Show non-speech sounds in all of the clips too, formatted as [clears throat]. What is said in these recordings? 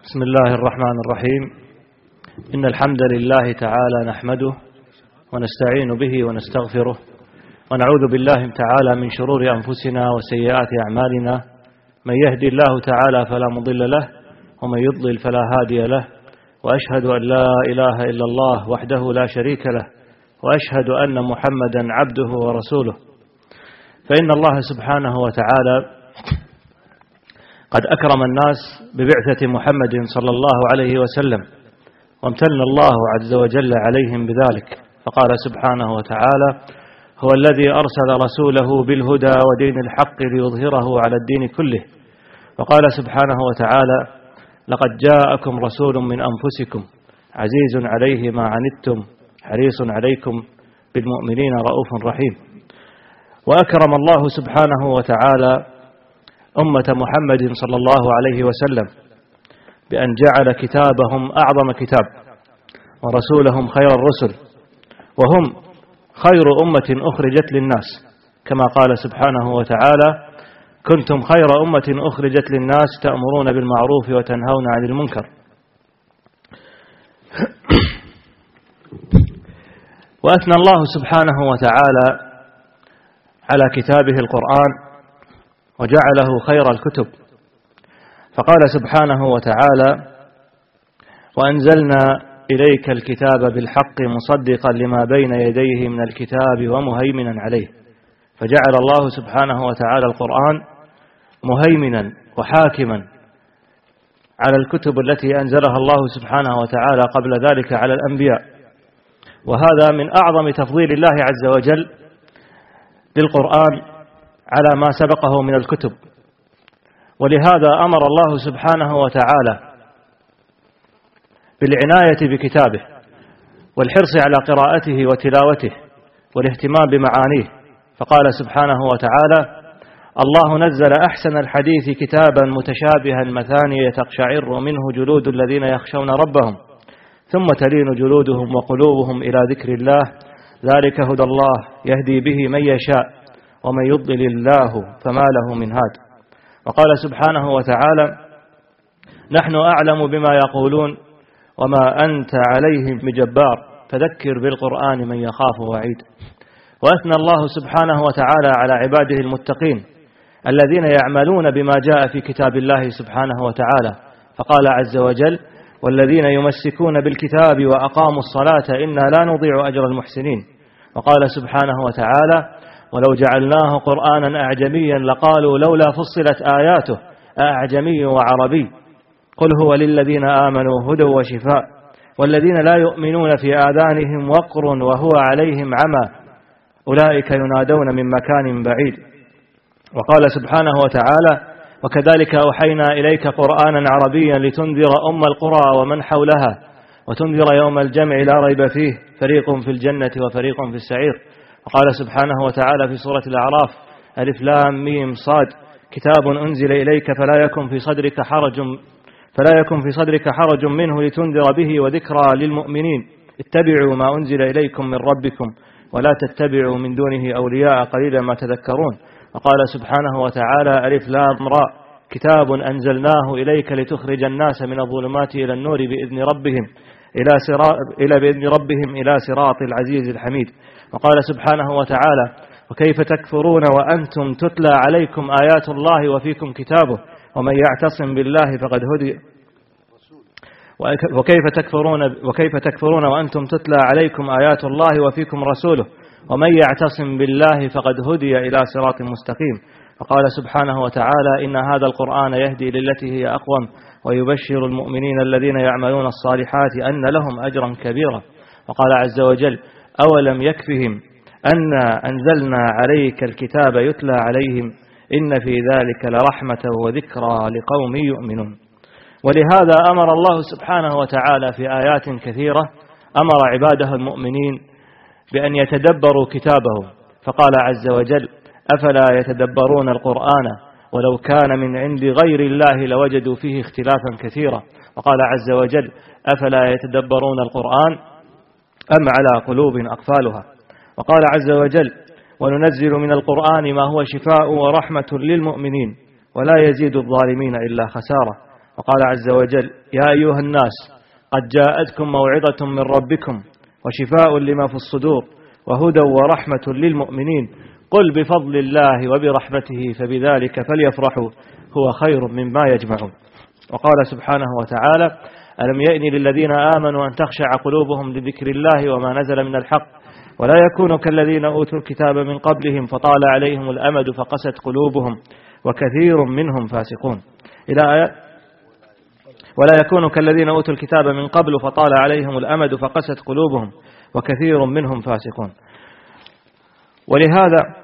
بسم الله الرحمن الرحيم. إن الحمد لله تعالى نحمده ونستعين به ونستغفره ونعوذ بالله تعالى من شرور أنفسنا وسيئات أعمالنا. من يهدي الله تعالى فلا مضل له ومن يضلل فلا هادي له. وأشهد أن لا إله إلا الله وحده لا شريك له. وأشهد أن محمدا عبده ورسوله. فإن الله سبحانه وتعالى قد أكرم الناس ببعثة محمد صلى الله عليه وسلم وامتن الله عز وجل عليهم بذلك فقال سبحانه وتعالى هو الذي أرسل رسوله بالهدى ودين الحق ليظهره على الدين كله. وقال سبحانه وتعالى لقد جاءكم رسول من أنفسكم عزيز عليه ما عنتم حريص عليكم بالمؤمنين رؤوف رحيم. وأكرم الله سبحانه وتعالى أمة محمد صلى الله عليه وسلم بأن جعل كتابهم أعظم كتاب ورسولهم خير الرسل وهم خير أمة أخرجت للناس كما قال سبحانه وتعالى كنتم خير أمة أخرجت للناس تأمرون بالمعروف وتنهون عن المنكر. وأثنى الله سبحانه وتعالى على كتابه القرآن وجعله خير الكتب. فقال سبحانه وتعالى وأنزلنا إليك الكتاب بالحق مصدقا لما بين يديه من الكتاب ومهيمنا عليه. فجعل الله سبحانه وتعالى القرآن مهيمنا وحاكما على الكتب التي أنزلها الله سبحانه وتعالى قبل ذلك على الأنبياء. وهذا من أعظم تفضيل الله عز وجل للقرآن على ما سبقه من الكتب. ولهذا أمر الله سبحانه وتعالى بالعناية بكتابه والحرص على قراءته وتلاوته والاهتمام بمعانيه. فقال سبحانه وتعالى الله نزل أحسن الحديث كتابا متشابها مثانية تقشعر منه جلود الذين يخشون ربهم ثم تلين جلودهم وقلوبهم إلى ذكر الله. ذلك هدى الله يهدي به من يشاء. ومن يضلل الله فما له من هاد. وقال سبحانه وتعالى نحن أعلم بما يقولون وما أنت عليهم بجبار. فذكر بالقرآن من يخاف وعيد. وأثنى الله سبحانه وتعالى على عباده المتقين الذين يعملون بما جاء في كتاب الله سبحانه وتعالى. فقال عز وجل والذين يمسكون بالكتاب وأقاموا الصلاة إنا لا نضيع أجر المحسنين. وقال سبحانه وتعالى ولو جعلناه قرآنا أعجميا لقالوا لولا فصلت آياته أعجمي وعربي. قل هو للذين آمنوا هدى وشفاء والذين لا يؤمنون في آذانهم وقر وهو عليهم عمى. أولئك ينادون من مكان بعيد. وقال سبحانه وتعالى وكذلك أوحينا إليك قرآنا عربيا لتنذر أم القرى ومن حولها وتنذر يوم الجمع لا ريب فيه فريق في الجنة وفريق في السعير. وقال سبحانه وتعالى في سورة الأعراف ألف لام ميم صاد كتاب أنزل إليك فلا يكن في صدرك حرج فلا يكن في صدرك حرج منه لتنذر به وذكرى للمؤمنين. اتبعوا ما أنزل إليكم من ربكم ولا تتبعوا من دونه أولياء قليلا ما تذكرون. وقال سبحانه وتعالى ألف لام راء كتاب أنزلناه إليك لتخرج الناس من الظلمات إلى النور بإذن ربهم إلى, إلى بإذن ربهم إلى صراط العزيز الحميد. وقال سبحانه وتعالى وكيف تكفرون وأنتم تتلى عليكم آيات الله وفيكم كتابه ومن يعتصم بالله فقد هدي وكيف تكفرون وكيف تكفرون وأنتم تتلى عليكم آيات الله وفيكم رسوله ومن يعتصم بالله فقد هدي إلى صراط مستقيم. وقال سبحانه وتعالى إن هذا القرآن يهدي للتي هي أقوم ويبشر المؤمنين الذين يعملون الصالحات أن لهم أجرا كبيرا. وقال عز وجل أولم يكفهم أنا أنزلنا عليك الكتاب يتلى عليهم إن في ذلك لرحمة وذكرى لقوم يؤمنون. ولهذا أمر الله سبحانه وتعالى في آيات كثيرة أمر عباده المؤمنين بأن يتدبروا كتابه فقال عز وجل أفلا يتدبرون القرآن؟ ولو كان من عند غير الله لوجدوا فيه اختلافا كثيرا. وقال عز وجل أفلا يتدبرون القرآن؟ أم على قلوب أقفالها؟ وقال عز وجل وننزل من القرآن ما هو شفاء ورحمة للمؤمنين ولا يزيد الظالمين إلا خسارة. وقال عز وجل يا أيها الناس قد جاءتكم موعظة من ربكم وشفاء لما في الصدور وهدى ورحمة للمؤمنين. قل بفضل الله وبرحمته فبذلك فليفرحوا هو خير مما يجمعون. وقال سبحانه وتعالى ألم يأني للذين آمنوا أن تخشع قلوبهم لذكر الله وما نزل من الحق ولا يكونوا كالذين أوتوا الكتاب من قبلهم فطال عليهم الأمد فقست قلوبهم وكثير منهم فاسقون. إلى آية ولا يكونوا كالذين أوتوا الكتاب من قبل فطال عليهم الأمد فقست قلوبهم وكثير منهم فاسقون. ولهذا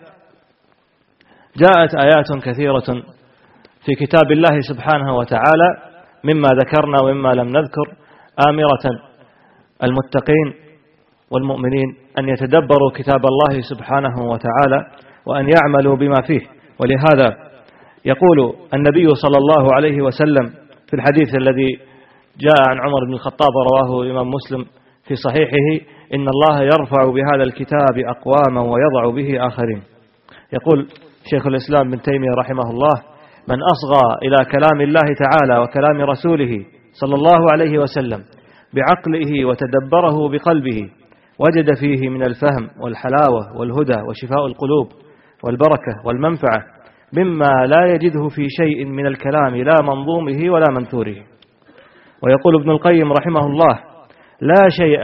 جاءت آيات كثيرة في كتاب الله سبحانه وتعالى مما ذكرنا ومما لم نذكر آمرة المتقين والمؤمنين أن يتدبروا كتاب الله سبحانه وتعالى وأن يعملوا بما فيه. ولهذا يقول النبي صلى الله عليه وسلم في الحديث الذي جاء عن عمر بن الخطاب رواه الإمام مسلم في صحيحه إن الله يرفع بهذا الكتاب أقواما ويضع به آخرين. يقول شيخ الإسلام بن تيمية رحمه الله من أصغى إلى كلام الله تعالى وكلام رسوله صلى الله عليه وسلم بعقله وتدبره بقلبه وجد فيه من الفهم والحلاوة والهدى وشفاء القلوب والبركة والمنفعة مما لا يجده في شيء من الكلام لا منظومه ولا منثوره. ويقول ابن القيم رحمه الله لا شيء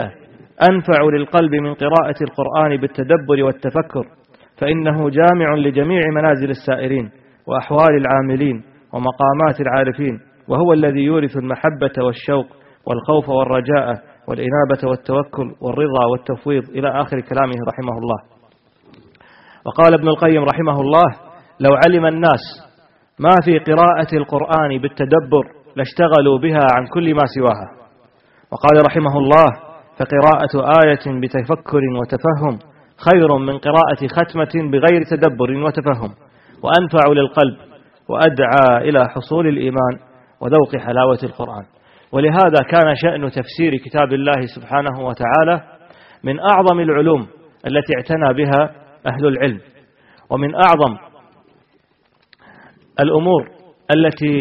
أنفع للقلب من قراءة القرآن بالتدبر والتفكر فإنه جامع لجميع منازل السائرين وأحوال العاملين ومقامات العارفين وهو الذي يورث المحبة والشوق والخوف والرجاء والإنابة والتوكل والرضا والتفويض إلى آخر كلامه رحمه الله. وقال ابن القيم رحمه الله لو علم الناس ما في قراءة القرآن بالتدبر لاشتغلوا بها عن كل ما سواها وقال رحمه الله فقراءة آية بتفكر وتفهم خير من قراءة ختمة بغير تدبر وتفهم وأنفع للقلب وأدعى إلى حصول الإيمان وذوق حلاوة القرآن. ولهذا كان شأن تفسير كتاب الله سبحانه وتعالى من أعظم العلوم التي اعتنى بها أهل العلم ومن أعظم الأمور التي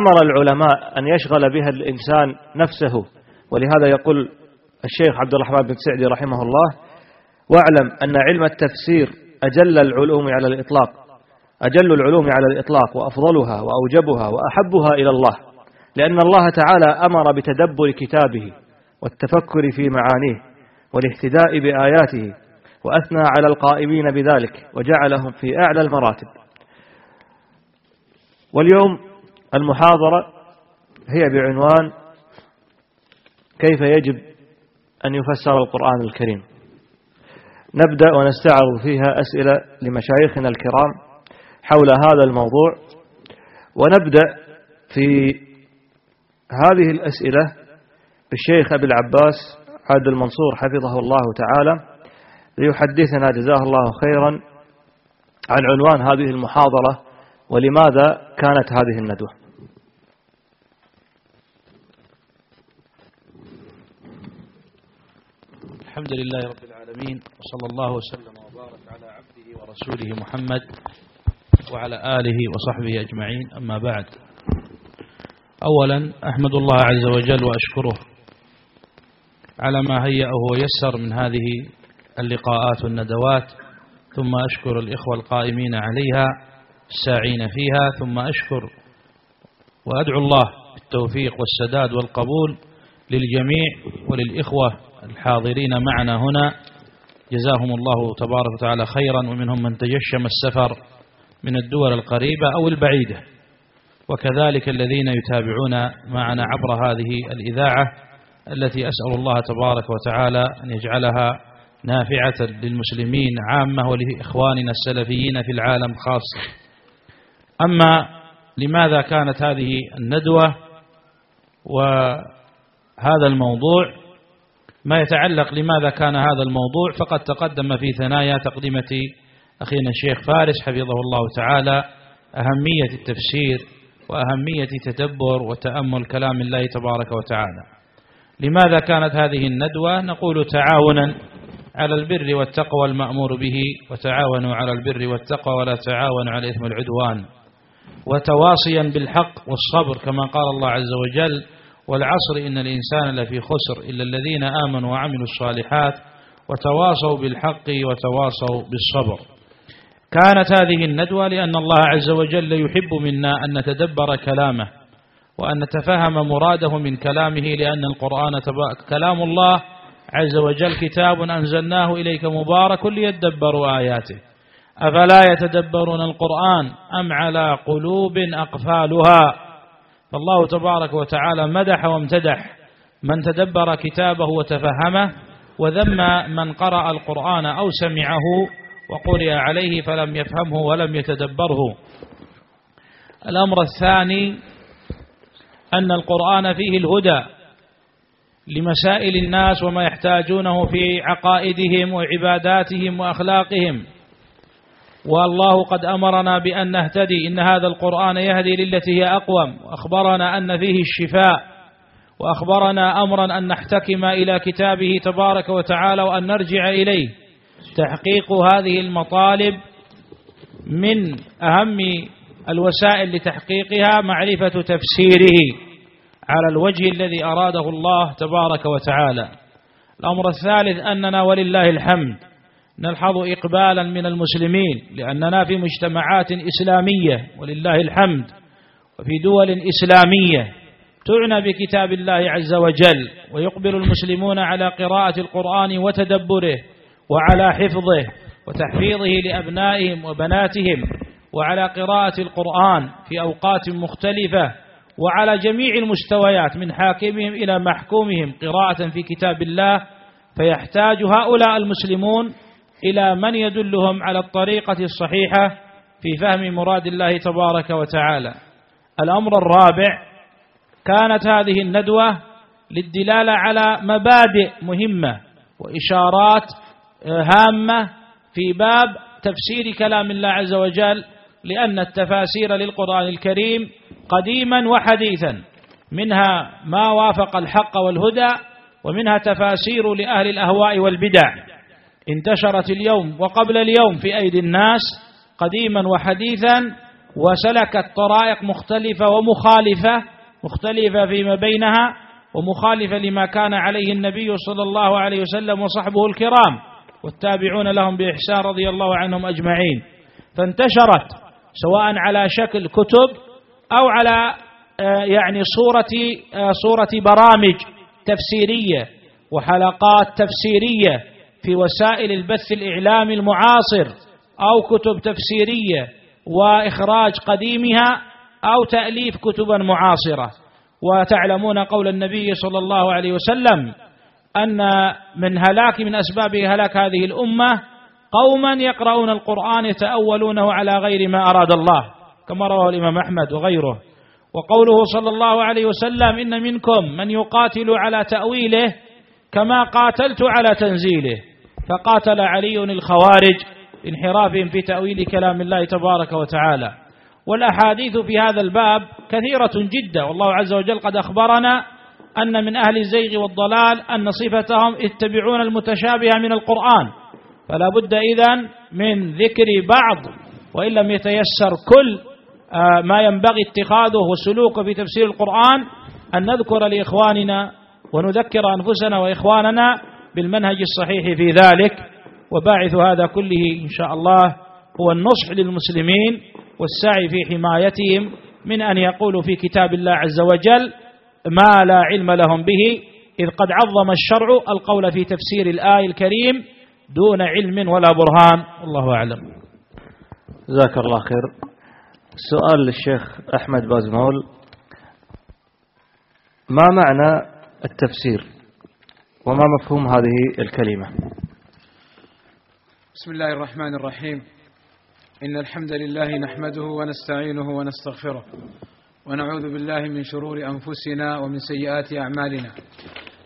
أمر العلماء أن يشغل بها الإنسان نفسه. ولهذا يقول الشيخ عبد الرحمن بن سعدي رحمه الله واعلم أن علم التفسير أجل العلوم على الإطلاق أجل العلوم على الإطلاق وأفضلها وأوجبها وأحبها إلى الله لأن الله تعالى أمر بتدبر كتابه والتفكر في معانيه والاهتداء بآياته وأثنى على القائمين بذلك وجعلهم في أعلى المراتب. واليوم المحاضرة هي بعنوان كيف يجب أن يفسر القرآن الكريم. نبدأ ونستعرض فيها أسئلة لمشايخنا الكرام حول هذا الموضوع. ونبدأ في هذه الأسئلة بالشيخ أبي العباس عاد المنصور حفظه الله تعالى ليحدثنا جزاه الله خيرا عن عنوان هذه المحاضرة ولماذا كانت هذه الندوة. الحمد لله رب العالمين وصلى الله وسلم وبارك على عبده ورسوله محمد وعلى آله وصحبه أجمعين. أما بعد أولا أحمد الله عز وجل وأشكره على ما هيأه ويسر من هذه اللقاءات والندوات ثم أشكر الإخوة القائمين عليها الساعين فيها ثم أشكر وأدعو الله بالتوفيق والسداد والقبول للجميع وللإخوة الحاضرين معنا هنا. جزاهم الله تبارك وتعالى خيرا ومنهم من تجشم السفر من الدول القريبة أو البعيدة. وكذلك الذين يتابعون معنا عبر هذه الإذاعة التي أسأل الله تبارك وتعالى أن يجعلها نافعة للمسلمين عامة ولإخواننا السلفيين في العالم خاصة. أما لماذا كانت هذه الندوة وهذا الموضوع؟ ما يتعلق لماذا كان هذا الموضوع؟ فقد تقدم في ثنايا تقدمة أخينا الشيخ فارس حفظه الله تعالى أهمية التفسير وأهمية تدبر وتأمل كلام الله تبارك وتعالى. لماذا كانت هذه الندوة؟ نقول تعاونا على البر والتقوى المأمور به وتعاونوا على البر والتقوى ولا تعاونوا على الإثم والعدوان. وتواصيا بالحق والصبر كما قال الله عز وجل والعصر إن الإنسان لفي خسر إلا الذين آمنوا وعملوا الصالحات وتواصوا بالحق وتواصوا بالصبر. كانت هذه الندوة لأن الله عز وجل يحب منا أن نتدبر كلامه وأن نتفهم مراده من كلامه لأن القرآن كلام الله عز وجل كتاب أنزلناه إليك مبارك ليدبروا آياته. أفلا يتدبرون القرآن أم على قلوب أقفالها؟ فالله تبارك وتعالى مدح وامتدح من تدبر كتابه وتفهمه وذم من قرأ القرآن أو سمعه وقرئ عليه فلم يفهمه ولم يتدبره. الأمر الثاني أن القرآن فيه الهدى لمسائل الناس وما يحتاجونه في عقائدهم وعباداتهم وأخلاقهم. والله قد أمرنا بأن نهتدي. إن هذا القرآن يهدي للتي هي أقوم. وأخبرنا أن فيه الشفاء. وأخبرنا أمرا أن نحتكم إلى كتابه تبارك وتعالى وأن نرجع إليه. تحقيق هذه المطالب من أهم الوسائل لتحقيقها معرفة تفسيره على الوجه الذي أراده الله تبارك وتعالى. الأمر الثالث أننا ولله الحمد نلحظ إقبالا من المسلمين لأننا في مجتمعات إسلامية ولله الحمد. وفي دول إسلامية تعنى بكتاب الله عز وجل ويقبل المسلمون على قراءة القرآن وتدبره وعلى حفظه وتحفيظه لأبنائهم وبناتهم وعلى قراءة القرآن في أوقات مختلفة وعلى جميع المستويات من حاكمهم إلى محكومهم قراءة في كتاب الله فيحتاج هؤلاء المسلمون إلى من يدلهم على الطريقة الصحيحة في فهم مراد الله تبارك وتعالى. الأمر الرابع كانت هذه الندوة للدلالة على مبادئ مهمة وإشارات هامة في باب تفسير كلام الله عز وجل لأن التفاسير للقرآن الكريم قديما وحديثا. منها ما وافق الحق والهدى ومنها تفاسير لأهل الأهواء والبدع. انتشرت اليوم وقبل اليوم في أيدي الناس قديما وحديثا وسلكت طرائق مختلفة ومخالفة مختلفة فيما بينها ومخالفة لما كان عليه النبي صلى الله عليه وسلم وصحبه الكرام. والتابعون لهم بإحسان رضي الله عنهم أجمعين. فانتشرت سواء على شكل كتب أو على آه، يعني صورة آه، صورة برامج تفسيرية وحلقات تفسيرية في وسائل البث الإعلامي المعاصر أو كتب تفسيرية وإخراج قديمها أو تأليف كتبا معاصرة. وتعلمون قول النبي صلى الله عليه وسلم أن من هلاك من أسباب هلاك هذه الأمة قوما يقرؤون القرآن يتأولونه على غير ما أراد الله كما رواه الإمام أحمد وغيره. وقوله صلى الله عليه وسلم إن منكم من يقاتل على تأويله كما قاتلت على تنزيله فقاتل علي الخوارج انحرافهم في تأويل كلام الله تبارك وتعالى. والأحاديث في هذا الباب كثيرة جدا والله عز وجل قد أخبرنا أن من أهل الزيغ والضلال أن صفتهم يتبعون المتشابه من القرآن. فلا بد إذن من ذكر بعض وإن لم يتيسر كل آه، ما ينبغي اتخاذه وسلوكه في تفسير القرآن أن نذكر لإخواننا ونذكر أنفسنا وإخواننا بالمنهج الصحيح في ذلك. وباعث هذا كله إن شاء الله هو النصح للمسلمين والسعي في حمايتهم من أن يقولوا في كتاب الله عز وجل ما لا علم لهم به إذ قد عظم الشرع القول في تفسير الآية الكريم دون علم ولا برهان. والله أعلم. جزاك الله خير. سؤال للشيخ أحمد بازمول. ما معنى التفسير؟ وما مفهوم هذه الكلمة؟ بسم الله الرحمن الرحيم. إن الحمد لله نحمده ونستعينه ونستغفره. ونعوذ بالله من شرور أنفسنا ومن سيئات أعمالنا.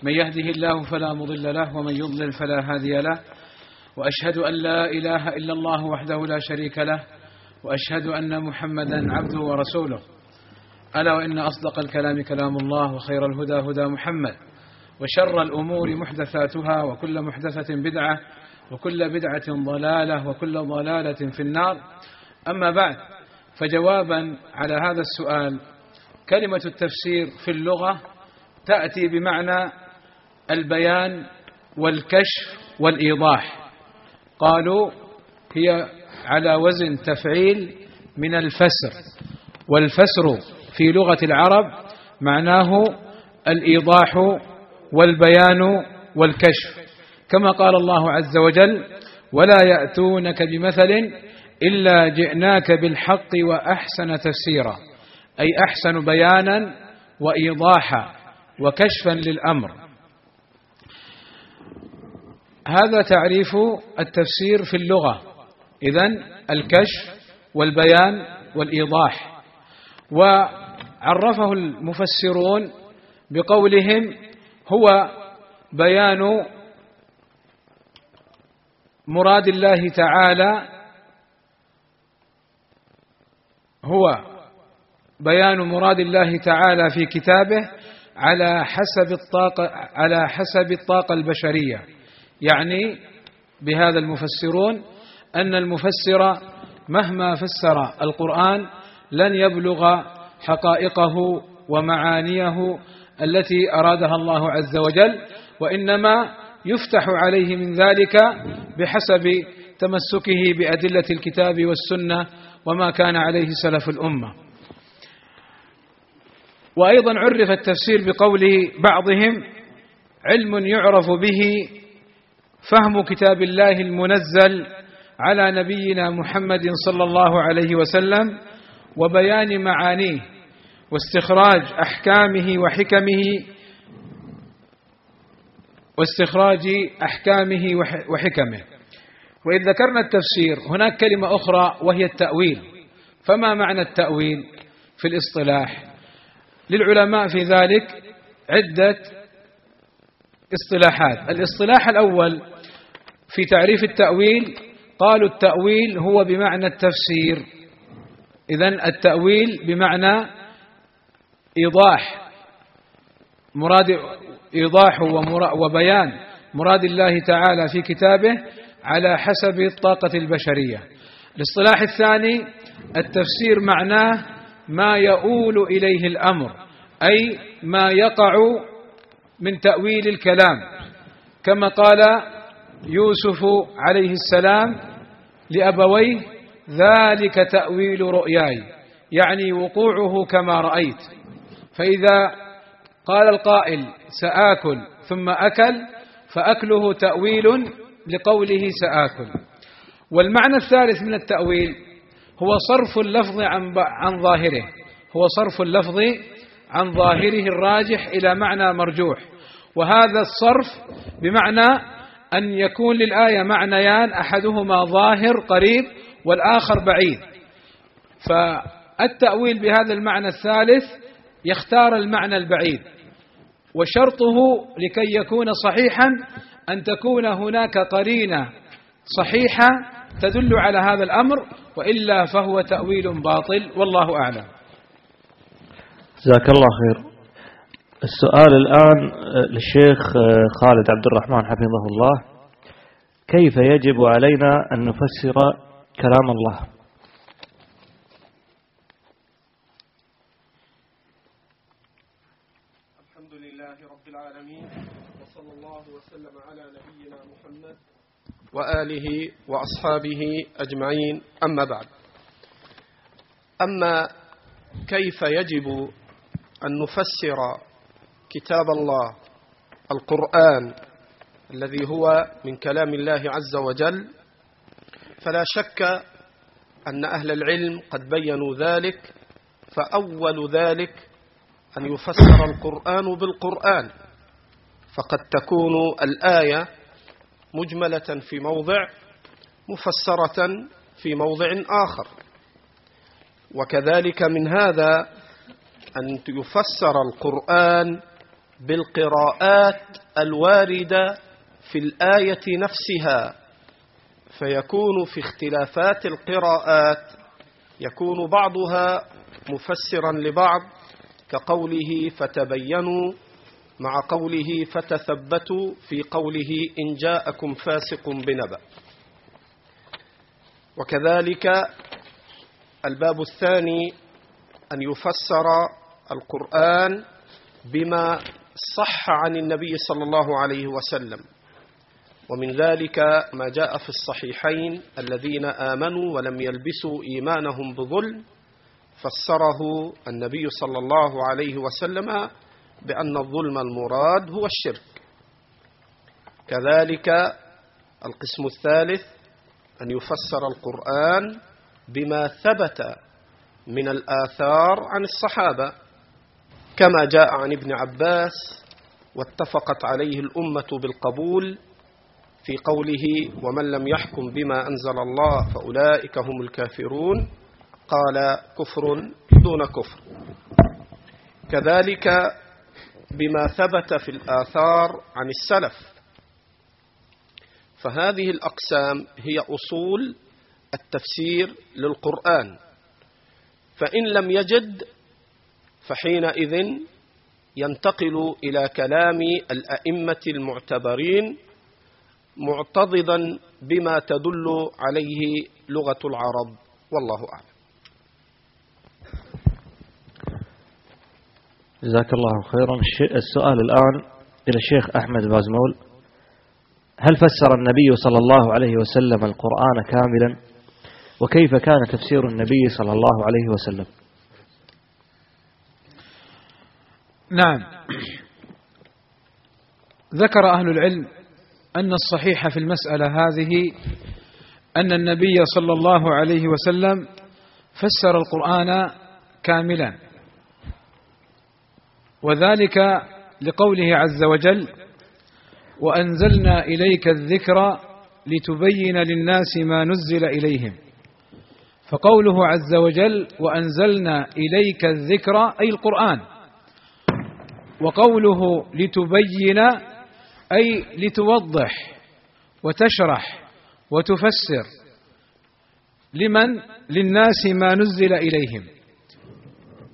من يهده الله فلا مضل له ومن يضلل فلا هادي له. وأشهد أن لا إله إلا الله وحده لا شريك له وأشهد أن محمدا عبده ورسوله. ألا وإن أصدق الكلام كلام الله وخير الهدى هدى محمد وشر الأمور محدثاتها وكل محدثة بدعة وكل بدعة ضلالة وكل ضلالة في النار. أما بعد فجوابا على هذا السؤال كلمة التفسير في اللغة تأتي بمعنى البيان والكشف والإيضاح. قالوا هي على وزن تفعيل من الفسر والفسر في لغة العرب معناه الإيضاح والبيان والكشف. كما قال الله عز وجل ولا يأتونك بمثل إلا جئناك بالحق وأحسن تفسيرا أي أحسن بيانا وإيضاحا وكشفا للأمر. هذا تعريف التفسير في اللغة. إذن الكشف والبيان والإيضاح. وعرفه المفسرون بقولهم هو بيان مراد الله تعالى هو بيان مراد الله تعالى في كتابه على حسب الطاقة على حسب الطاقة البشرية. يعني بهذا المفسرون أن المفسر مهما فسر القرآن لن يبلغ حقائقه ومعانيه التي أرادها الله عز وجل وإنما يفتح عليه من ذلك بحسب تمسكه بأدلة الكتاب والسنة وما كان عليه سلف الأمة. وأيضا عرف التفسير بقول بعضهم علم يعرف به فهم كتاب الله المنزل على نبينا محمد صلى الله عليه وسلم وبيان معانيه واستخراج أحكامه وحكمه واستخراج أحكامه وحكمه. وإذ ذكرنا التفسير هناك كلمة أخرى وهي التأويل. فما معنى التأويل في الاصطلاح؟ للعلماء في ذلك عدة اصطلاحات. الاصطلاح الأول في تعريف التأويل قالوا التأويل هو بمعنى التفسير. اذا التأويل بمعنى إيضاح. مراد إيضاح وبيان. مراد الله تعالى في كتابه على حسب الطاقه البشرية. الاصطلاح الثاني التفسير معناه ما يؤول إليه الأمر أي ما يقع من تأويل الكلام. كما قال يوسف عليه السلام لأبويه ذلك تأويل رؤياي يعني وقوعه كما رأيت. فإذا قال القائل سآكل ثم أكل فأكله تأويل لقوله سآكل. والمعنى الثالث من التأويل هو صرف اللفظ عن عن ظاهره. هو صرف اللفظ عن ظاهره الراجح إلى معنى مرجوح. وهذا الصرف بمعنى أن يكون للآية معنيان أحدهما ظاهر قريب والآخر بعيد. فالتأويل بهذا المعنى الثالث يختار المعنى البعيد. وشرطه لكي يكون صحيحا أن تكون هناك قرينة صحيحة تدل على هذا الأمر وإلا فهو تأويل باطل والله أعلم. جزاك الله خير. السؤال الآن للشيخ خالد عبد الرحمن حفظه الله كيف يجب علينا أن نفسر كلام الله؟ وآله وأصحابه أجمعين. أما بعد. أما كيف يجب أن نفسر كتاب الله القرآن الذي هو من كلام الله عز وجل فلا شك أن أهل العلم قد بينوا ذلك فأول ذلك أن يفسر القرآن بالقرآن. فقد تكون الآية مجملة في موضع مفسرة في موضع آخر. وكذلك من هذا أن يفسر القرآن بالقراءات الواردة في الآية نفسها فيكون في اختلافات القراءات يكون بعضها مفسرا لبعض كقوله فتبينوا مع قوله فتثبتوا في قوله إن جاءكم فاسق بنبأ. وكذلك الباب الثاني أن يفسر القرآن بما صح عن النبي صلى الله عليه وسلم. ومن ذلك ما جاء في الصحيحين الذين آمنوا ولم يلبسوا إيمانهم بظلم فسره النبي صلى الله عليه وسلم بأن الظلم المراد هو الشرك. كذلك القسم الثالث أن يفسر القرآن بما ثبت من الآثار عن الصحابة كما جاء عن ابن عباس واتفقت عليه الأمة بالقبول في قوله ومن لم يحكم بما أنزل الله فأولئك هم الكافرون قال كفر دون كفر كذلك بما ثبت في الآثار عن السلف. فهذه الأقسام هي أصول التفسير للقرآن. فإن لم يجد فحينئذ ينتقل إلى كلام الأئمة المعتبرين معتضدا بما تدل عليه لغة العرب. والله أعلم. جزاك الله خيرا السؤال الآن إلى الشيخ أحمد بازمول. هل فسر النبي صلى الله عليه وسلم القرآن كاملا؟ وكيف كان تفسير النبي صلى الله عليه وسلم؟ نعم. ذكر أهل العلم أن الصحيح في المسألة هذه أن النبي صلى الله عليه وسلم فسر القرآن كاملا. وذلك لقوله عز وجل وأنزلنا إليك الذكر لتبين للناس ما نزل إليهم. فقوله عز وجل وأنزلنا إليك الذكر أي القرآن. وقوله لتبين أي لتوضح وتشرح وتفسر لمن؟ للناس ما نزل إليهم.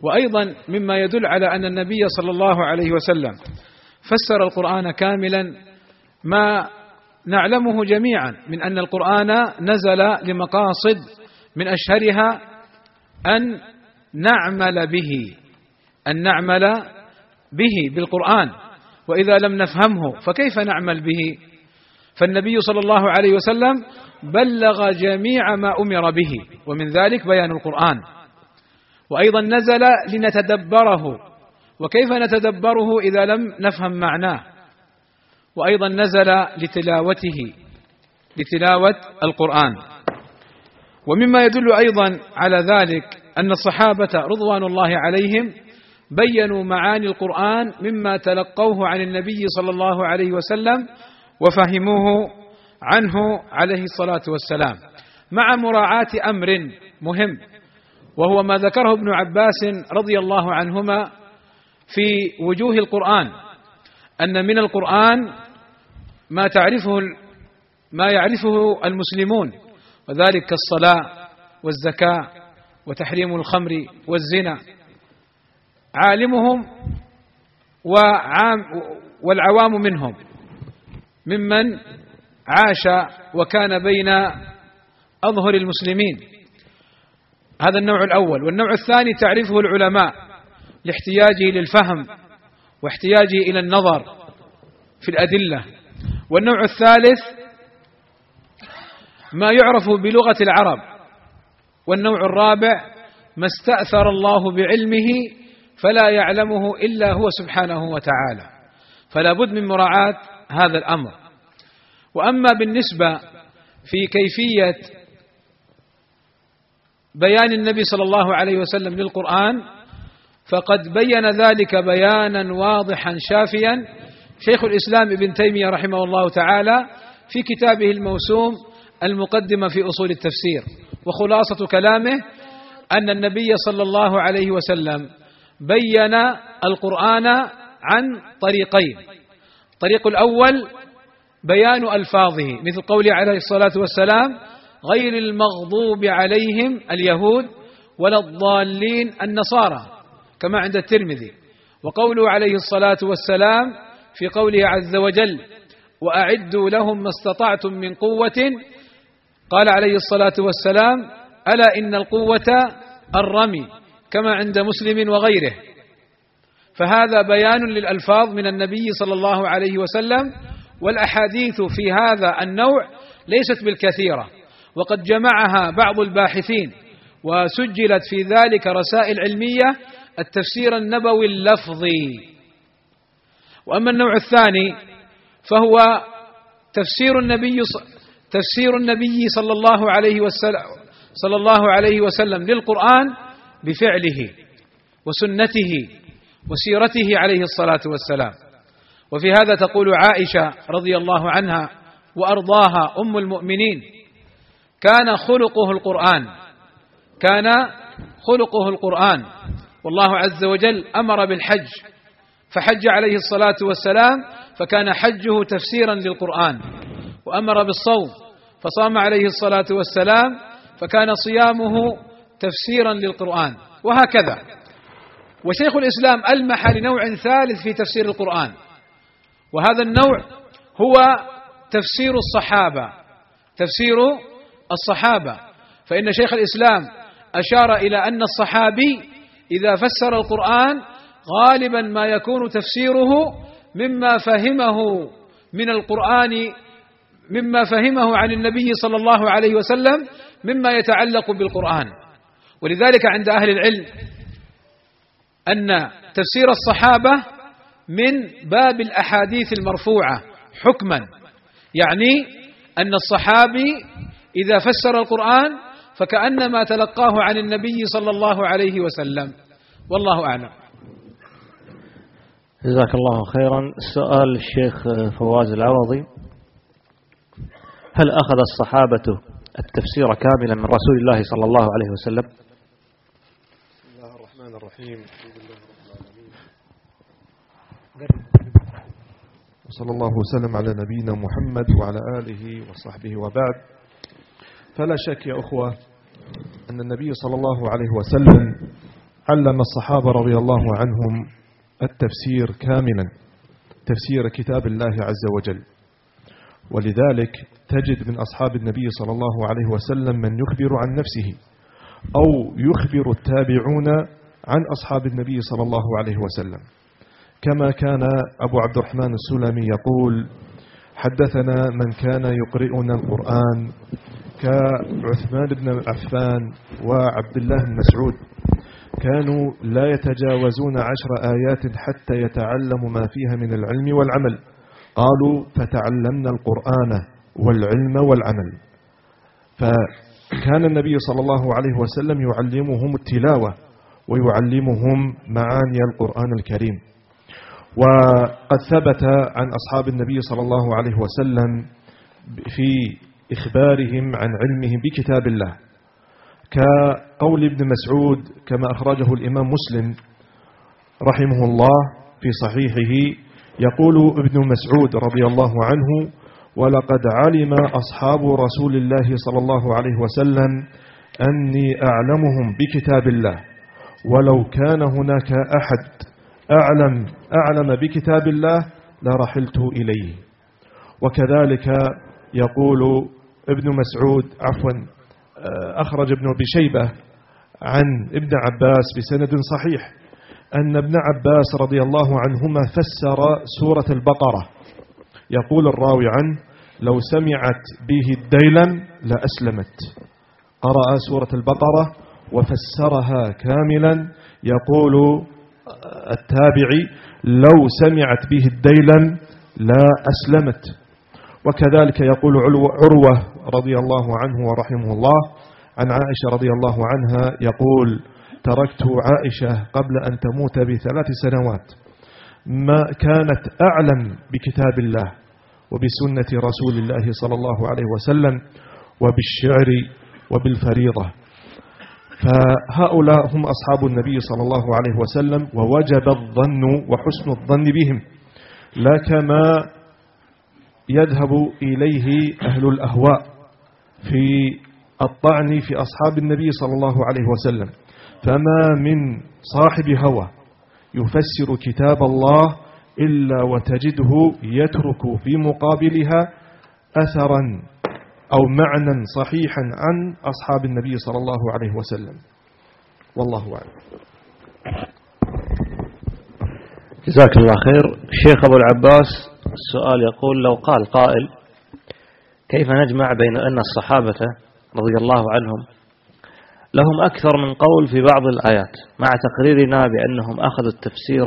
وأيضا مما يدل على أن النبي صلى الله عليه وسلم فسر القرآن كاملا ما نعلمه جميعا من أن القرآن نزل لمقاصد من أشهرها أن نعمل به أن نعمل به بالقرآن وإذا لم نفهمه فكيف نعمل به؟ فالنبي صلى الله عليه وسلم بلغ جميع ما أمر به ومن ذلك بيان القرآن. وأيضا نزل لنتدبره. وكيف نتدبره إذا لم نفهم معناه؟ وأيضا نزل لتلاوته لتلاوة القرآن. ومما يدل أيضا على ذلك أن الصحابة رضوان الله عليهم بينوا معاني القرآن مما تلقوه عن النبي صلى الله عليه وسلم وفهموه عنه عليه الصلاة والسلام. مع مراعاة أمر مهم. وهو ما ذكره ابن عباس رضي الله عنهما في وجوه القرآن أن من القرآن ما تعرفه ما يعرفه المسلمون وذلك كالصلاة والزكاة وتحريم الخمر والزنا. عالمهم وعام والعوام منهم. ممن عاش وكان بين أظهر المسلمين. هذا النوع الأول. والنوع الثاني تعرفه العلماء لاحتياجه للفهم واحتياجه إلى النظر في الأدلة. والنوع الثالث ما يعرف بلغة العرب. والنوع الرابع ما استأثر الله بعلمه فلا يعلمه إلا هو سبحانه وتعالى. فلا بد من مراعاة هذا الأمر. وأما بالنسبة في كيفية بيان النبي صلى الله عليه وسلم للقرآن فقد بين ذلك بيانا واضحا شافيا. شيخ الإسلام ابن تيمية رحمه الله تعالى في كتابه الموسوم المقدمة في أصول التفسير وخلاصة كلامه أن النبي صلى الله عليه وسلم بين القرآن عن طريقين. الطريق الأول بيان ألفاظه مثل قوله عليه الصلاة والسلام غير المغضوب عليهم اليهود ولا الضالين النصارى كما عند الترمذي. وقوله عليه الصلاة والسلام في قوله عز وجل وأعدوا لهم ما استطعتم من قوة قال عليه الصلاة والسلام ألا إن القوة الرمي كما عند مسلم وغيره. فهذا بيان للألفاظ من النبي صلى الله عليه وسلم والأحاديث في هذا النوع ليست بالكثيرة. وقد جمعها بعض الباحثين وسجلت في ذلك رسائل علمية التفسير النبوي اللفظي. وأما النوع الثاني فهو تفسير النبي تفسير النبي صلى الله عليه وسلم صلى الله عليه وسلم للقرآن بفعله وسنته وسيرته عليه الصلاة والسلام. وفي هذا تقول عائشة رضي الله عنها وأرضاها أم المؤمنين كان خلقه القرآن. كان خلقه القرآن. والله عز وجل أمر بالحج. فحج عليه الصلاة والسلام فكان حجه تفسيرا للقرآن. وأمر بالصوم فصام عليه الصلاة والسلام فكان صيامه تفسيرا للقرآن. وهكذا. وشيخ الإسلام ألمح لنوع ثالث في تفسير القرآن. وهذا النوع هو تفسير الصحابة تفسير الصحابة. فإن شيخ الإسلام أشار إلى أن الصحابي إذا فسر القرآن غالبا ما يكون تفسيره مما فهمه من القرآن مما فهمه عن النبي صلى الله عليه وسلم مما يتعلق بالقرآن. ولذلك عند أهل العلم أن تفسير الصحابة من باب الأحاديث المرفوعة حكما. يعني أن الصحابي إذا فسر القرآن فكأنما تلقاه عن النبي صلى الله عليه وسلم. والله أعلم. جزاك الله خيرا. السؤال الشيخ فواز العوضي. هل أخذ الصحابة التفسير كاملا من رسول الله صلى الله عليه وسلم؟ بسم الله الرحمن الرحيم. الحمد لله رب العالمين وصلى الله وسلم على نبينا محمد وعلى آله وصحبه وبعد. فلا شك يا أخوة أن النبي صلى الله عليه وسلم علم الصحابة رضي الله عنهم التفسير كاملا تفسير كتاب الله عز وجل. ولذلك تجد من أصحاب النبي صلى الله عليه وسلم من يخبر عن نفسه أو يخبر التابعون عن أصحاب النبي صلى الله عليه وسلم. كما كان أبو عبد الرحمن السلمي يقول حدثنا من كان يقرئنا القرآن كعثمان بن عفان وعبد الله بن مسعود كانوا لا يتجاوزون عشر آيات حتى يتعلموا ما فيها من العلم والعمل. قالوا فتعلمنا القرآن والعلم والعمل. فكان النبي صلى الله عليه وسلم يعلمهم التلاوة ويعلمهم معاني القرآن الكريم. وقد ثبت عن أصحاب النبي صلى الله عليه وسلم في إخبارهم عن علمهم بكتاب الله كقول ابن مسعود كما أخرجه الإمام مسلم رحمه الله في صحيحه يقول ابن مسعود رضي الله عنه ولقد علم أصحاب رسول الله صلى الله عليه وسلم أني أعلمهم بكتاب الله ولو كان هناك أحد أعلم أعلم بكتاب الله لرحلت إليه. وكذلك يقول ابن مسعود عفوا أخرج ابن أبي شيبة عن ابن عباس بسند صحيح أن ابن عباس رضي الله عنهما فسر سورة البقرة. يقول الراوي عنه لو سمعت به الديلم لأسلمت. قرأ سورة البقرة وفسرها كاملا. يقول التابعي لو سمعت به الديلم لا أسلمت وكذلك يقول عروة رضي الله عنه ورحمه الله. عن عائشة رضي الله عنها يقول تركت عائشة قبل أن تموت بثلاث سنوات. ما كانت أعلم بكتاب الله وبسنة رسول الله صلى الله عليه وسلم وبالشعر وبالفريضة. فهؤلاء هم أصحاب النبي صلى الله عليه وسلم ووجب الظن وحسن الظن بهم. لا كما يذهب إليه أهل الأهواء. في الطعن في أصحاب النبي صلى الله عليه وسلم. فما من صاحب هوى يفسر كتاب الله إلا وتجده يترك في مقابلها أثرا أو معنى صحيحا عن أصحاب النبي صلى الله عليه وسلم. والله أعلم. جزاك الله خير. الشيخ أبو العباس السؤال يقول لو قال قائل كيف نجمع بين أن الصحابة رضي الله عنهم لهم أكثر من قول في بعض الآيات مع تقريرنا بأنهم أخذوا التفسير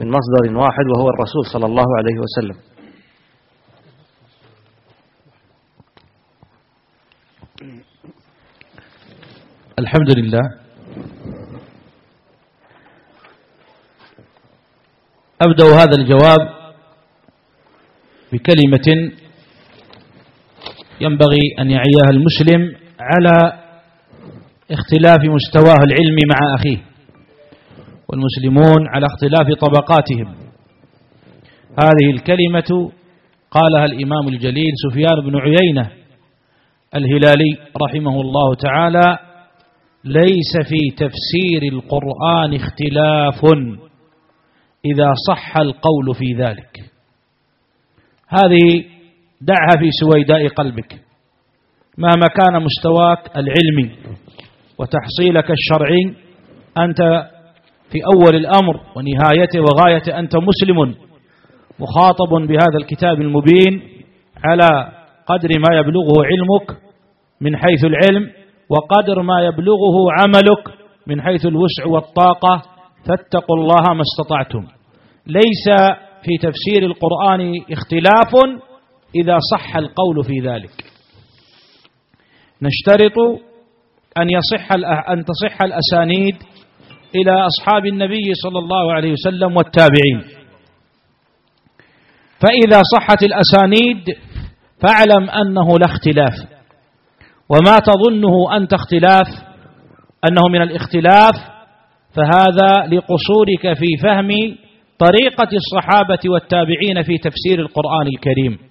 من مصدر واحد وهو الرسول صلى الله عليه وسلم. الحمد لله. أبدأ هذا الجواب بكلمة ينبغي أن يعيها المسلم على اختلاف مستواه العلمي مع أخيه والمسلمون على اختلاف طبقاتهم. هذه الكلمة قالها الإمام الجليل سفيان بن عيينة الهلالي رحمه الله تعالى ليس في تفسير القرآن اختلاف إذا صح القول في ذلك. هذه دعها في سويداء قلبك. مهما كان مستواك العلمي وتحصيلك الشرعي أنت في أول الأمر ونهايته وغايته أنت مسلم مخاطب بهذا الكتاب المبين على قدر ما يبلغه علمك من حيث العلم وقدر ما يبلغه عملك من حيث الوسع والطاقة فاتقوا الله ما استطعتم. ليس في تفسير القرآن اختلاف إذا صح القول في ذلك. نشترط أن يصح أن تصح الأسانيد إلى أصحاب النبي صلى الله عليه وسلم والتابعين. فإذا صحت الأسانيد فاعلم أنه لا اختلاف. وما تظنه أنت اختلاف أنه من الاختلاف فهذا لقصورك في فهم طريقة الصحابة والتابعين في تفسير القرآن الكريم.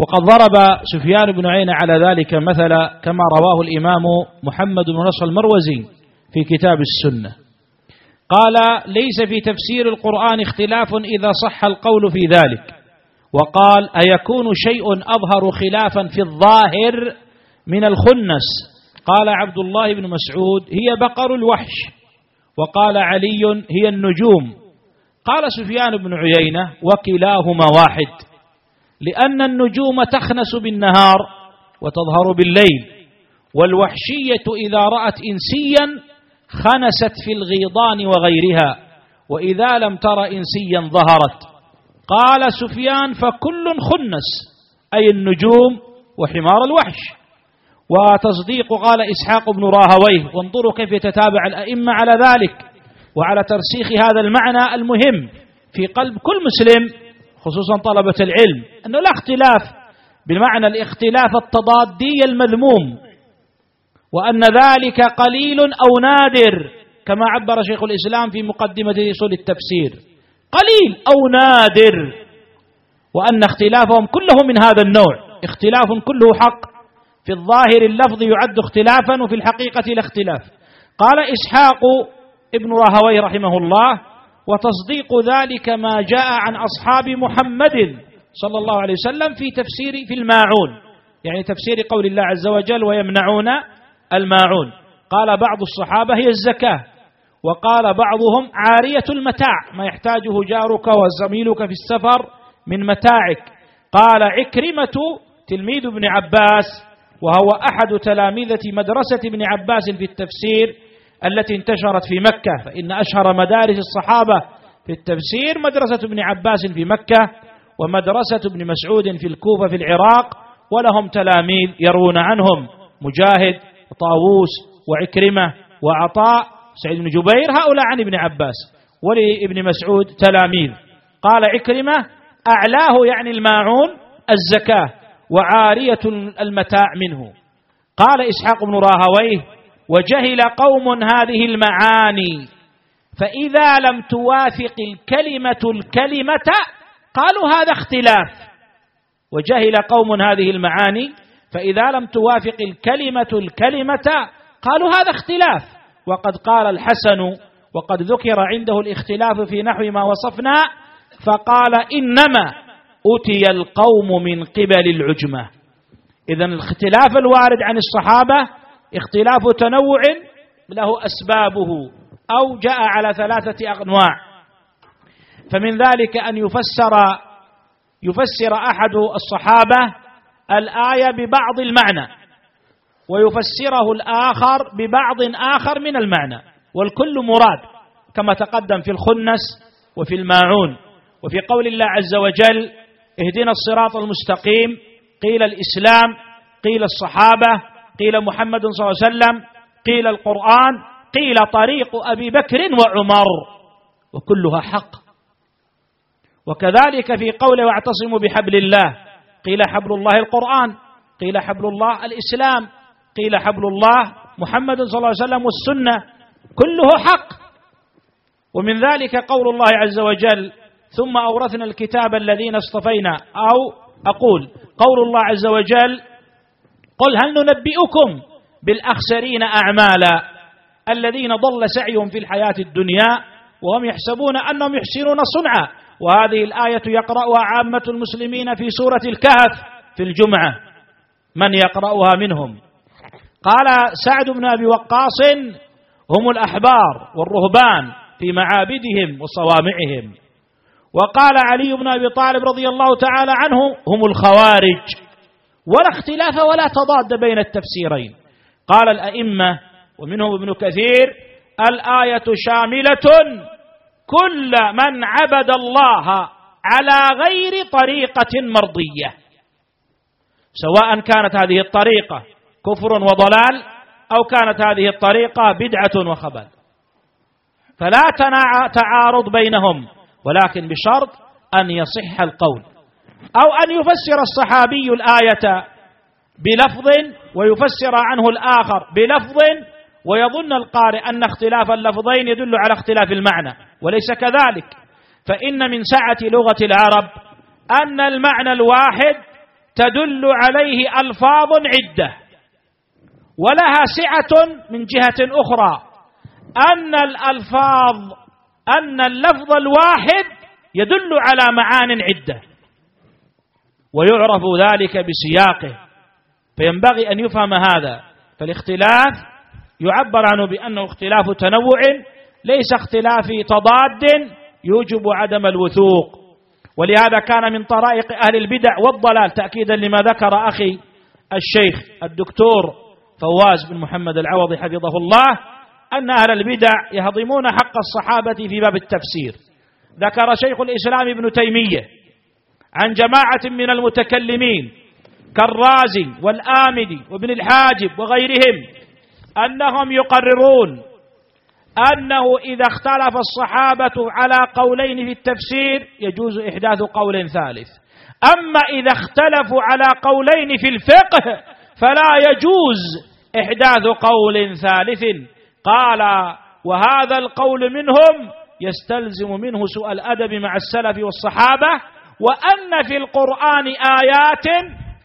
وقد ضرب سفيان بن عين على ذلك مثلا كما رواه الإمام محمد بن نصر المروزي في كتاب السنة. قال ليس في تفسير القرآن اختلاف إذا صح القول في ذلك. وقال أيكون شيء أظهر خلافا في الظاهر من الخنس؟ قال عبد الله بن مسعود هي بقر الوحش. وقال علي هي النجوم. قال سفيان بن عيينة وكلاهما واحد. لأن النجوم تخنس بالنهار وتظهر بالليل والوحشية إذا رأت إنسيا خنست في الغيضان وغيرها وإذا لم تر إنسيا ظهرت. قال سفيان فكل خنس أي النجوم وحمار الوحش. وتصديق قال إسحاق بن راهويه وانظروا كيف يتتابع الأئمة على ذلك وعلى ترسيخ هذا المعنى المهم في قلب كل مسلم. خصوصا طلبة العلم أنه لا اختلاف بمعنى الاختلاف التضادي المذموم وأن ذلك قليل أو نادر كما عبر شيخ الإسلام في مقدمة أصول التفسير. قليل أو نادر وأن اختلافهم كله من هذا النوع. اختلاف كله حق في الظاهر اللفظ يعد اختلافا وفي الحقيقة لا اختلاف. قال إسحاق ابن راهوي رحمه الله وتصديق ذلك ما جاء عن أصحاب محمد صلى الله عليه وسلم في تفسير في الماعون. يعني تفسير قول الله عز وجل ويمنعون الماعون. قال بعض الصحابة هي الزكاة. وقال بعضهم عارية المتاع. ما يحتاجه جارك وزميلك في السفر من متاعك. قال عكرمة تلميذ ابن عباس. وهو أحد تلامذة مدرسة ابن عباس في التفسير. التي انتشرت في مكة فإن أشهر مدارس الصحابة في التفسير مدرسة ابن عباس في مكة ومدرسة ابن مسعود في الكوفة في العراق ولهم تلاميذ يرون عنهم مجاهد وطاووس وعكرمة وعطاء سعيد بن جبير هؤلاء عن ابن عباس ولابن مسعود تلاميذ. قال عكرمة أعلاه يعني الماعون الزكاة وعارية المتاع منه. قال إسحاق بن راهويه وجهل قوم هذه المعاني. فإذا لم توافق الكلمة الكلمة قالوا هذا اختلاف. وجهل قوم هذه المعاني فإذا لم توافق الكلمة الكلمة قالوا هذا اختلاف. وقد قال الحسن وقد ذكر عنده الاختلاف في نحو ما وصفنا فقال إنما أتي القوم من قبل العجمة. إذا الاختلاف الوارد عن الصحابة اختلاف تنوع له أسبابه أو جاء على ثلاثة أنواع. فمن ذلك أن يفسر يفسر أحد الصحابة الآية ببعض المعنى ويفسره الآخر ببعض آخر من المعنى والكل مراد كما تقدم في الخنس وفي الماعون. وفي قول الله عز وجل اهدنا الصراط المستقيم قيل الإسلام قيل الصحابة قيل محمد صلى الله عليه وسلم قيل القرآن قيل طريق أبي بكر وعمر وكلها حق. وكذلك في قوله واعتصموا بحبل الله قيل حبل الله القرآن قيل حبل الله الإسلام قيل حبل الله محمد صلى الله عليه وسلم والسنة كله حق. ومن ذلك قول الله عز وجل ثم أورثنا الكتاب الذين اصطفينا أو أقول قول الله عز وجل قل هل ننبئكم بالأخسرين أعمالا الذين ضل سعيهم في الحياة الدنيا وهم يحسبون أنهم يحسنون صنعا؟ وهذه الآية يقرأها عامة المسلمين في سورة الكهف في الجمعة. من يقرأها منهم؟ قال سعد بن أبي وقاص هم الأحبار والرهبان في معابدهم وصوامعهم. وقال علي بن أبي طالب رضي الله تعالى عنه هم الخوارج. ولا اختلاف ولا تضاد بين التفسيرين. قال الأئمة ومنهم ابن كثير الآية شاملة كل من عبد الله على غير طريقة مرضية. سواء كانت هذه الطريقة كفر وضلال أو كانت هذه الطريقة بدعة وخبل. فلا تعارض بينهم ولكن بشرط أن يصح القول. أو أن يفسر الصحابي الآية بلفظ ويفسر عنه الآخر بلفظ ويظن القارئ أن اختلاف اللفظين يدل على اختلاف المعنى وليس كذلك. فإن من سعة لغة العرب أن المعنى الواحد تدل عليه ألفاظ عدة. ولها سعة من جهة أخرى أن الألفاظ أن اللفظ الواحد يدل على معان عدة. ويعرف ذلك بسياقه. فينبغي أن يفهم هذا. فالاختلاف يعبر عنه بأنه اختلاف تنوع ليس اختلاف تضاد يوجب عدم الوثوق. ولهذا كان من طرائق أهل البدع والضلال تأكيدا لما ذكر أخي الشيخ الدكتور فواز بن محمد العوضي حفظه الله أن أهل البدع يهضمون حق الصحابة في باب التفسير. ذكر شيخ الإسلام ابن تيمية عن جماعة من المتكلمين كالرازي والآمدي وابن الحاجب وغيرهم أنهم يقررون أنه إذا اختلف الصحابة على قولين في التفسير يجوز إحداث قول ثالث. أما إذا اختلفوا على قولين في الفقه فلا يجوز إحداث قول ثالث. قال وهذا القول منهم يستلزم منه سوء الأدب مع السلف والصحابة وأن في القرآن آيات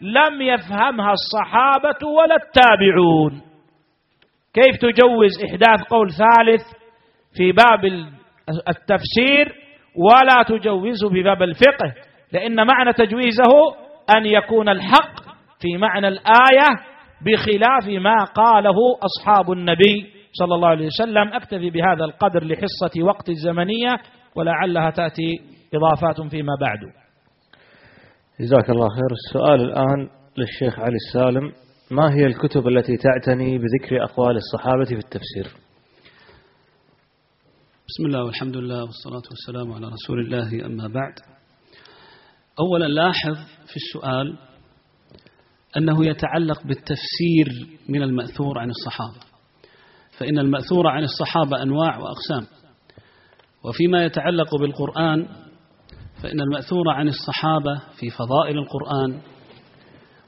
لم يفهمها الصحابة ولا التابعون. كيف تجوز إحداث قول ثالث في باب التفسير ولا تجوزه في باب الفقه؟ لأن معنى تجويزه أن يكون الحق في معنى الآية بخلاف ما قاله أصحاب النبي صلى الله عليه وسلم. أكتفي بهذا القدر لحصة وقت الزمنية ولعلها تأتي إضافات فيما بعد. جزاك الله خير. السؤال الآن للشيخ علي السالم. ما هي الكتب التي تعتني بذكر أقوال الصحابة في التفسير؟ بسم الله والحمد لله والصلاة والسلام على رسول الله. أما بعد أولا لاحظ في السؤال أنه يتعلق بالتفسير من المأثور عن الصحابة فإن المأثور عن الصحابة أنواع وأقسام وفيما يتعلق بالقرآن فإن المأثور عن الصحابة في فضائل القرآن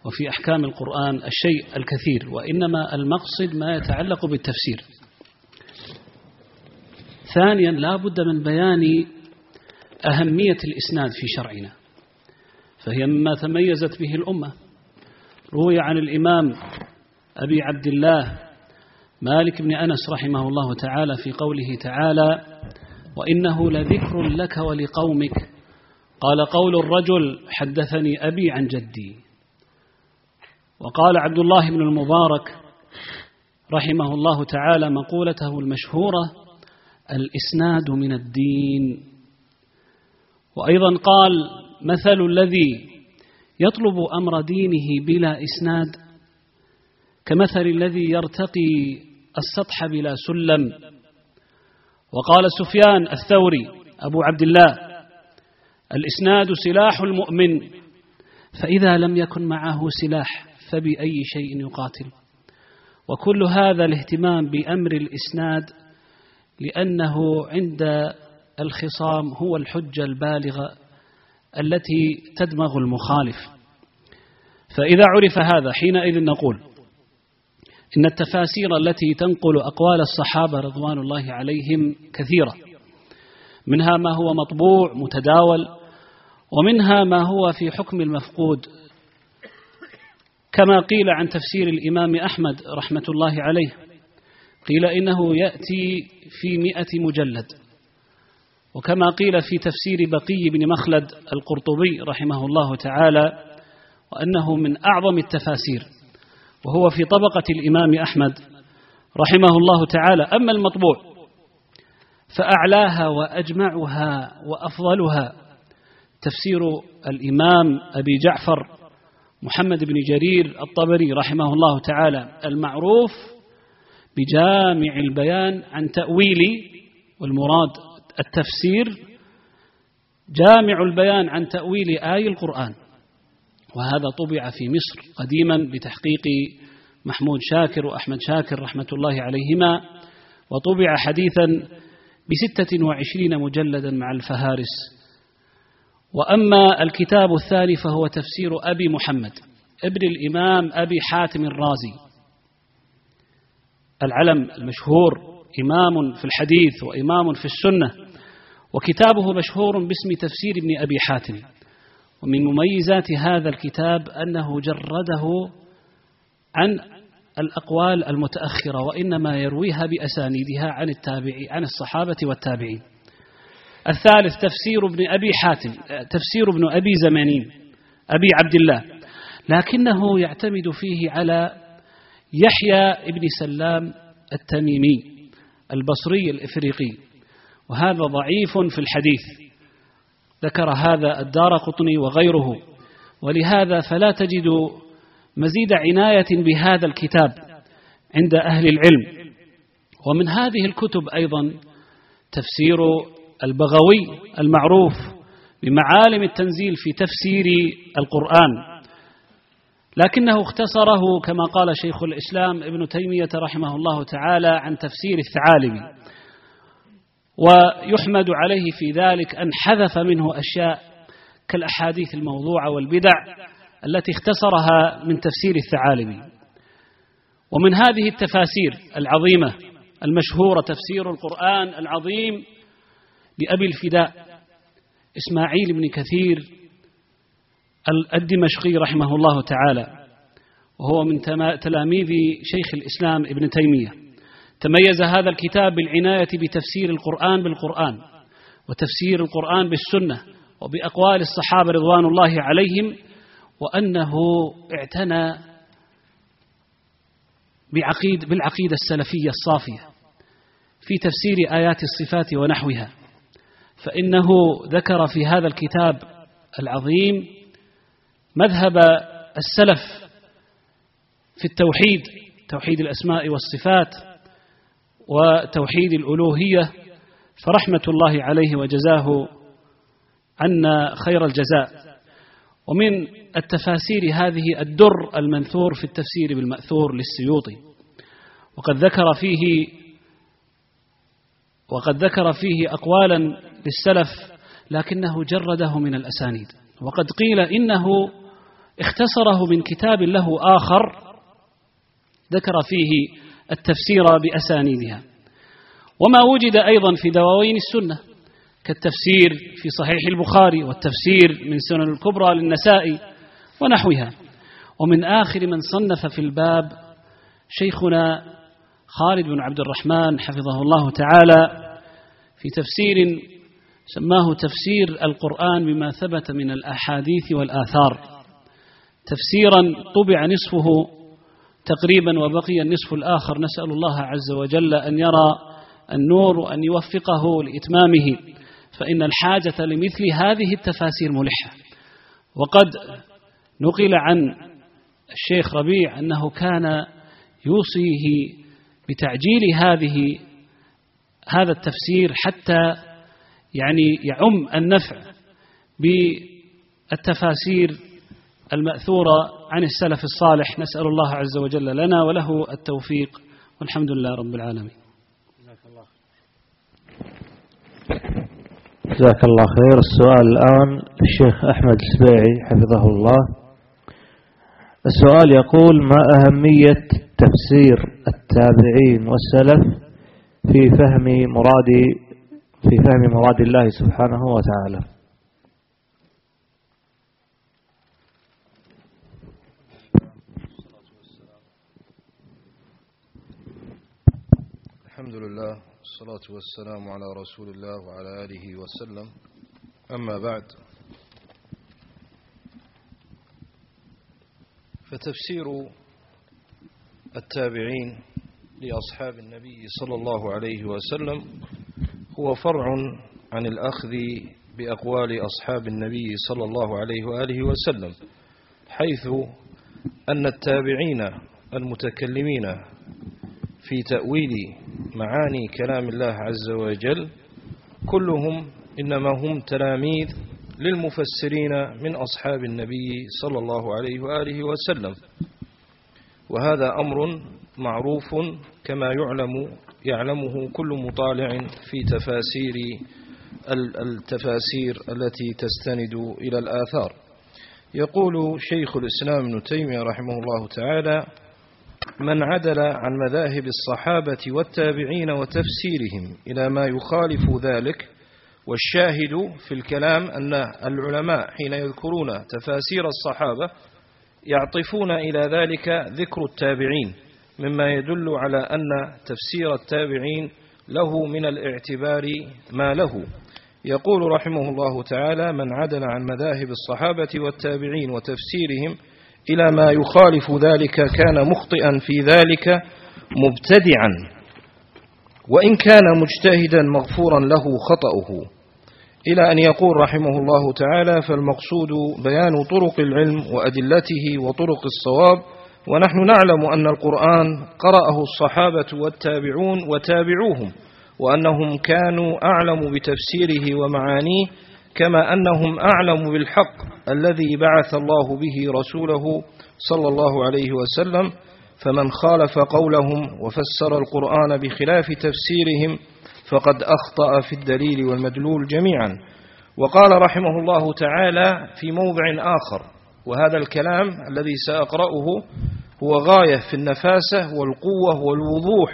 وفي أحكام القرآن الشيء الكثير وإنما المقصد ما يتعلق بالتفسير. ثانيا لا بد من بيان أهمية الإسناد في شرعنا فهي مما تميزت به الأمة. روي عن الإمام أبي عبد الله مالك بن أنس رحمه الله تعالى في قوله تعالى وإنه لذكر لك ولقومك قال قول الرجل حدثني أبي عن جدي. وقال عبد الله بن المبارك رحمه الله تعالى مقولته المشهورة الإسناد من الدين. وأيضا قال مثل الذي يطلب أمر دينه بلا إسناد كمثل الذي يرتقي السطح بلا سلم. وقال سفيان الثوري أبو عبد الله الإسناد سلاح المؤمن. فإذا لم يكن معه سلاح فبأي شيء يقاتل. وكل هذا الاهتمام بأمر الإسناد لأنه عند الخصام هو الحجة البالغة التي تدمغ المخالف. فإذا عرف هذا حينئذ نقول إن التفاسير التي تنقل أقوال الصحابة رضوان الله عليهم كثيرة. منها ما هو مطبوع متداول ومنها ما هو في حكم المفقود. كما قيل عن تفسير الإمام أحمد رحمة الله عليه قيل إنه يأتي في مئة مجلد. وكما قيل في تفسير بقي بن مخلد القرطبي رحمه الله تعالى وأنه من أعظم التفاسير. وهو في طبقة الإمام أحمد رحمه الله تعالى. أما المطبوع فأعلاها وأجمعها وأفضلها. تفسير الإمام أبي جعفر محمد بن جرير الطبري رحمه الله تعالى المعروف بجامع البيان عن تأويل والمراد التفسير جامع البيان عن تأويل آي القرآن. وهذا طبع في مصر قديما بتحقيق محمود شاكر وأحمد شاكر رحمة الله عليهما وطبع حديثا بستة وعشرين مجلدا مع الفهارس. وأما الكتاب الثاني فهو تفسير أبي محمد ابن الإمام أبي حاتم الرازي. العلم المشهور إمام في الحديث وإمام في السنة. وكتابه مشهور باسم تفسير ابن أبي حاتم. ومن مميزات هذا الكتاب أنه جرده عن الأقوال المتأخرة وإنما يرويها بأسانيدها عن التابعي عن الصحابة والتابعين. الثالث تفسير ابن أبي حاتم تفسير ابن أبي زمانين أبي عبد الله. لكنه يعتمد فيه على يحيى ابن سلام التميمي البصري الإفريقي. وهذا ضعيف في الحديث. ذكر هذا الدار قطني وغيره. ولهذا فلا تجد مزيد عناية بهذا الكتاب عند أهل العلم. ومن هذه الكتب أيضا تفسير البغوي المعروف بمعالم التنزيل في تفسير القرآن. لكنه اختصره كما قال شيخ الإسلام ابن تيمية رحمه الله تعالى عن تفسير الثعالبي ويحمد عليه في ذلك أن حذف منه أشياء كالأحاديث الموضوعة والبدع التي اختصرها من تفسير الثعالبي ومن هذه التفاسير العظيمة المشهورة تفسير القرآن العظيم لأبي الفداء إسماعيل بن كثير الدمشقي رحمه الله تعالى وهو من تلاميذ شيخ الإسلام ابن تيمية. تميز هذا الكتاب بالعناية بتفسير القرآن بالقرآن وتفسير القرآن بالسنة وبأقوال الصحابة رضوان الله عليهم وأنه اعتنى بعقيد بالعقيدة السلفية الصافية في تفسير آيات الصفات ونحوها. فإنه ذكر في هذا الكتاب العظيم مذهب السلف في التوحيد توحيد الأسماء والصفات وتوحيد الألوهية. فرحمة الله عليه وجزاه عنا خير الجزاء. ومن التفاسير هذه الدر المنثور في التفسير بالمأثور للسيوطي. وقد ذكر فيه وقد ذكر فيه أقوالا للسلف لكنه جرده من الأسانيد. وقد قيل إنه اختصره من كتاب له آخر ذكر فيه التفسير بأسانيدها. وما وجد أيضا في دواوين السنة. كالتفسير في صحيح البخاري والتفسير من سنن الكبرى للنسائي ونحوها. ومن آخر من صنف في الباب شيخنا خالد بن عبد الرحمن حفظه الله تعالى في تفسير سماه تفسير القرآن بما ثبت من الأحاديث والآثار. تفسيرا طبع نصفه تقريبا وبقي النصف الآخر. نسأل الله عز وجل أن يرى النور وأن يوفقه لإتمامه. فإن الحاجة لمثل هذه التفاسير ملحة. وقد نقل عن الشيخ ربيع أنه كان يوصيه بتعجيل هذه هذا التفسير حتى يعني يعم النفع بالتفاسير المأثورة عن السلف الصالح. نسأل الله عز وجل لنا وله التوفيق. والحمد لله رب العالمين. جزاك الله خير. السؤال الآن الشيخ أحمد السبيعي حفظه الله. السؤال يقول ما أهمية تفسير التابعين والسلف في فهم مراد في فهم مراد الله سبحانه وتعالى؟ الحمد لله. والصلاة والسلام على رسول الله وعلى آله وسلم. أما بعد فتفسير التابعين لأصحاب النبي صلى الله عليه وسلم هو فرع عن الأخذ بأقوال أصحاب النبي صلى الله عليه وآله وسلم حيث أن التابعين المتكلمين في تأويل معاني كلام الله عز وجل كلهم إنما هم تلاميذ للمفسرين من أصحاب النبي صلى الله عليه وآله وسلم. وهذا أمر معروف كما يعلم يعلمه كل مطالع في تفاسير التفاسير التي تستند إلى الآثار. يقول شيخ الإسلام ابن تيمية رحمه الله تعالى من عدل عن مذاهب الصحابة والتابعين وتفسيرهم إلى ما يخالف ذلك والشاهد في الكلام أن العلماء حين يذكرون تفاسير الصحابة يعطفون إلى ذلك ذكر التابعين مما يدل على أن تفسير التابعين له من الاعتبار ما له. يقول رحمه الله تعالى من عدل عن مذاهب الصحابة والتابعين وتفسيرهم إلى ما يخالف ذلك كان مخطئا في ذلك مبتدعا. وإن كان مجتهدا مغفورا له خطأه. إلى أن يقول رحمه الله تعالى فالمقصود بيان طرق العلم وأدلته وطرق الصواب. ونحن نعلم أن القرآن قرأه الصحابة والتابعون وتابعوهم وأنهم كانوا أعلم بتفسيره ومعانيه كما أنهم أعلم بالحق الذي بعث الله به رسوله صلى الله عليه وسلم فمن خالف قولهم وفسر القرآن بخلاف تفسيرهم فقد أخطأ في الدليل والمدلول جميعا. وقال رحمه الله تعالى في موضع آخر وهذا الكلام الذي سأقرأه هو غاية في النفاسة والقوة والوضوح.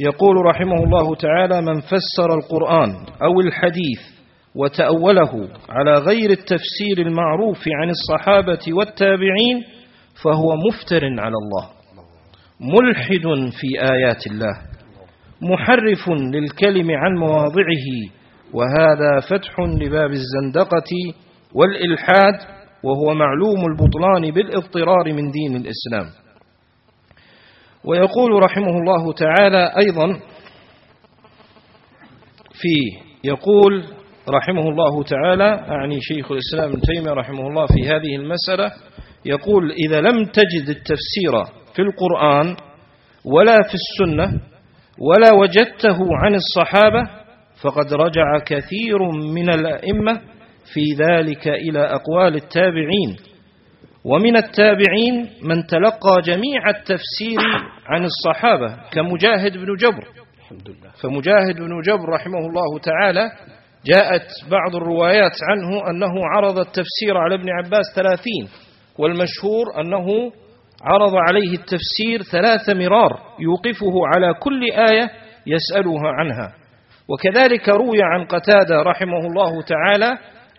يقول رحمه الله تعالى من فسر القرآن أو الحديث وتأوله على غير التفسير المعروف عن الصحابة والتابعين فهو مفتر على الله. ملحد في آيات الله. محرف للكلم عن مواضعه. وهذا فتح لباب الزندقة والإلحاد وهو معلوم البطلان بالاضطرار من دين الإسلام. ويقول رحمه الله تعالى أيضا في يقول رحمه الله تعالى أعني شيخ الإسلام ابن تيمية رحمه الله في هذه المسألة يقول إذا لم تجد التفسير في القرآن ولا في السنة ولا وجدته عن الصحابة فقد رجع كثير من الأئمة في ذلك إلى أقوال التابعين. ومن التابعين من تلقى جميع التفسير عن الصحابة كمجاهد بن جبر. فمجاهد بن جبر رحمه الله تعالى جاءت بعض الروايات عنه أنه عرض التفسير على ابن عباس ثلاثين والمشهور أنه عرض عليه التفسير ثلاث مرار يوقفه على كل آية يسألها عنها. وكذلك روي عن قتادة رحمه الله تعالى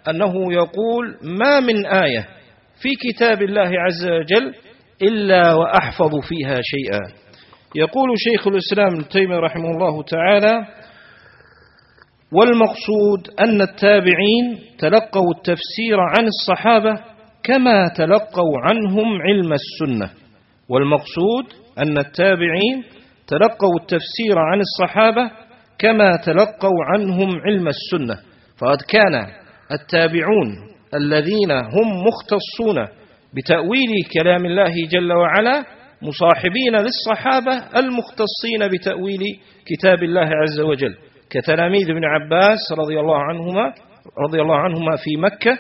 أنه يقول ما من آية في كتاب الله عز وجل إلا وأحفظ فيها شيئا يقول شيخ الإسلام تيمية رحمه الله تعالى والمقصود أن التابعين تلقوا التفسير عن الصحابة كما تلقوا عنهم علم السنة. والمقصود أن التابعين تلقوا التفسير عن الصحابة كما تلقوا عنهم علم السنة. فقد كان التابعون الذين هم مختصون بتأويل كلام الله جل وعلا مصاحبين للصحابة المختصين بتأويل كتاب الله عز وجل. كتلاميذ ابن عباس رضي الله عنهما رضي الله عنهما في مكة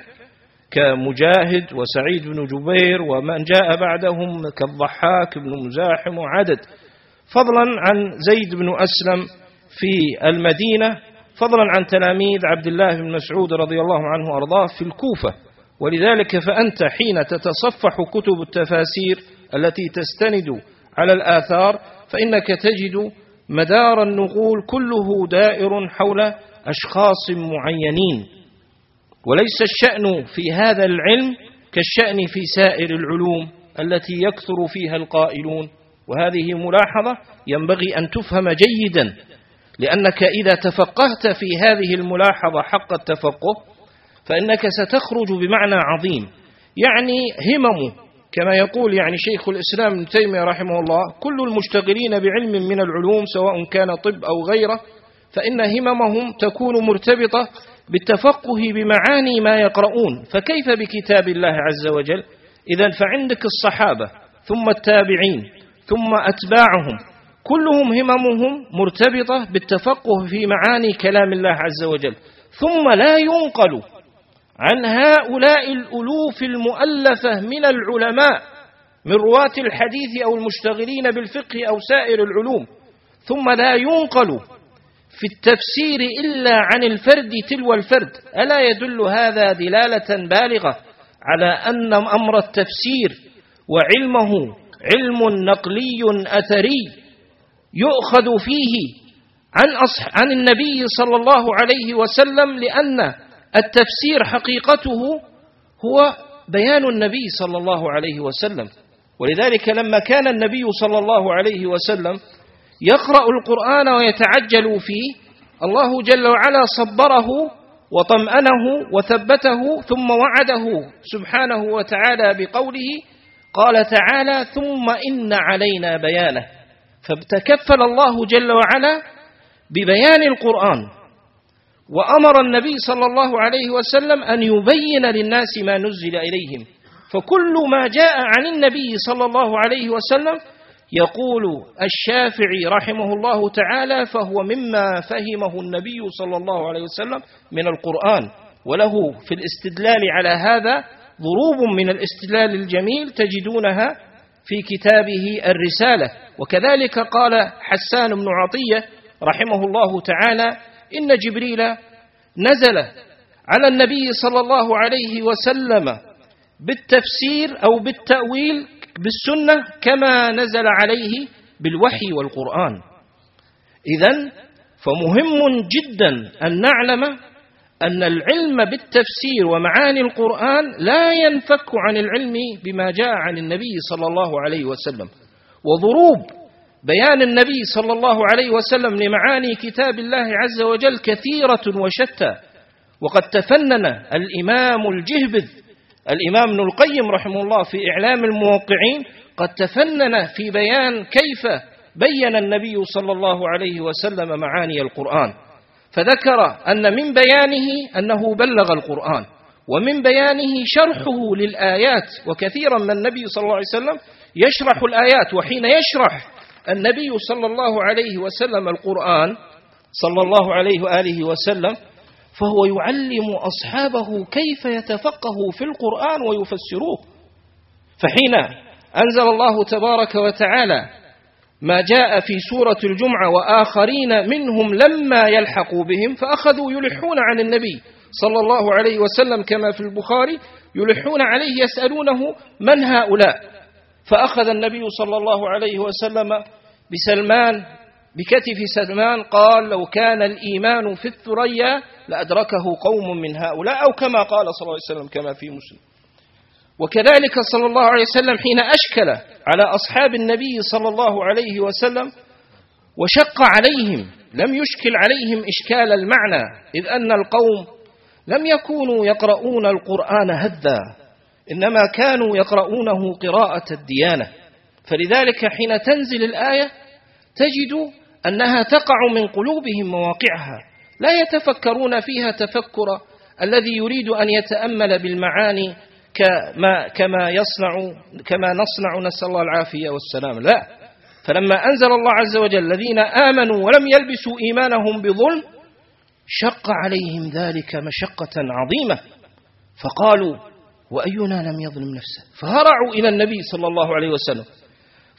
كمجاهد وسعيد بن جبير ومن جاء بعدهم كالضحاك بن مزاحم وعدد. فضلا عن زيد بن أسلم في المدينة فضلا عن تلاميذ عبد الله بن مسعود رضي الله عنه وأرضاه في الكوفة. ولذلك فأنت حين تتصفح كتب التفاسير التي تستند على الآثار فإنك تجد مدار النقول كله دائر حول أشخاص معينين. وليس الشأن في هذا العلم كالشأن في سائر العلوم التي يكثر فيها القائلون. وهذه ملاحظة ينبغي أن تفهم جيدا لأنك إذا تفقهت في هذه الملاحظة حق التفقه فإنك ستخرج بمعنى عظيم يعني همم كما يقول يعني شيخ الإسلام ابن تيمية رحمه الله كل المشتغلين بعلم من العلوم سواء كان طب أو غيره فإن هممهم تكون مرتبطة بالتفقه بمعاني ما يقرؤون. فكيف بكتاب الله عز وجل؟ إذا فعندك الصحابة ثم التابعين ثم أتباعهم. كلهم هممهم مرتبطة بالتفقه في معاني كلام الله عز وجل. ثم لا ينقل عن هؤلاء الألوف المؤلفة من العلماء من رواة الحديث أو المشتغلين بالفقه أو سائر العلوم ثم لا ينقل في التفسير إلا عن الفرد تلو الفرد. ألا يدل هذا دلالة بالغة على أن أمر التفسير وعلمه علم نقلي أثري يؤخذ فيه عن, عن النبي صلى الله عليه وسلم لأن التفسير حقيقته هو بيان النبي صلى الله عليه وسلم. ولذلك لما كان النبي صلى الله عليه وسلم يقرأ القرآن ويتعجل فيه الله جل وعلا صبره وطمأنه وثبته ثم وعده سبحانه وتعالى بقوله قال تعالى ثم إن علينا بيانه. فابتكفل الله جل وعلا ببيان القرآن. وأمر النبي صلى الله عليه وسلم أن يبين للناس ما نزل إليهم. فكل ما جاء عن النبي صلى الله عليه وسلم يقول الشافعي رحمه الله تعالى فهو مما فهمه النبي صلى الله عليه وسلم من القرآن. وله في الاستدلال على هذا ضروب من الاستدلال الجميل تجدونها في كتابه الرسالة. وكذلك قال حسان بن عطية رحمه الله تعالى إن جبريل نزل على النبي صلى الله عليه وسلم بالتفسير أو بالتأويل بالسنة كما نزل عليه بالوحي والقرآن. إذا فمهم جدا أن نعلم أن العلم بالتفسير ومعاني القرآن لا ينفك عن العلم بما جاء عن النبي صلى الله عليه وسلم. وضروب بيان النبي صلى الله عليه وسلم لمعاني كتاب الله عز وجل كثيرة وشتى. وقد تفنن الإمام الجهبذ الإمام ابن القيم رحمه الله في إعلام الموقعين قد تفنن في بيان كيف بين النبي صلى الله عليه وسلم معاني القرآن. فذكر أن من بيانه أنه بلغ القرآن ومن بيانه شرحه للآيات وكثيرا من النبي صلى الله عليه وسلم يشرح الآيات وحين يشرح النبي صلى الله عليه وسلم القرآن صلى الله عليه وآله وسلم فهو يعلم أصحابه كيف يتفقهوا في القرآن ويفسروه. فحين أنزل الله تبارك وتعالى ما جاء في سورة الجمعة وآخرين منهم لما يلحقوا بهم فأخذوا يلحون عن النبي صلى الله عليه وسلم كما في البخاري يلحون عليه يسألونه من هؤلاء. فأخذ النبي صلى الله عليه وسلم بسلمان بكتف سلمان قال لو كان الإيمان في الثريا لأدركه قوم من هؤلاء أو كما قال صلى الله عليه وسلم كما في مسلم. وكذلك صلى الله عليه وسلم حين أشكل على أصحاب النبي صلى الله عليه وسلم وشق عليهم لم يشكل عليهم إشكال المعنى إذ أن القوم لم يكونوا يقرؤون القرآن هذا إنما كانوا يقرؤونه قراءة الديانة. فلذلك حين تنزل الآية تجد أنها تقع من قلوبهم مواقعها. لا يتفكرون فيها تفكر الذي يريد أن يتأمل بالمعاني كما, كما يصنع كما نصنع. نسأل الله العافية والسلام. لا. فلما أنزل الله عز وجل الذين آمنوا ولم يلبسوا إيمانهم بظلم شق عليهم ذلك مشقة عظيمة. فقالوا وأينا لم يظلم نفسه. فهرعوا إلى النبي صلى الله عليه وسلم.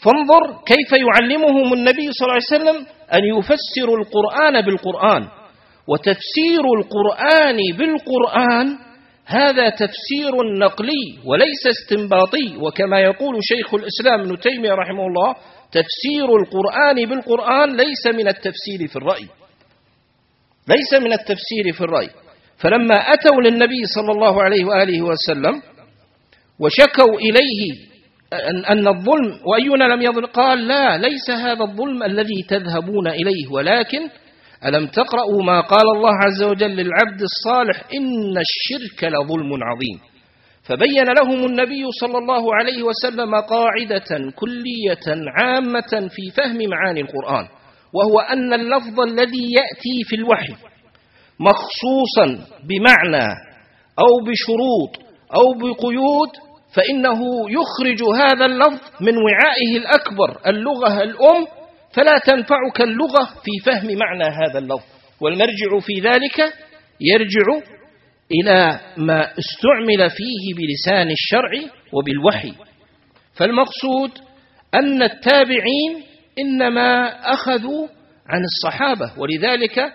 فانظر كيف يعلمهم النبي صلى الله عليه وسلم أن يفسروا القرآن بالقرآن. وتفسير القرآن بالقرآن هذا تفسير نقلي وليس استنباطي. وكما يقول شيخ الإسلام ابن تيمية رحمه الله تفسير القرآن بالقرآن ليس من التفسير في الرأي. ليس من التفسير في الرأي. فلما أتوا للنبي صلى الله عليه وآله وسلم وشكوا إليه أن الظلم وأينا لم يظلم؟ قال لا ليس هذا الظلم الذي تذهبون إليه ولكن ألم تقرأوا ما قال الله عز وجل للعبد الصالح؟ إن الشرك لظلم عظيم. فبين لهم النبي صلى الله عليه وسلم قاعدة كلية عامة في فهم معاني القرآن وهو أن اللفظ الذي يأتي في الوحي مخصوصا بمعنى أو بشروط أو بقيود فإنه يخرج هذا اللفظ من وعائه الأكبر اللغة الأم فلا تنفعك اللغة في فهم معنى هذا اللفظ. والمرجع في ذلك يرجع إلى ما استعمل فيه بلسان الشرع وبالوحي. فالمقصود أن التابعين إنما أخذوا عن الصحابة ولذلك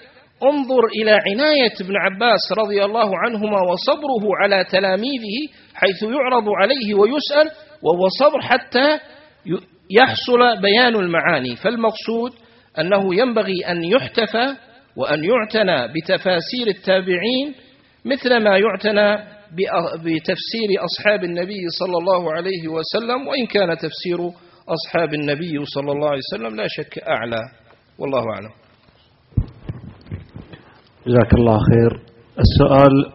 انظر إلى عناية ابن عباس رضي الله عنهما وصبره على تلاميذه حيث يعرض عليه ويسأل وهو صبر حتى يحصل بيان المعاني. فالمقصود أنه ينبغي أن يحتفى وأن يعتنى بتفاسير التابعين مثل ما يعتنى بتفسير أصحاب النبي صلى الله عليه وسلم وإن كان تفسير أصحاب النبي صلى الله عليه وسلم لا شك أعلى. والله أعلم. جزاك الله خير. السؤال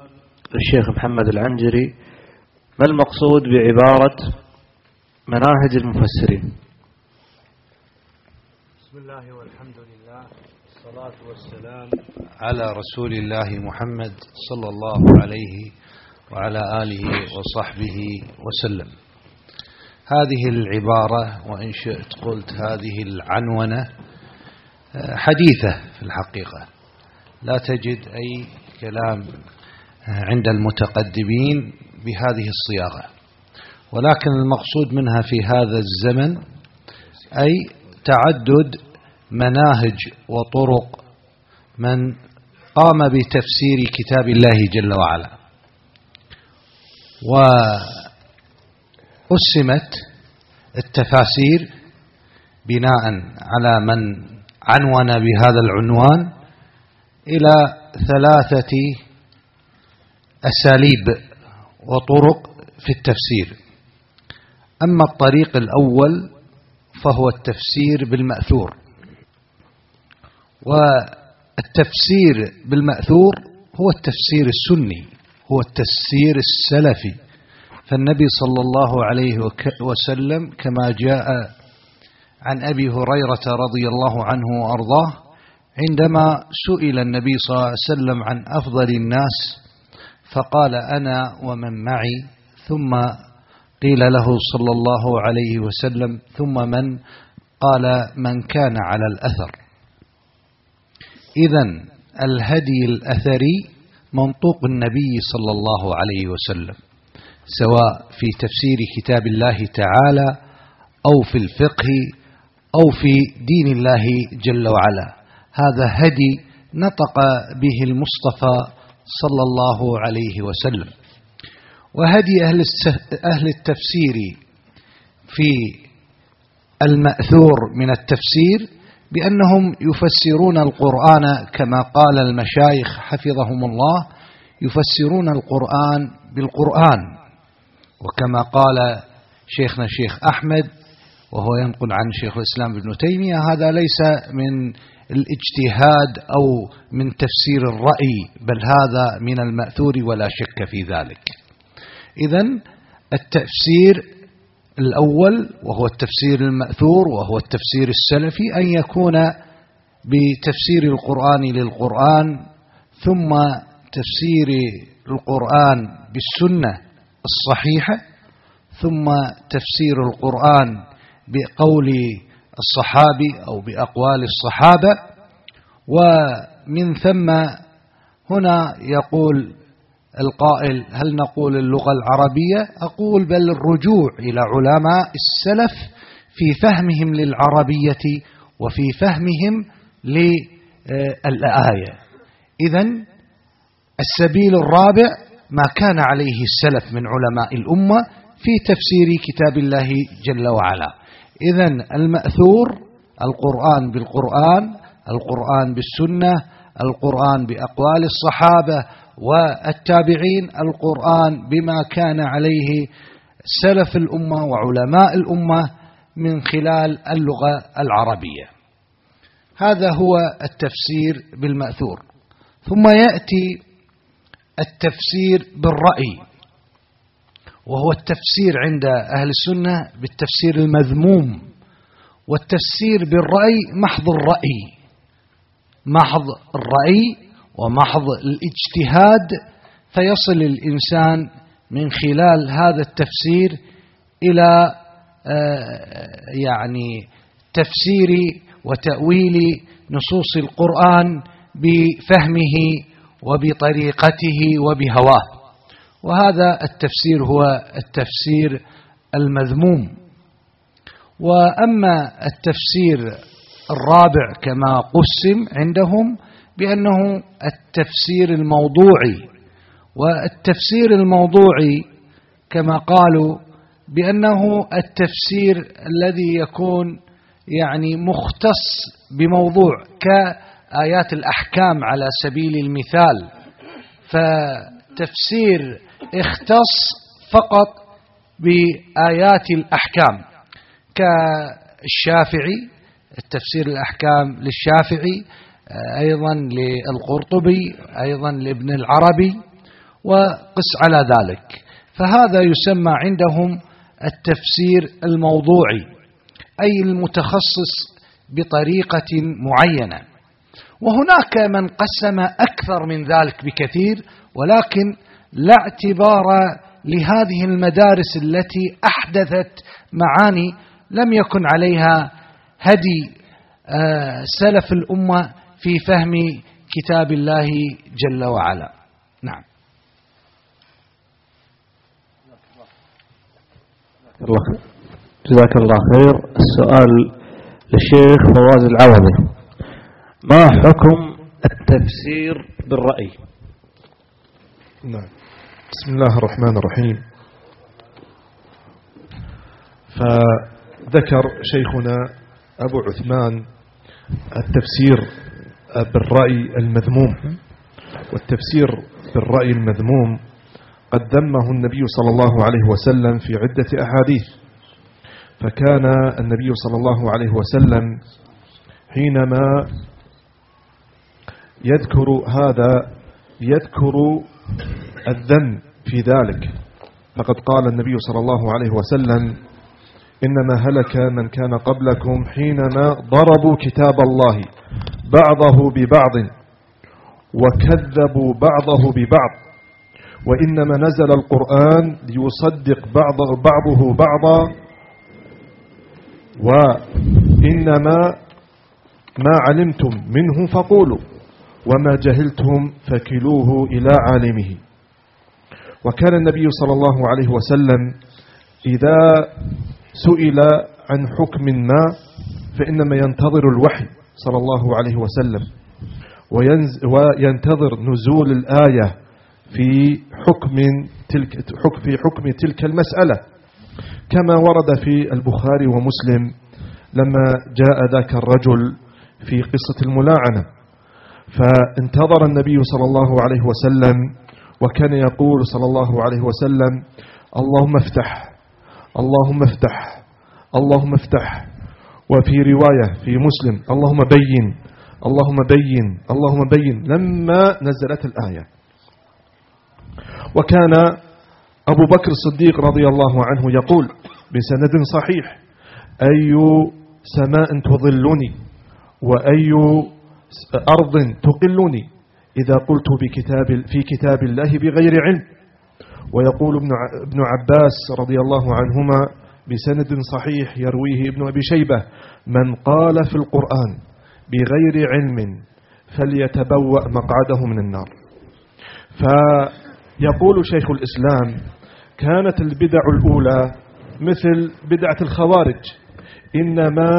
الشيخ محمد العنجري ما المقصود بعبارة مناهج المفسرين؟ بسم الله والحمد لله والصلاة والسلام على رسول الله محمد صلى الله عليه وعلى آله وصحبه وسلم. هذه العبارة وإن شئت قلت هذه العنونة حديثة في الحقيقة. لا تجد أي كلام عند المتقدمين بهذه الصياغة. ولكن المقصود منها في هذا الزمن أي تعدد مناهج وطرق من قام بتفسير كتاب الله جل وعلا. وقسمت التفاسير بناء على من عنون بهذا العنوان إلى ثلاثة أساليب وطرق في التفسير. أما الطريق الأول فهو التفسير بالمأثور. والتفسير بالمأثور هو التفسير السني هو التفسير السلفي. فالنبي صلى الله عليه وسلم كما جاء عن أبي هريرة رضي الله عنه وأرضاه عندما سئل النبي صلى الله عليه وسلم عن أفضل الناس فقال أنا ومن معي ثم قيل له صلى الله عليه وسلم ثم من؟ قال من كان على الأثر. إذا الهدي الأثري منطوق النبي صلى الله عليه وسلم سواء في تفسير كتاب الله تعالى أو في الفقه أو في دين الله جل وعلا. هذا هدي نطق به المصطفى صلى الله عليه وسلم. وهدي أهل التفسير في المأثور من التفسير بأنهم يفسرون القرآن كما قال المشايخ حفظهم الله يفسرون القرآن بالقرآن. وكما قال شيخنا الشيخ أحمد وهو ينقل عن شيخ الإسلام ابن تيمية هذا ليس من الاجتهاد أو من تفسير الرأي بل هذا من المأثور ولا شك في ذلك. إذا التفسير الأول وهو التفسير المأثور وهو التفسير السلفي أن يكون بتفسير القرآن للقرآن ثم تفسير القرآن بالسنة الصحيحة ثم تفسير القرآن بقول الصحابي أو بأقوال الصحابة ومن ثم هنا يقول القائل هل نقول اللغة العربية؟ أقول بل الرجوع إلى علماء السلف في فهمهم للعربية وفي فهمهم للآية. إذا السبيل الرابع ما كان عليه السلف من علماء الأمة في تفسير كتاب الله جل وعلا. إذا المأثور القرآن بالقرآن القرآن بالسنة القرآن بأقوال الصحابة والتابعين القرآن بما كان عليه سلف الأمة وعلماء الأمة من خلال اللغة العربية. هذا هو التفسير بالمأثور. ثم يأتي التفسير بالرأي. وهو التفسير عند أهل السنة بالتفسير المذموم والتفسير بالرأي محض الرأي محض الرأي ومحض الاجتهاد فيصل الإنسان من خلال هذا التفسير إلى آه، يعني تفسير وتأويل نصوص القرآن بفهمه وبطريقته وبهواه. وهذا التفسير هو التفسير المذموم. وأما التفسير الرابع كما قسم عندهم بأنه التفسير الموضوعي. والتفسير الموضوعي كما قالوا بأنه التفسير الذي يكون يعني مختص بموضوع كآيات الأحكام على سبيل المثال. فتفسير اختص فقط بآيات الأحكام كالشافعي التفسير الأحكام للشافعي أيضا للقرطبي أيضا لابن العربي وقس على ذلك. فهذا يسمى عندهم التفسير الموضوعي أي المتخصص بطريقة معينة. وهناك من قسم أكثر من ذلك بكثير ولكن لا اعتبار لهذه المدارس التي أحدثت معاني لم يكن عليها هدي آه، سلف الأمة في فهم كتاب الله جل وعلا. نعم. جزاك الله خير. السؤال للشيخ فواز العوضي. ما حكم التفسير بالرأي؟ نعم. بسم الله الرحمن الرحيم. فذكر شيخنا أبو عثمان التفسير بالرأي المذموم. والتفسير بالرأي المذموم قد ذمه النبي صلى الله عليه وسلم في عدة أحاديث. فكان النبي صلى الله عليه وسلم حينما يذكر هذا يذكر الذم في ذلك. فقد قال النبي صلى الله عليه وسلم إنما هلك من كان قبلكم حينما ضربوا كتاب الله بعضه ببعض وكذبوا بعضه ببعض. وإنما نزل القرآن ليصدق بعض بعضه بعضا. وإنما ما علمتم منه فقولوا وما جهلتم فكلوه إلى عالمه. وكان النبي صلى الله عليه وسلم إذا سئل عن حكم ما فإنما ينتظر الوحي صلى الله عليه وسلم وينتظر نزول الآية في حكم تلك في حكم تلك المسألة. كما ورد في البخاري ومسلم لما جاء ذاك الرجل في قصة الملاعنة فانتظر النبي صلى الله عليه وسلم وكان يقول صلى الله عليه وسلم اللهم افتح اللهم افتح اللهم افتح. وفي رواية في مسلم اللهم بين اللهم بين اللهم بين. لما نزلت الآية. وكان أبو بكر الصديق رضي الله عنه يقول بسند صحيح أي سماء تظلني وأي أرض تقلني؟ إذا قلت بكتاب في كتاب الله بغير علم. ويقول ابن عباس رضي الله عنهما بسند صحيح يرويه ابن أبي شيبة من قال في القرآن بغير علم فليتبوأ مقعده من النار. فيقول شيخ الإسلام كانت البدع الأولى مثل بدعة الخوارج إنما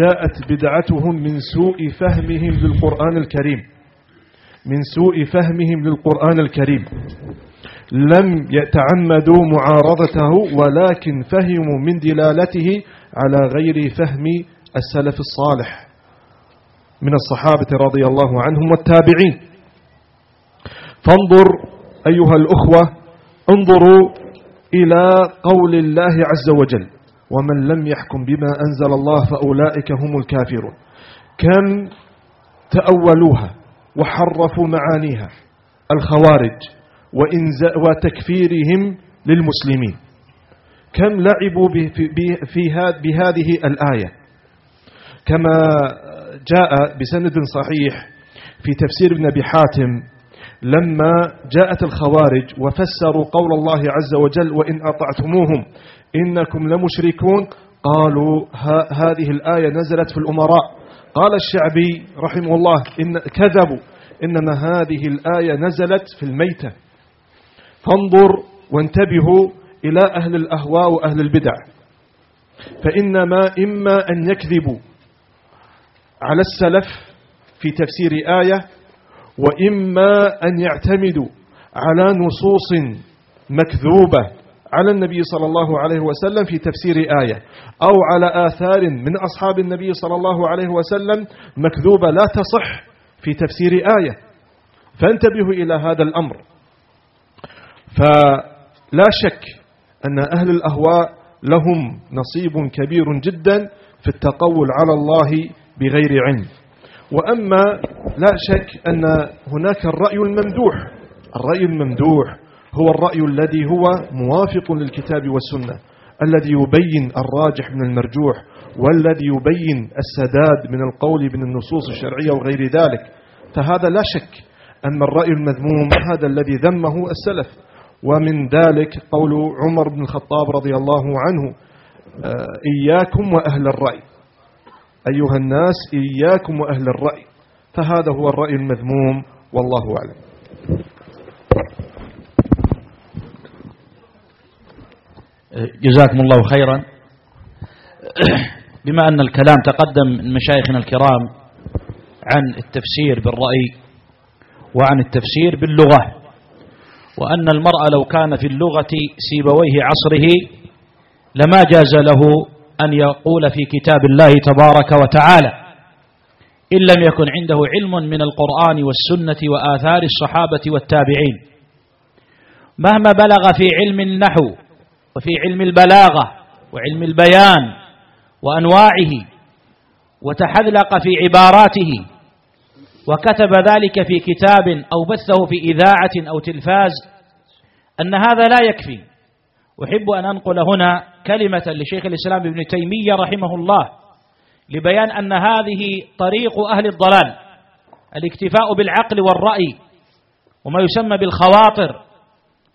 جاءت بدعتهم من سوء فهمهم للقرآن الكريم. من سوء فهمهم للقرآن الكريم. لم يتعمدوا معارضته ولكن فهموا من دلالته على غير فهم السلف الصالح من الصحابة رضي الله عنهم والتابعين. فانظر أيها الأخوة انظروا إلى قول الله عز وجل ومن لم يحكم بما أنزل الله فأولئك هم الكافرون. كم تأولوها؟ وحرفوا معانيها الخوارج وتكفيرهم للمسلمين. كم لعبوا بهذه الآية؟ كما جاء بسند صحيح في تفسير ابن أبي حاتم لما جاءت الخوارج وفسروا قول الله عز وجل وإن أطعتموهم إنكم لمشركون قالوا هذه الآية نزلت في الأمراء. قال الشعبي رحمه الله إن كذبوا إنما هذه الآية نزلت في الميتة. فانظر وانتبهوا إلى أهل الأهواء وأهل البدع. فإنما إما أن يكذبوا على السلف في تفسير آية وإما أن يعتمدوا على نصوص مكذوبة. على النبي صلى الله عليه وسلم في تفسير آية. أو على آثار من أصحاب النبي صلى الله عليه وسلم مكذوبة لا تصح في تفسير آية. فانتبهوا إلى هذا الأمر. فلا شك أن أهل الأهواء لهم نصيب كبير جدا في التقول على الله بغير علم. وأما لا شك أن هناك الرأي الممدوح. الرأي الممدوح هو الرأي الذي هو موافق للكتاب والسنة الذي يبين الراجح من المرجوح والذي يبين السداد من القول من النصوص الشرعية وغير ذلك. فهذا لا شك أن الرأي المذموم هذا الذي ذمه السلف. ومن ذلك قول عمر بن الخطاب رضي الله عنه آه، إياكم وأهل الرأي. أيها الناس إياكم وأهل الرأي. فهذا هو الرأي المذموم والله أعلم. جزاكم الله خيرا. بما أن الكلام تقدم من مشايخنا الكرام عن التفسير بالرأي وعن التفسير باللغة وأن المرء لو كان في اللغة سيبويه عصره لما جاز له أن يقول في كتاب الله تبارك وتعالى إن لم يكن عنده علم من القرآن والسنة وآثار الصحابة والتابعين مهما بلغ في علم النحو وفي علم البلاغة وعلم البيان وأنواعه وتحذلق في عباراته وكتب ذلك في كتاب أو بثه في إذاعة أو تلفاز أن هذا لا يكفي. أحب أن أنقل هنا كلمة لشيخ الإسلام ابن تيمية رحمه الله لبيان أن هذه طريق أهل الضلال الاكتفاء بالعقل والرأي وما يسمى بالخواطر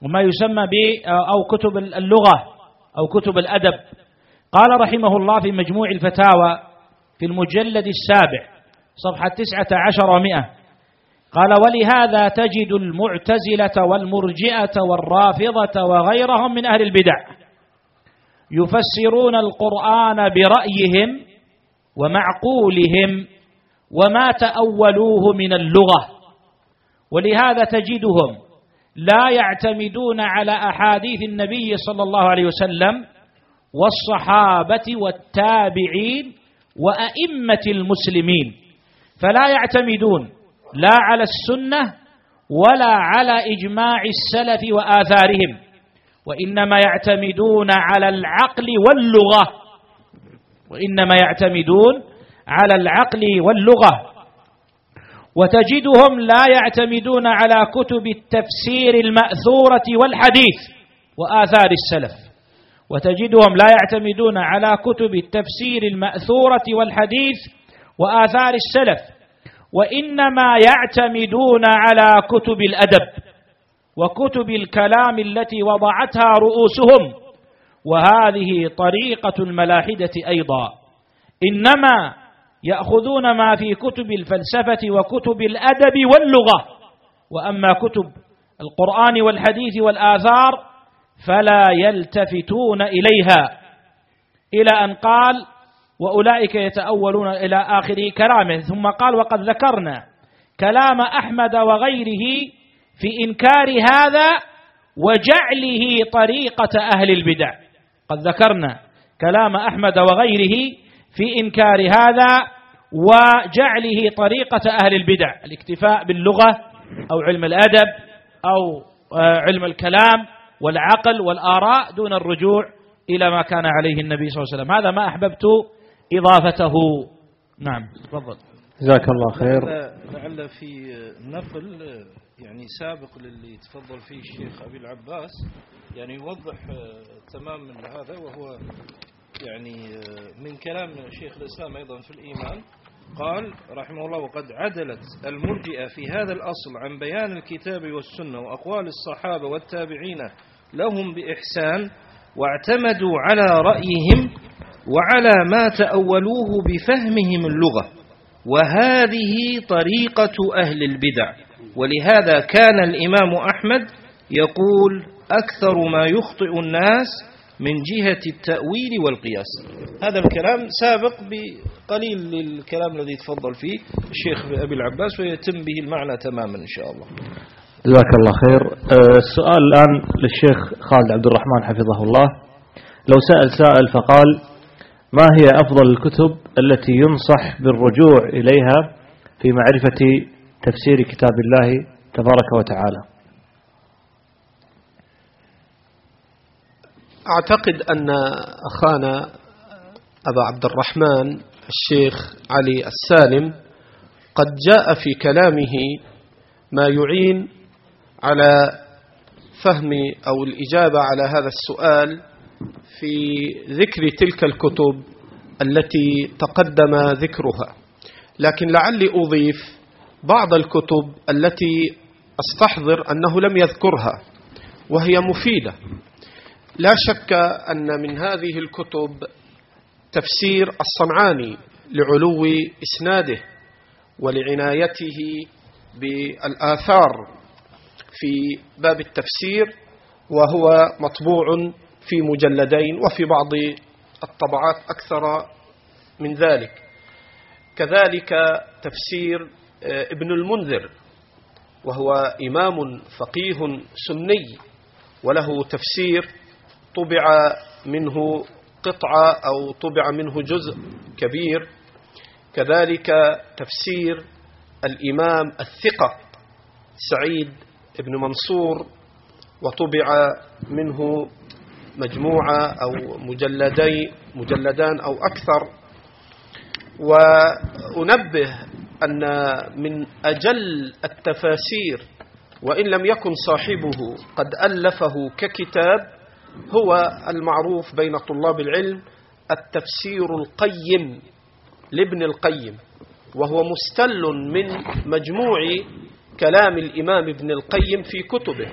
وما يسمى ب أو كتب اللغة أو كتب الأدب. قال رحمه الله في مجموع الفتاوى في المجلد السابع صفحة تسعة عشر ومئة. قال ولهذا تجد المعتزلة والمرجئة والرافضة وغيرهم من أهل البدع يفسرون القرآن برأيهم ومعقولهم وما تأولوه من اللغة. ولهذا تجدهم لا يعتمدون على أحاديث النبي صلى الله عليه وسلم والصحابة والتابعين وأئمة المسلمين. فلا يعتمدون لا على السنة ولا على إجماع السلف وآثارهم وإنما يعتمدون على العقل واللغة وإنما يعتمدون على العقل واللغة. وتجدهم لا يعتمدون على كتب التفسير المأثورة والحديث وآثار السلف. وتجدهم لا يعتمدون على كتب التفسير المأثورة والحديث وآثار السلف وإنما يعتمدون على كتب الأدب وكتب الكلام التي وضعتها رؤوسهم. وهذه طريقة الملاحدة أيضا. إنما يأخذون ما في كتب الفلسفة وكتب الأدب واللغة. وأما كتب القرآن والحديث والآثار فلا يلتفتون إليها. إلى أن قال وأولئك يتأولون إلى آخر كلامه. ثم قال وقد ذكرنا كلام أحمد وغيره في إنكار هذا وجعله طريقة أهل البدع. قد ذكرنا كلام أحمد وغيره في إنكار هذا وجعله طريقة أهل البدع الاكتفاء باللغة أو علم الأدب أو آه، علم الكلام والعقل والآراء دون الرجوع إلى ما كان عليه النبي صلى الله عليه وسلم. هذا ما أحببت إضافته. نعم. تفضل. جزاك الله خير. لعل في نقل يعني سابق للي تفضل فيه الشيخ أبي العباس يعني يوضح تمام هذا وهو يعني من كلام شيخ الإسلام أيضا في الإيمان قال رحمه الله وقد عدلت المرجئة في هذا الأصل عن بيان الكتاب والسنة وأقوال الصحابة والتابعين لهم بإحسان واعتمدوا على رأيهم وعلى ما تأولوه بفهمهم اللغة وهذه طريقة أهل البدع. ولهذا كان الإمام أحمد يقول أكثر ما يخطئ الناس من جهة التأويل والقياس. هذا الكلام سابق بقليل للكلام الذي تفضل فيه الشيخ أبي العباس ويتم به المعنى تماما إن شاء الله. جزاك الله خير. آه، السؤال الآن للشيخ خالد عبد الرحمن حفظه الله. لو سأل سائل فقال ما هي أفضل الكتب التي ينصح بالرجوع إليها في معرفة تفسير كتاب الله تبارك وتعالى؟ أعتقد أن أخانا أبا عبد الرحمن الشيخ علي السالم قد جاء في كلامه ما يعين على فهم أو الإجابة على هذا السؤال في ذكر تلك الكتب التي تقدم ذكرها. لكن لعلي أضيف بعض الكتب التي أستحضر أنه لم يذكرها وهي مفيدة. لا شك أن من هذه الكتب تفسير الصنعاني لعلو إسناده ولعنايته بالآثار في باب التفسير وهو مطبوع في مجلدين وفي بعض الطبعات أكثر من ذلك. كذلك تفسير آه، ابن المنذر وهو إمام فقيه سني وله تفسير طبع منه قطعة أو طبع منه جزء كبير. كذلك تفسير الإمام الثقة سعيد بن منصور وطبع منه مجموعة أو مجلدي مجلدان أو أكثر. وأنبه أن من أجل التفاسير وإن لم يكن صاحبه قد ألفه ككتاب هو المعروف بين طلاب العلم التفسير القيم لابن القيم وهو مستل من مجموع كلام الإمام ابن القيم في كتبه.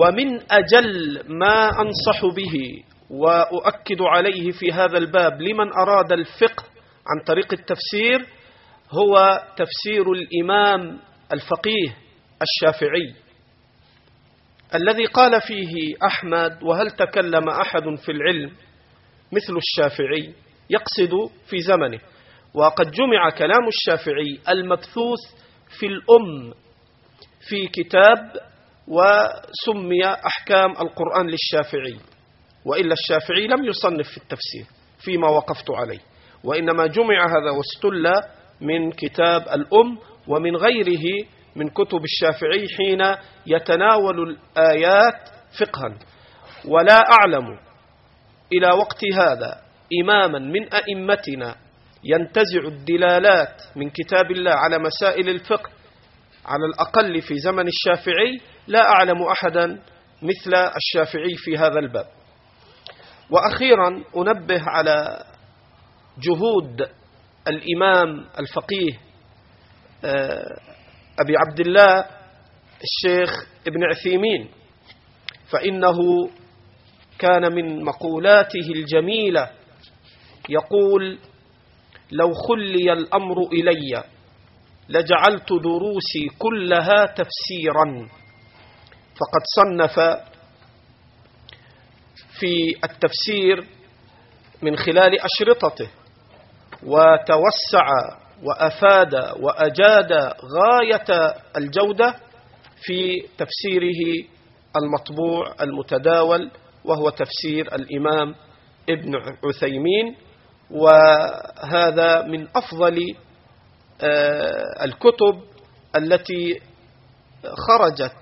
ومن أجل ما أنصح به وأؤكد عليه في هذا الباب لمن أراد الفقه عن طريق التفسير هو تفسير الإمام الفقيه الشافعي. الذي قال فيه أحمد وهل تكلم أحد في العلم؟ مثل الشافعي يقصد في زمنه. وقد جمع كلام الشافعي المبثوث في الأم في كتاب وسمي أحكام القرآن للشافعي. وإلا الشافعي لم يصنف في التفسير فيما وقفت عليه. وإنما جمع هذا واستل من كتاب الأم ومن غيره من كتب الشافعي حين يتناول الآيات فقها. ولا أعلم إلى وقت هذا إماما من أئمتنا ينتزع الدلالات من كتاب الله على مسائل الفقه على الأقل في زمن الشافعي لا أعلم أحدا مثل الشافعي في هذا الباب. وأخيرا أنبه على جهود الإمام الفقيه آه، أبي عبد الله الشيخ ابن عثيمين فإنه كان من مقولاته الجميلة يقول لو خلي الأمر إلي لجعلت دروسي كلها تفسيرا فقد صنف في التفسير من خلال أشرطته وتوسع وأفاد وأجاد غاية الجودة في تفسيره المطبوع المتداول وهو تفسير الإمام ابن عثيمين. وهذا من أفضل آه، الكتب التي خرجت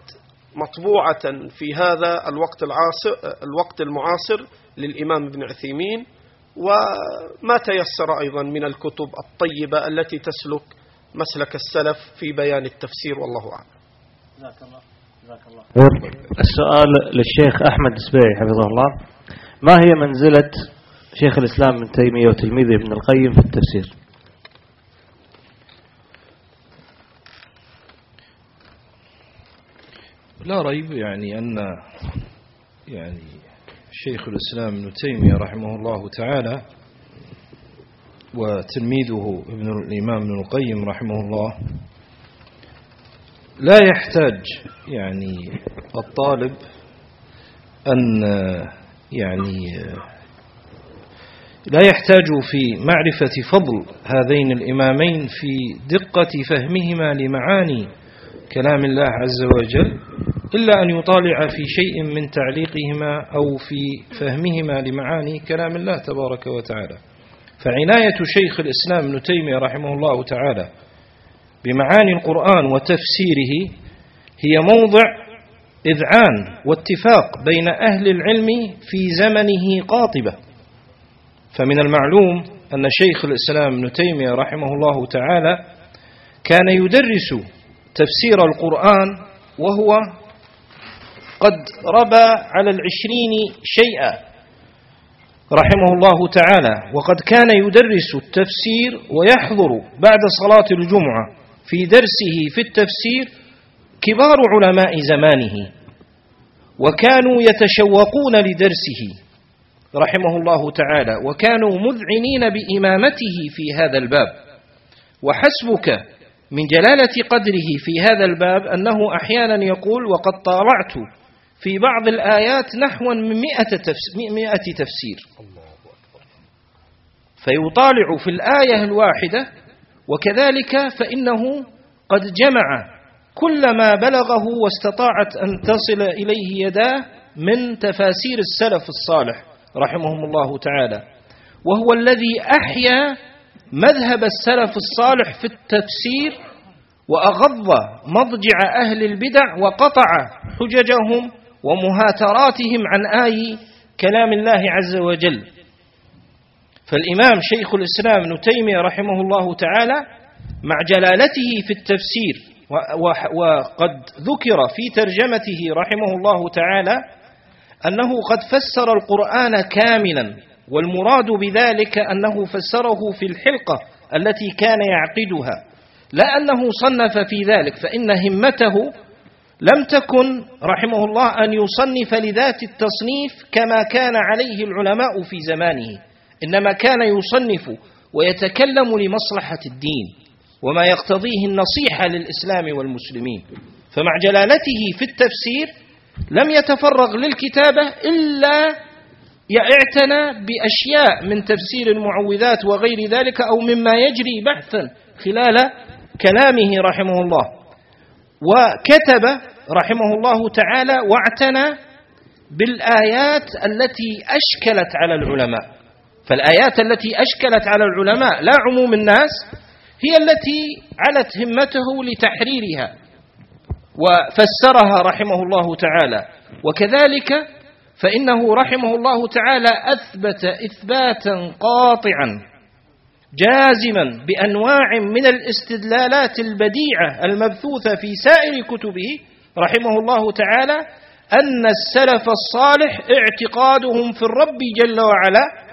مطبوعة في هذا الوقت العاصر الوقت المعاصر للإمام ابن عثيمين. وما تيسر أيضا من الكتب الطيبة التي تسلك مسلك السلف في بيان التفسير والله أعلم. جزاك الله. جزاك الله. السؤال للشيخ أحمد السبيعي حفظه الله. ما هي منزلة شيخ الإسلام ابن تيمية وتلميذه ابن القيم في التفسير؟ لا ريب يعني أن يعني شيخ الإسلام ابن تيمية رحمه الله تعالى وتلميذه ابن الإمام ابن القيم رحمه الله. لا يحتاج يعني الطالب أن يعني لا يحتاج في معرفة فضل هذين الإمامين في دقة فهمهما لمعاني كلام الله عز وجل. إلا أن يطالع في شيء من تعليقهما أو في فهمهما لمعاني كلام الله تبارك وتعالى. فعناية شيخ الإسلام ابن تيمية رحمه الله تعالى بمعاني القرآن وتفسيره هي موضع إذعان واتفاق بين أهل العلم في زمنه قاطبة. فمن المعلوم أن شيخ الإسلام ابن تيمية رحمه الله تعالى كان يدرس تفسير القرآن وهو قد ربى على العشرين شيئا رحمه الله تعالى. وقد كان يدرس التفسير ويحضر بعد صلاة الجمعة في درسه في التفسير كبار علماء زمانه وكانوا يتشوقون لدرسه رحمه الله تعالى. وكانوا مذعنين بإمامته في هذا الباب. وحسبك من جلالة قدره في هذا الباب أنه أحيانا يقول وقد طالعت في بعض الآيات نحو من مئة تفسير, مئة تفسير. فيطالع في الآية الواحدة وكذلك فإنه قد جمع كل ما بلغه واستطاعت أن تصل إليه يداه من تفاسير السلف الصالح رحمهم الله تعالى. وهو الذي أحيا مذهب السلف الصالح في التفسير وأغض مضجع أهل البدع وقطع حججهم ومهاتراتهم عن آي كلام الله عز وجل. فالإمام شيخ الإسلام ابن تيمية رحمه الله تعالى مع جلالته في التفسير وقد ذكر في ترجمته رحمه الله تعالى أنه قد فسر القرآن كاملا والمراد بذلك أنه فسره في الحلقة التي كان يعقدها. لا أنه صنف في ذلك فإن همته لم تكن رحمه الله أن يصنف لذات التصنيف كما كان عليه العلماء في زمانه. إنما كان يصنف ويتكلم لمصلحة الدين وما يقتضيه النصيحة للإسلام والمسلمين. فمع جلالته في التفسير لم يتفرغ للكتابة إلا يعتنى بأشياء من تفسير المعوذات وغير ذلك أو مما يجري بحثا خلال كلامه رحمه الله. وكتب رحمه الله تعالى واعتنى بالآيات التي أشكلت على العلماء. فالآيات التي أشكلت على العلماء لا عموم الناس هي التي علت همته لتحريرها وفسرها رحمه الله تعالى. وكذلك فإنه رحمه الله تعالى أثبت إثباتا قاطعا جازما بأنواع من الاستدلالات البديعة المبثوثة في سائر كتبه رحمه الله تعالى أن السلف الصالح اعتقادهم في الرب جل وعلا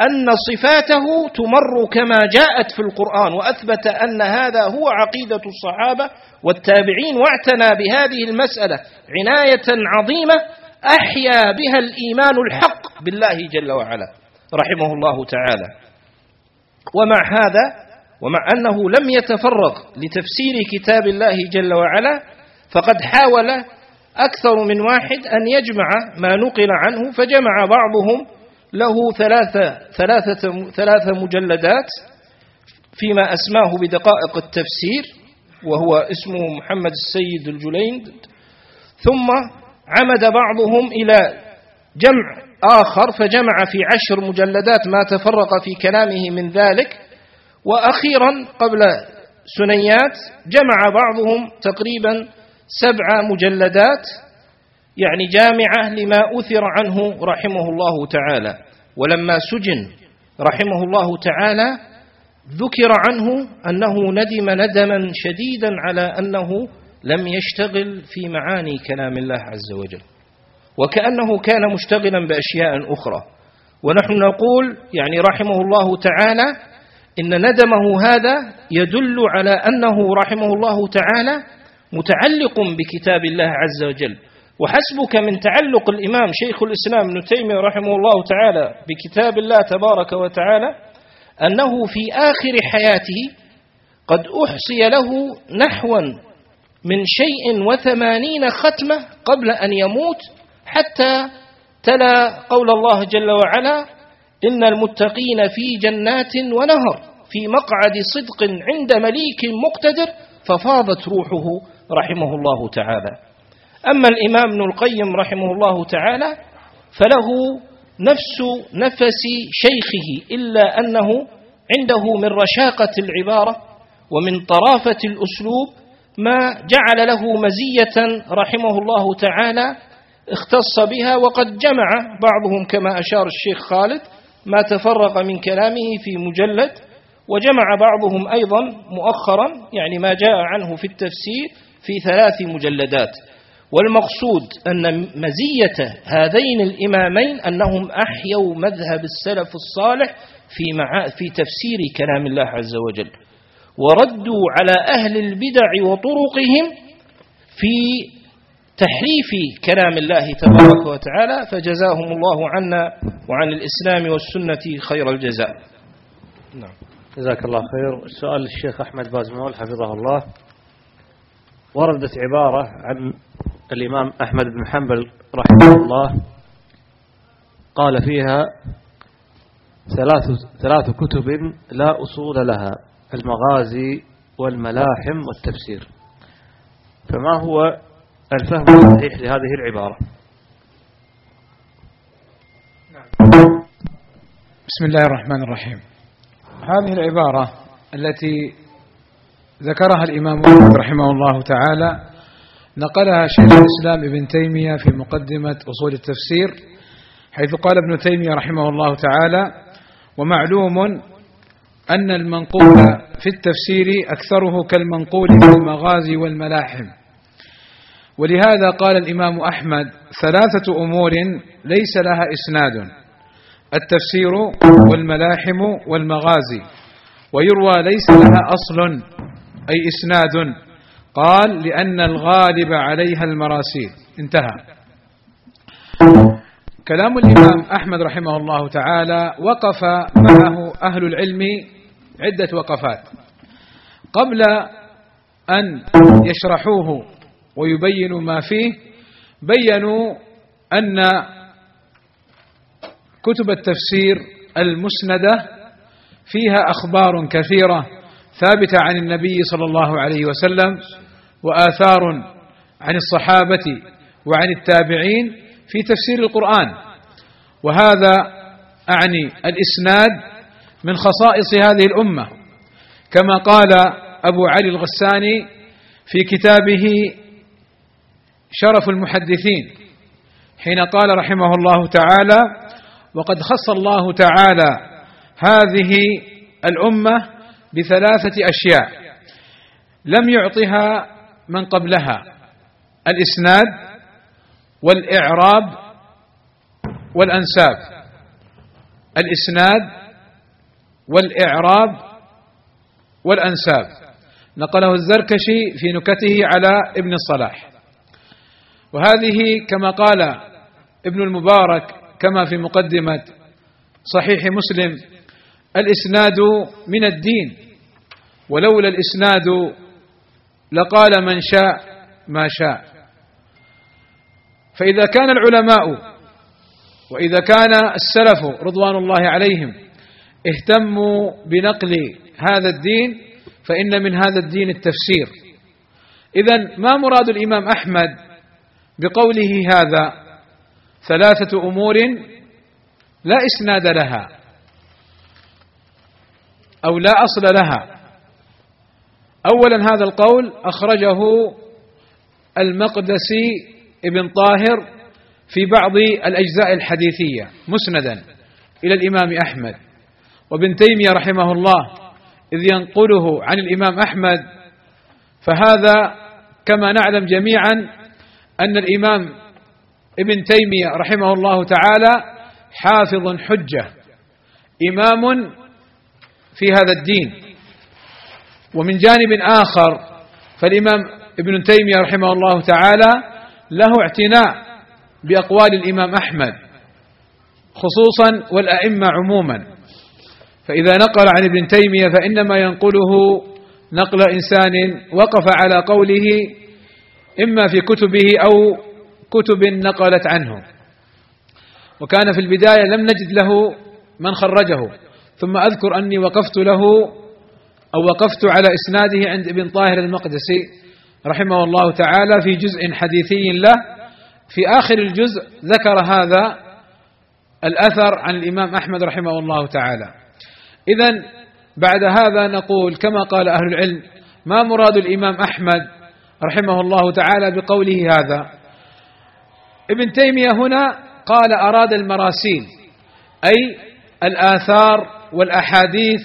أن صفاته تمر كما جاءت في القرآن وأثبت أن هذا هو عقيدة الصحابة والتابعين واعتنى بهذه المسألة عناية عظيمة أحيا بها الإيمان الحق بالله جل وعلا رحمه الله تعالى. ومع هذا ومع أنه لم يتفرغ لتفسير كتاب الله جل وعلا فقد حاول أكثر من واحد أن يجمع ما نقل عنه فجمع بعضهم له ثلاثة, ثلاثة, ثلاثة مجلدات فيما أسماه بدقائق التفسير وهو اسمه محمد السيد الجليند ثم عمد بعضهم إلى جمع آخر فجمع في عشر مجلدات ما تفرق في كلامه من ذلك. وأخيرا قبل سنيات جمع بعضهم تقريبا سبع مجلدات يعني جامعة لما أثر عنه رحمه الله تعالى. ولما سجن رحمه الله تعالى ذكر عنه أنه ندم ندما شديدا على أنه لم يشتغل في معاني كلام الله عز وجل. وكأنه كان مشتغلا بأشياء أخرى. ونحن نقول يعني رحمه الله تعالى إن ندمه هذا يدل على أنه رحمه الله تعالى متعلق بكتاب الله عز وجل. وحسبك من تعلق الإمام شيخ الإسلام ابن تيمية رحمه الله تعالى بكتاب الله تبارك وتعالى أنه في آخر حياته قد أحصي له نحوا من شيء وثمانين ختمة قبل أن يموت حتى تلا قول الله جل وعلا إن المتقين في جنات ونهر في مقعد صدق عند مليك مقتدر ففاضت روحه رحمه الله تعالى. أما الإمام ابن القيم رحمه الله تعالى فله نفس نفس شيخه إلا أنه عنده من رشاقة العبارة ومن طرافة الأسلوب ما جعل له مزية رحمه الله تعالى اختص بها وقد جمع بعضهم كما أشار الشيخ خالد ما تفرق من كلامه في مجلد وجمع بعضهم أيضا مؤخرا يعني ما جاء عنه في التفسير في ثلاث مجلدات. والمقصود أن مزية هذين الإمامين أنهم أحيوا مذهب السلف الصالح في, مع في تفسير كلام الله عز وجل. وردوا على أهل البدع وطرقهم في تحريف كلام الله تبارك وتعالى فجزاهم الله عنا وعن الإسلام والسنة خير الجزاء. نعم. جزاك الله خير. سؤال الشيخ أحمد بازمول حفظه الله. وردت عبارة عن الإمام أحمد بن حنبل رحمه الله. قال فيها ثلاث, ثلاث كتب لا أصول لها المغازي والملاحم والتفسير. فما هو الفهم الصحيح لهذه العبارة. بسم الله الرحمن الرحيم. هذه العبارة التي ذكرها الإمام رحمه الله تعالى نقلها شيخ الإسلام ابن تيمية في مقدمة أصول التفسير حيث قال ابن تيمية رحمه الله تعالى ومعلوم أن المنقول في التفسير أكثره كالمنقول في المغازي والملاحم. ولهذا قال الإمام أحمد ثلاثة أمور ليس لها إسناد. التفسير والملاحم والمغازي. ويروى ليس لها أصل أي إسناد. قال لأن الغالب عليها المراسيل. انتهى. كلام الإمام أحمد رحمه الله تعالى وقف معه أهل العلم عدة وقفات. قبل أن يشرحوه ويبينوا ما فيه. بينوا أن كتب التفسير المسندة فيها أخبار كثيرة ثابتة عن النبي صلى الله عليه وسلم وآثار عن الصحابة وعن التابعين في تفسير القرآن. وهذا أعني الإسناد من خصائص هذه الأمة كما قال أبو علي الغساني في كتابه شرف المحدثين حين قال رحمه الله تعالى وقد خص الله تعالى هذه الأمة بثلاثة أشياء لم يعطها من قبلها الإسناد والإعراب والأنساب الإسناد والإعراب والأنساب. نقله الزركشي في نكته على ابن الصلاح. وهذه كما قال ابن المبارك كما في مقدمة صحيح مسلم الإسناد من الدين ولولا الإسناد لقال من شاء ما شاء. فإذا كان العلماء وإذا كان السلف رضوان الله عليهم اهتموا بنقل هذا الدين فإن من هذا الدين التفسير. إذا ما مراد الإمام أحمد بقوله هذا ثلاثة أمور لا إسناد لها أو لا أصل لها. أولا هذا القول أخرجه المقدسي ابن طاهر في بعض الأجزاء الحديثية مسندا إلى الإمام أحمد. وابن تيمية رحمه الله إذ ينقله عن الإمام أحمد فهذا كما نعلم جميعا أن الإمام ابن تيمية رحمه الله تعالى حافظ حجة إمام في هذا الدين. ومن جانب آخر فالإمام ابن تيمية رحمه الله تعالى له اعتناء بأقوال الإمام أحمد خصوصا والأئمة عموما. فإذا نقل عن ابن تيمية فإنما ينقله نقل إنسان وقف على قوله إما في كتبه أو كتب نقلت عنه. وكان في البداية لم نجد له من خرجه ثم أذكر أني وقفت له أو وقفت على إسناده عند ابن طاهر المقدسي رحمه الله تعالى في جزء حديثي له. في آخر الجزء ذكر هذا الأثر عن الإمام أحمد رحمه الله تعالى. إذا بعد هذا نقول كما قال أهل العلم ما مراد الإمام أحمد رحمه الله تعالى بقوله هذا. ابن تيمية هنا قال أراد المراسيل أي الآثار والأحاديث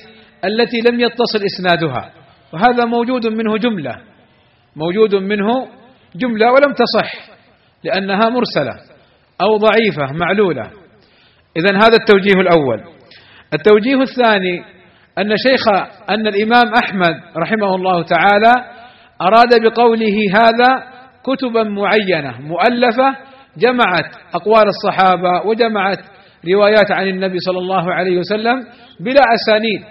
التي لم يتصل إسنادها. وهذا موجود منه جملة موجود منه جملة ولم تصح لأنها مرسلة أو ضعيفة معلولة. إذا هذا التوجيه الأول. التوجيه الثاني أن شيخ أن الإمام أحمد رحمه الله تعالى أراد بقوله هذا كتبا معينة مؤلفة جمعت أقوال الصحابة وجمعت روايات عن النبي صلى الله عليه وسلم بلا أسانيد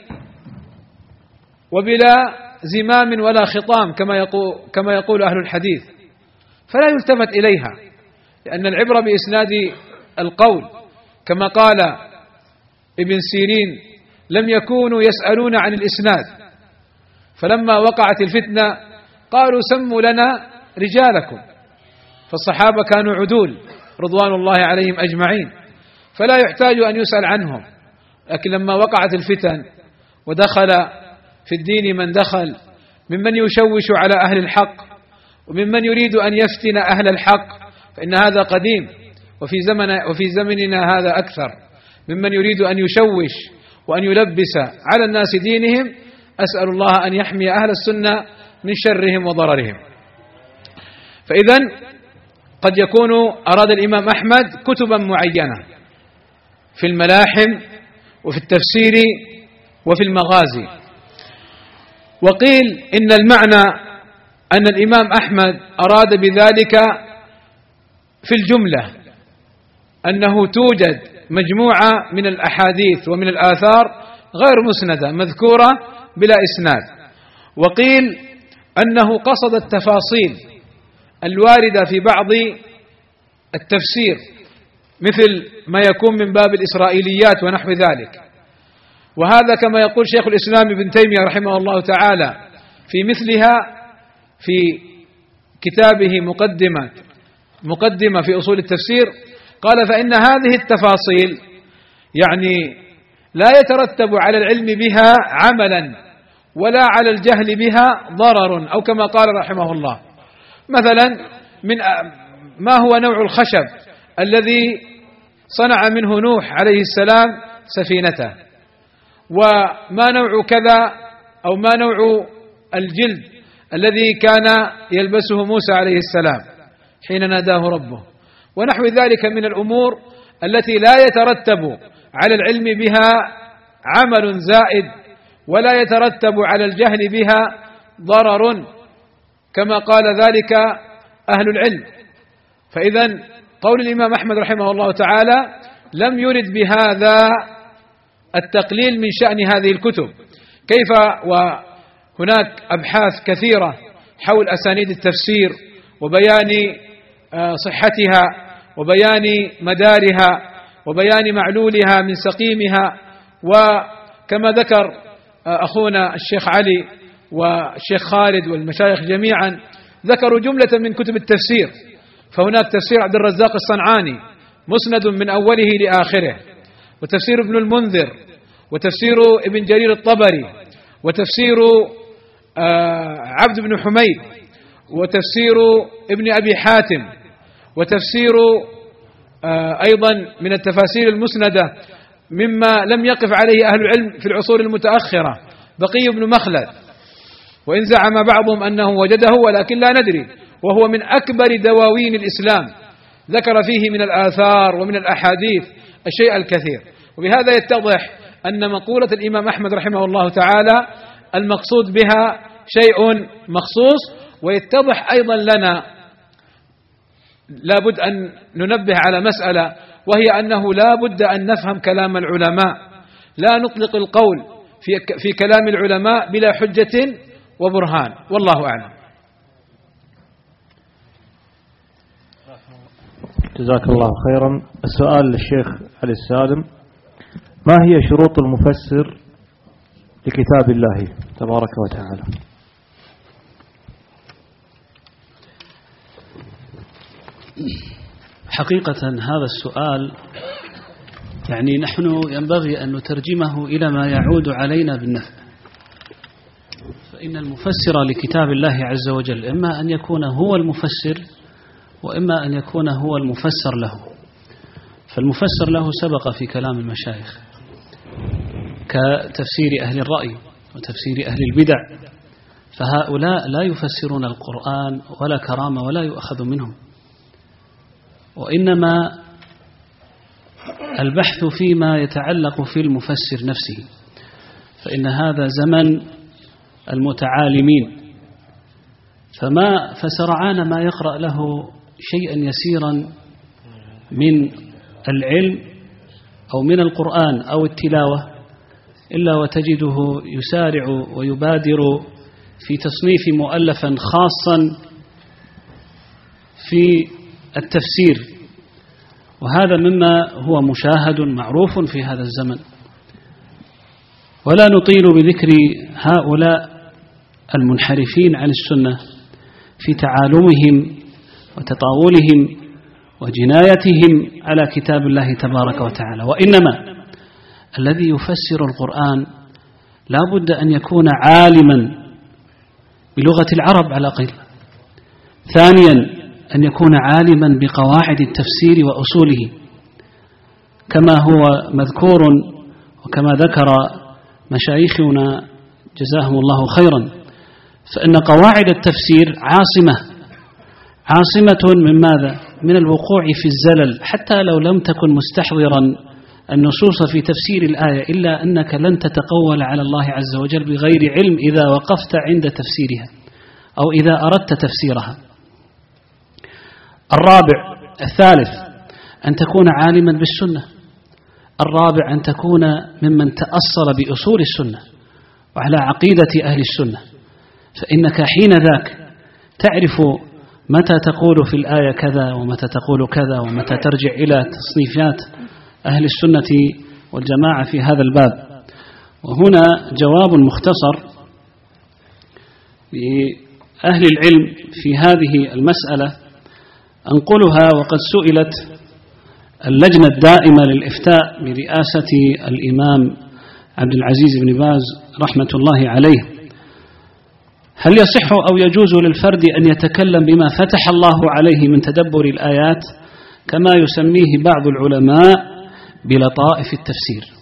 وبلا زمام ولا خطام كما يقول, كما يقول أهل الحديث. فلا يلتفت إليها لأن العبرة بإسناد القول كما قال ابن سيرين لم يكونوا يسألون عن الإسناد. فلما وقعت الفتنة قالوا سموا لنا رجالكم. فالصحابة كانوا عدول رضوان الله عليهم أجمعين. فلا يحتاج أن يسأل عنهم. لكن لما وقعت الفتن ودخل في الدين من دخل ممن يشوش على أهل الحق وممن يريد أن يفتن أهل الحق فإن هذا قديم وفي زمن وفي زمننا هذا أكثر. ممن يريد أن يشوش وأن يلبس على الناس دينهم أسأل الله أن يحمي أهل السنة من شرهم وضررهم. فإذا قد يكون أراد الإمام أحمد كتبا معينة في الملاحم وفي التفسير وفي المغازي. وقيل إن المعنى أن الإمام أحمد أراد بذلك في الجملة أنه توجد مجموعة من الأحاديث ومن الآثار غير مسندة مذكورة بلا إسناد. وقيل أنه قصد التفاصيل الواردة في بعض التفسير مثل ما يكون من باب الإسرائيليات ونحو ذلك. وهذا كما يقول شيخ الإسلام ابن تيمية رحمه الله تعالى في مثلها في كتابه مقدمة مقدمة في أصول التفسير قال فإن هذه التفاصيل يعني لا يترتب على العلم بها عملا ولا على الجهل بها ضرر أو كما قال رحمه الله. مثلا من ما هو نوع الخشب الذي صنع منه نوح عليه السلام سفينته؟ وما نوع كذا أو ما نوع الجلد الذي كان يلبسه موسى عليه السلام حين ناداه ربه؟ ونحو ذلك من الأمور التي لا يترتب على العلم بها عمل زائد ولا يترتب على الجهل بها ضرر كما قال ذلك أهل العلم. فإذا قول الإمام أحمد رحمه الله تعالى لم يرد بهذا التقليل من شأن هذه الكتب كيف؟ وهناك أبحاث كثيرة حول أسانيد التفسير وبيان آه، صحتها وبيان مدارها وبيان معلولها من سقيمها. وكما ذكر أخونا الشيخ علي والشيخ خالد والمشايخ جميعا ذكروا جملة من كتب التفسير. فهناك تفسير عبد الرزاق الصنعاني مسند من أوله لآخره. وتفسير ابن المنذر وتفسير ابن جرير الطبري وتفسير آه، عبد بن حميد وتفسير ابن أبي حاتم وتفسير آه، أيضا من التفاسير المسندة. مما لم يقف عليه أهل العلم في العصور المتأخرة. بقي بن مخلد. وإن زعم بعضهم أنه وجده ولكن لا ندري. وهو من أكبر دواوين الإسلام. ذكر فيه من الآثار ومن الأحاديث الشيء الكثير. وبهذا يتضح أن مقولة الإمام أحمد رحمه الله تعالى المقصود بها شيء مخصوص. ويتضح أيضا لنا لابد أن ننبه على مسألة وهي أنه لا بد أن نفهم كلام العلماء. لا نطلق القول في, في كلام العلماء بلا حجة وبرهان. والله أعلم. جزاك الله خيرا. السؤال للشيخ علي السالم. ما هي شروط المفسر لكتاب الله تبارك وتعالى؟ [coughs] حقيقة هذا السؤال يعني نحن ينبغي أن نترجمه إلى ما يعود علينا بالنفع. فإن المفسر لكتاب الله عز وجل إما أن يكون هو المفسر وإما أن يكون هو المفسر له. فالمفسر له سبق في كلام المشايخ كتفسير أهل الرأي وتفسير أهل البدع. فهؤلاء لا يفسرون القرآن ولا كرامة ولا يؤخذ منهم. وإنما البحث فيما يتعلق في المفسر نفسه فإن هذا زمن المتعالمين. فما فسرعان ما يقرأ له شيئا يسيرا من العلم أو من القرآن أو التلاوة إلا وتجده يسارع ويبادر في تصنيف مؤلفا خاصا في التفسير. وهذا مما هو مشاهد معروف في هذا الزمن. ولا نطيل بذكر هؤلاء المنحرفين عن السنة في تعالمهم وتطاولهم وجنايتهم على كتاب الله تبارك وتعالى. وإنما الذي يفسر القرآن لا بد أن يكون عالما بلغة العرب على قيل. ثانيا أن يكون عالما بقواعد التفسير وأصوله كما هو مذكور وكما ذكر مشايخنا جزاهم الله خيرا فإن قواعد التفسير عاصمة عاصمة من ماذا؟ من الوقوع في الزلل حتى لو لم تكن مستحضرا النصوص في تفسير الآية إلا أنك لن تتقول على الله عز وجل بغير علم إذا وقفت عند تفسيرها أو إذا أردت تفسيرها الرابع الثالث أن تكون عالما بالسنة. الرابع أن تكون ممن تأصل بأصول السنة وعلى عقيدة أهل السنة. فإنك حين ذاك تعرف متى تقول في الآية كذا ومتى تقول كذا ومتى ترجع إلى تصنيفات أهل السنة والجماعة في هذا الباب. وهنا جواب مختصر لأهل العلم في هذه المسألة. أنقلها وقد سئلت اللجنة الدائمة للإفتاء برئاسة الإمام عبد العزيز بن باز رحمة الله عليه. هل يصح أو يجوز للفرد أن يتكلم بما فتح الله عليه من تدبر الآيات كما يسميه بعض العلماء بلطائف التفسير؟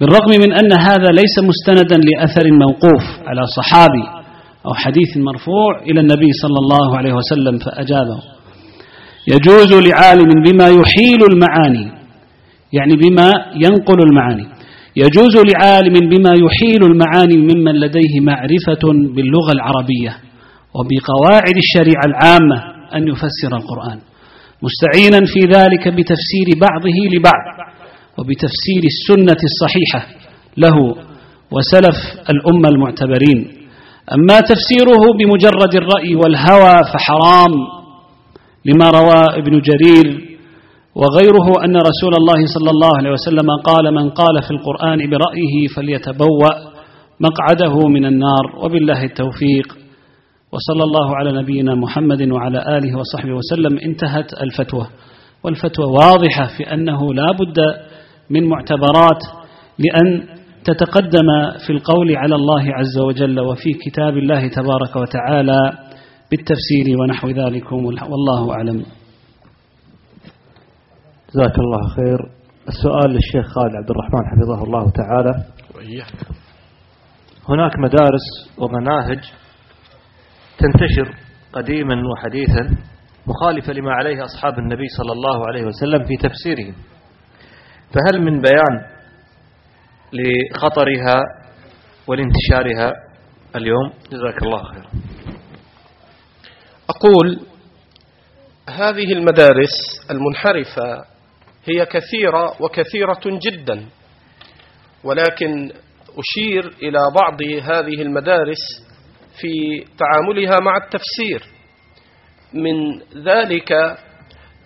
بالرغم من أن هذا ليس مستندا لأثر موقوف على صحابي أو حديث مرفوع إلى النبي صلى الله عليه وسلم فأجابه. يجوز لعالم بما يحيل المعاني يعني بما ينقل المعاني. يجوز لعالم بما يحيل المعاني ممن لديه معرفة باللغة العربية وبقواعد الشريعة العامة أن يفسر القرآن. مستعينا في ذلك بتفسير بعضه لبعض وبتفسير السنة الصحيحة له وسلف الأمة المعتبرين. أما تفسيره بمجرد الرأي والهوى فحرام. لما روى ابن جرير وغيره أن رسول الله صلى الله عليه وسلم قال من قال في القرآن برأيه فليتبوأ مقعده من النار وبالله التوفيق وصلى الله على نبينا محمد وعلى آله وصحبه وسلم انتهت الفتوى والفتوى واضحة في أنه لا بد من معتبرات لأن تتقدم في القول على الله عز وجل وفي كتاب الله تبارك وتعالى بالتفسير ونحو ذلك والله أعلم. جزاك الله خير. السؤال للشيخ خالد عبد الرحمن حفظه الله تعالى. وإياك هناك مدارس ومناهج تنتشر قديما وحديثا مخالفة لما عليه أصحاب النبي صلى الله عليه وسلم في تفسيرهم. فهل من بيان لخطرها ولانتشارها اليوم؟ جزاك الله خير. أقول هذه المدارس المنحرفة هي كثيرة وكثيرة جدا ولكن أشير إلى بعض هذه المدارس في تعاملها مع التفسير. من ذلك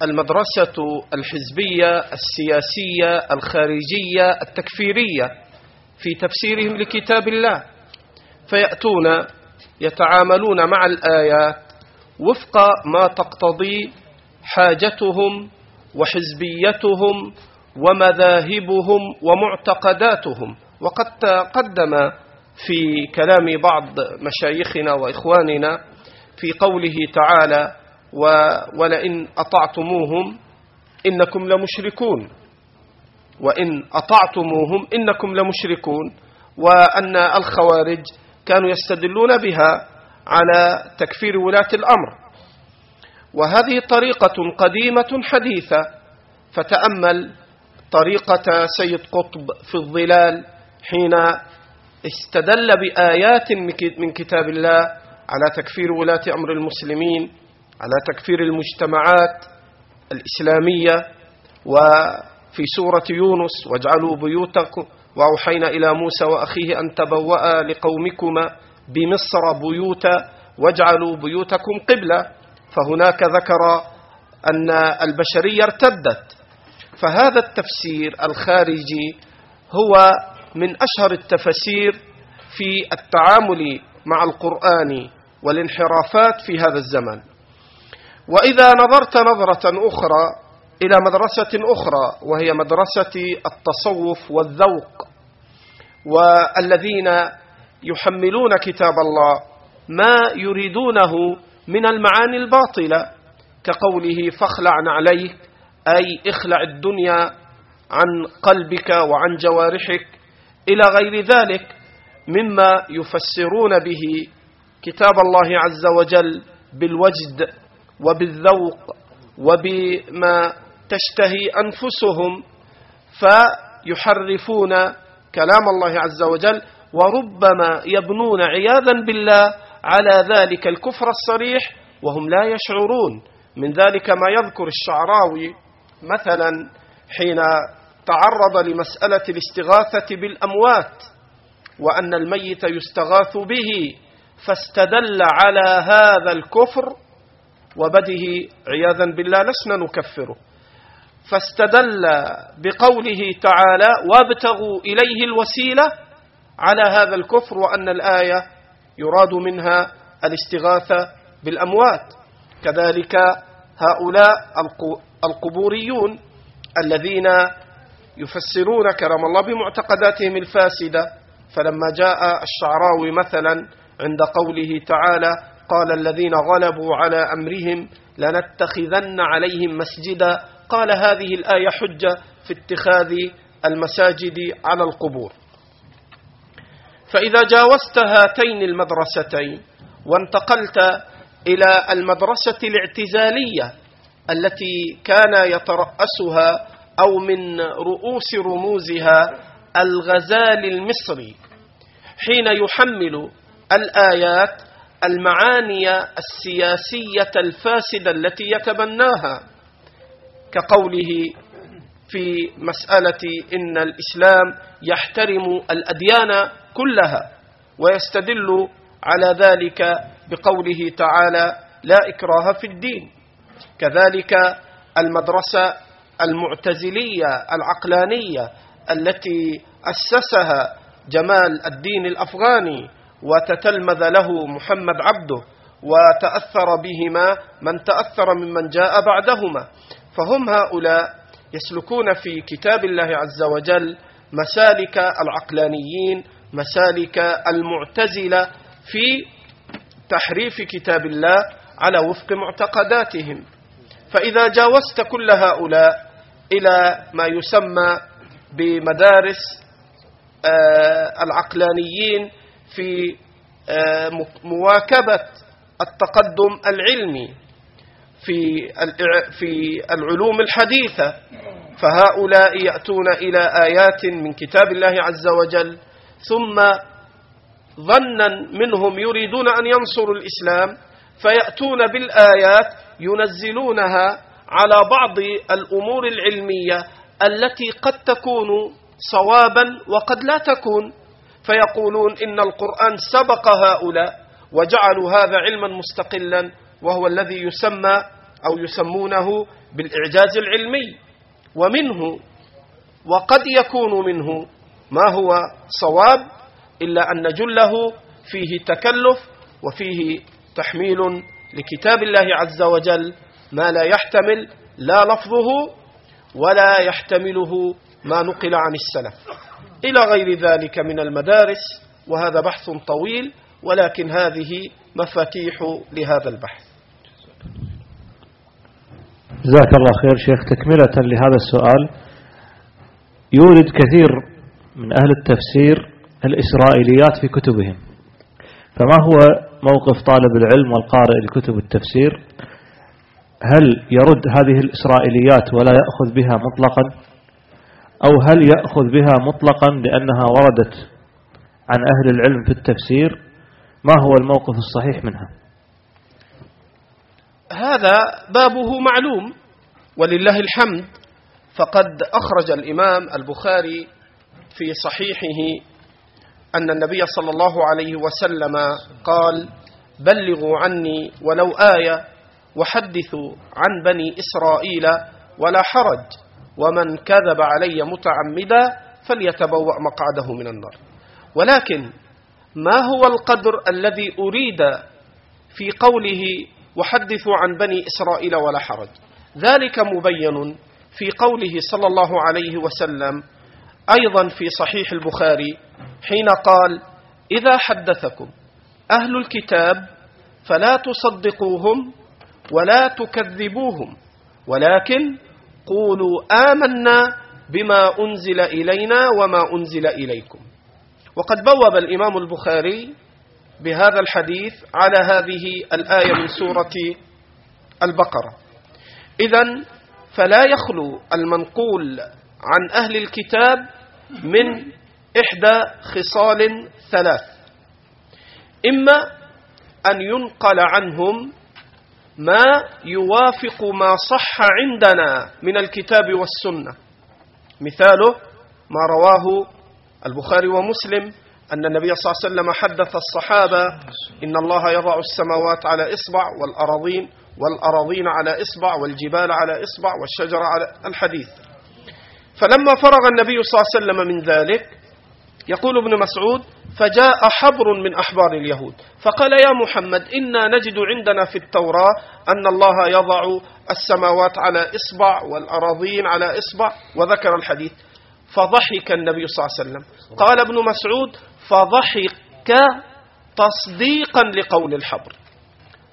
المدرسة الحزبية السياسية الخارجية التكفيرية في تفسيرهم لكتاب الله. فيأتون يتعاملون مع الآيات وفق ما تقتضي حاجتهم وحزبيتهم ومذاهبهم ومعتقداتهم. وقد تقدم في كلام بعض مشايخنا وإخواننا في قوله تعالى ولئن أطعتموهم إنكم لمشركون. وإن أطعتموهم إنكم لمشركون. وأن الخوارج كانوا يستدلون بها. على تكفير ولاة الأمر. وهذه طريقة قديمة حديثة فتأمل طريقة سيد قطب في الظلال حين استدل بآيات من كتاب الله على تكفير ولاة أمر المسلمين على تكفير المجتمعات الإسلامية. وفي سورة يونس واجعلوا بيوتكم وأوحينا إلى موسى وأخيه أن تبوأ لقومكما بمصر بيوتا واجعلوا بيوتكم قبلة. فهناك ذكر أن البشرية ارتدت. فهذا التفسير الخارجي هو من أشهر التفسير في التعامل مع القرآن والانحرافات في هذا الزمن. وإذا نظرت نظرة أخرى إلى مدرسة أخرى وهي مدرسة التصوف والذوق والذين يحملون كتاب الله ما يريدونه من المعاني الباطلة كقوله فاخلع عليك أي اخلع الدنيا عن قلبك وعن جوارحك إلى غير ذلك مما يفسرون به كتاب الله عز وجل بالوجد وبالذوق وبما تشتهي أنفسهم فيحرفون كلام الله عز وجل وربما يبنون عياذا بالله على ذلك الكفر الصريح وهم لا يشعرون. من ذلك ما يذكر الشعراوي مثلا حين تعرض لمسألة الاستغاثة بالأموات وأن الميت يستغاث به فاستدل على هذا الكفر وبده عياذا بالله لسنا نكفره. فاستدل بقوله تعالى وابتغوا إليه الوسيلة على هذا الكفر وأن الآية يراد منها الاستغاثة بالأموات. كذلك هؤلاء القبوريون الذين يفسرون كرم الله بمعتقداتهم الفاسدة. فلما جاء الشعراوي مثلا عند قوله تعالى قال الذين غلبوا على أمرهم لنتخذن عليهم مسجدا. قال هذه الآية حجة في اتخاذ المساجد على القبور. فإذا جاوزت هاتين المدرستين وانتقلت إلى المدرسة الاعتزالية التي كان يترأسها أو من رؤوس رموزها الغزال المصري حين يحمل الآيات المعاني السياسية الفاسدة التي يتبناها كقوله في مسألة إن الإسلام يحترم الأديان كلها ويستدل على ذلك بقوله تعالى لا إكراه في الدين. كذلك المدرسة المعتزلية العقلانية التي أسسها جمال الدين الأفغاني وتتلمذ له محمد عبده وتأثر بهما من تأثر ممن جاء بعدهما. فهم هؤلاء يسلكون في كتاب الله عز وجل مسالك العقلانيين مسالك المعتزلة في تحريف كتاب الله على وفق معتقداتهم. فإذا جاوزت كل هؤلاء إلى ما يسمى بمدارس آه، العقلانيين في آه، مواكبة التقدم العلمي في في العلوم الحديثة. فهؤلاء يأتون إلى آيات من كتاب الله عز وجل ثم ظنا منهم يريدون أن ينصروا الإسلام فيأتون بالآيات ينزلونها على بعض الأمور العلمية التي قد تكون صوابا وقد لا تكون. فيقولون إن القرآن سبق هؤلاء وجعلوا هذا علما مستقلا وهو الذي يسمى أو يسمونه بالإعجاز العلمي. ومنه وقد يكون منه ما هو صواب إلا أن جله فيه تكلف وفيه تحميل لكتاب الله عز وجل ما لا يحتمل لا لفظه ولا يحتمله ما نقل عن السلف. إلى غير ذلك من المدارس وهذا بحث طويل ولكن هذه مفاتيح لهذا البحث. جزاك الله خير شيخ. تكملة لهذا السؤال. يورد كثير من أهل التفسير الإسرائيليات في كتبهم. فما هو موقف طالب العلم والقارئ لكتب التفسير؟ هل يرد هذه الإسرائيليات ولا يأخذ بها مطلقا؟ أو هل يأخذ بها مطلقا لأنها وردت عن أهل العلم في التفسير؟ ما هو الموقف الصحيح منها؟ هذا بابه معلوم ولله الحمد. فقد أخرج الإمام البخاري في صحيحه أن النبي صلى الله عليه وسلم قال بلغوا عني ولو آية وحدثوا عن بني إسرائيل ولا حرج ومن كذب علي متعمدا فليتبوأ مقعده من النار. ولكن ما هو القدر الذي أريد في قوله وحدثوا عن بني إسرائيل ولا حرج ذلك مبين في قوله صلى الله عليه وسلم أيضا في صحيح البخاري حين قال إذا حدثكم أهل الكتاب فلا تصدقوهم ولا تكذبوهم ولكن قولوا آمنا بما أنزل إلينا وما أنزل إليكم. وقد بوب الإمام البخاري بهذا الحديث على هذه الآية من سورة البقرة. إذا فلا يخلو المنقول عن أهل الكتاب من إحدى خصال ثلاث. إما أن ينقل عنهم ما يوافق ما صح عندنا من الكتاب والسنة. مثاله ما رواه البخاري ومسلم أن النبي صلى الله عليه وسلم حدث الصحابة إن الله يضع السماوات على إصبع والأراضين والأراضين على إصبع والجبال على إصبع والشجر على الحديث. فلما فرغ النبي صلى الله عليه وسلم من ذلك يقول ابن مسعود فجاء حبر من أحبار اليهود فقال يا محمد إنا نجد عندنا في التوراة أن الله يضع السماوات على إصبع والأراضين على إصبع وذكر الحديث فضحك النبي صلى الله عليه وسلم. قال ابن مسعود فضحك تصديقا لقول الحبر.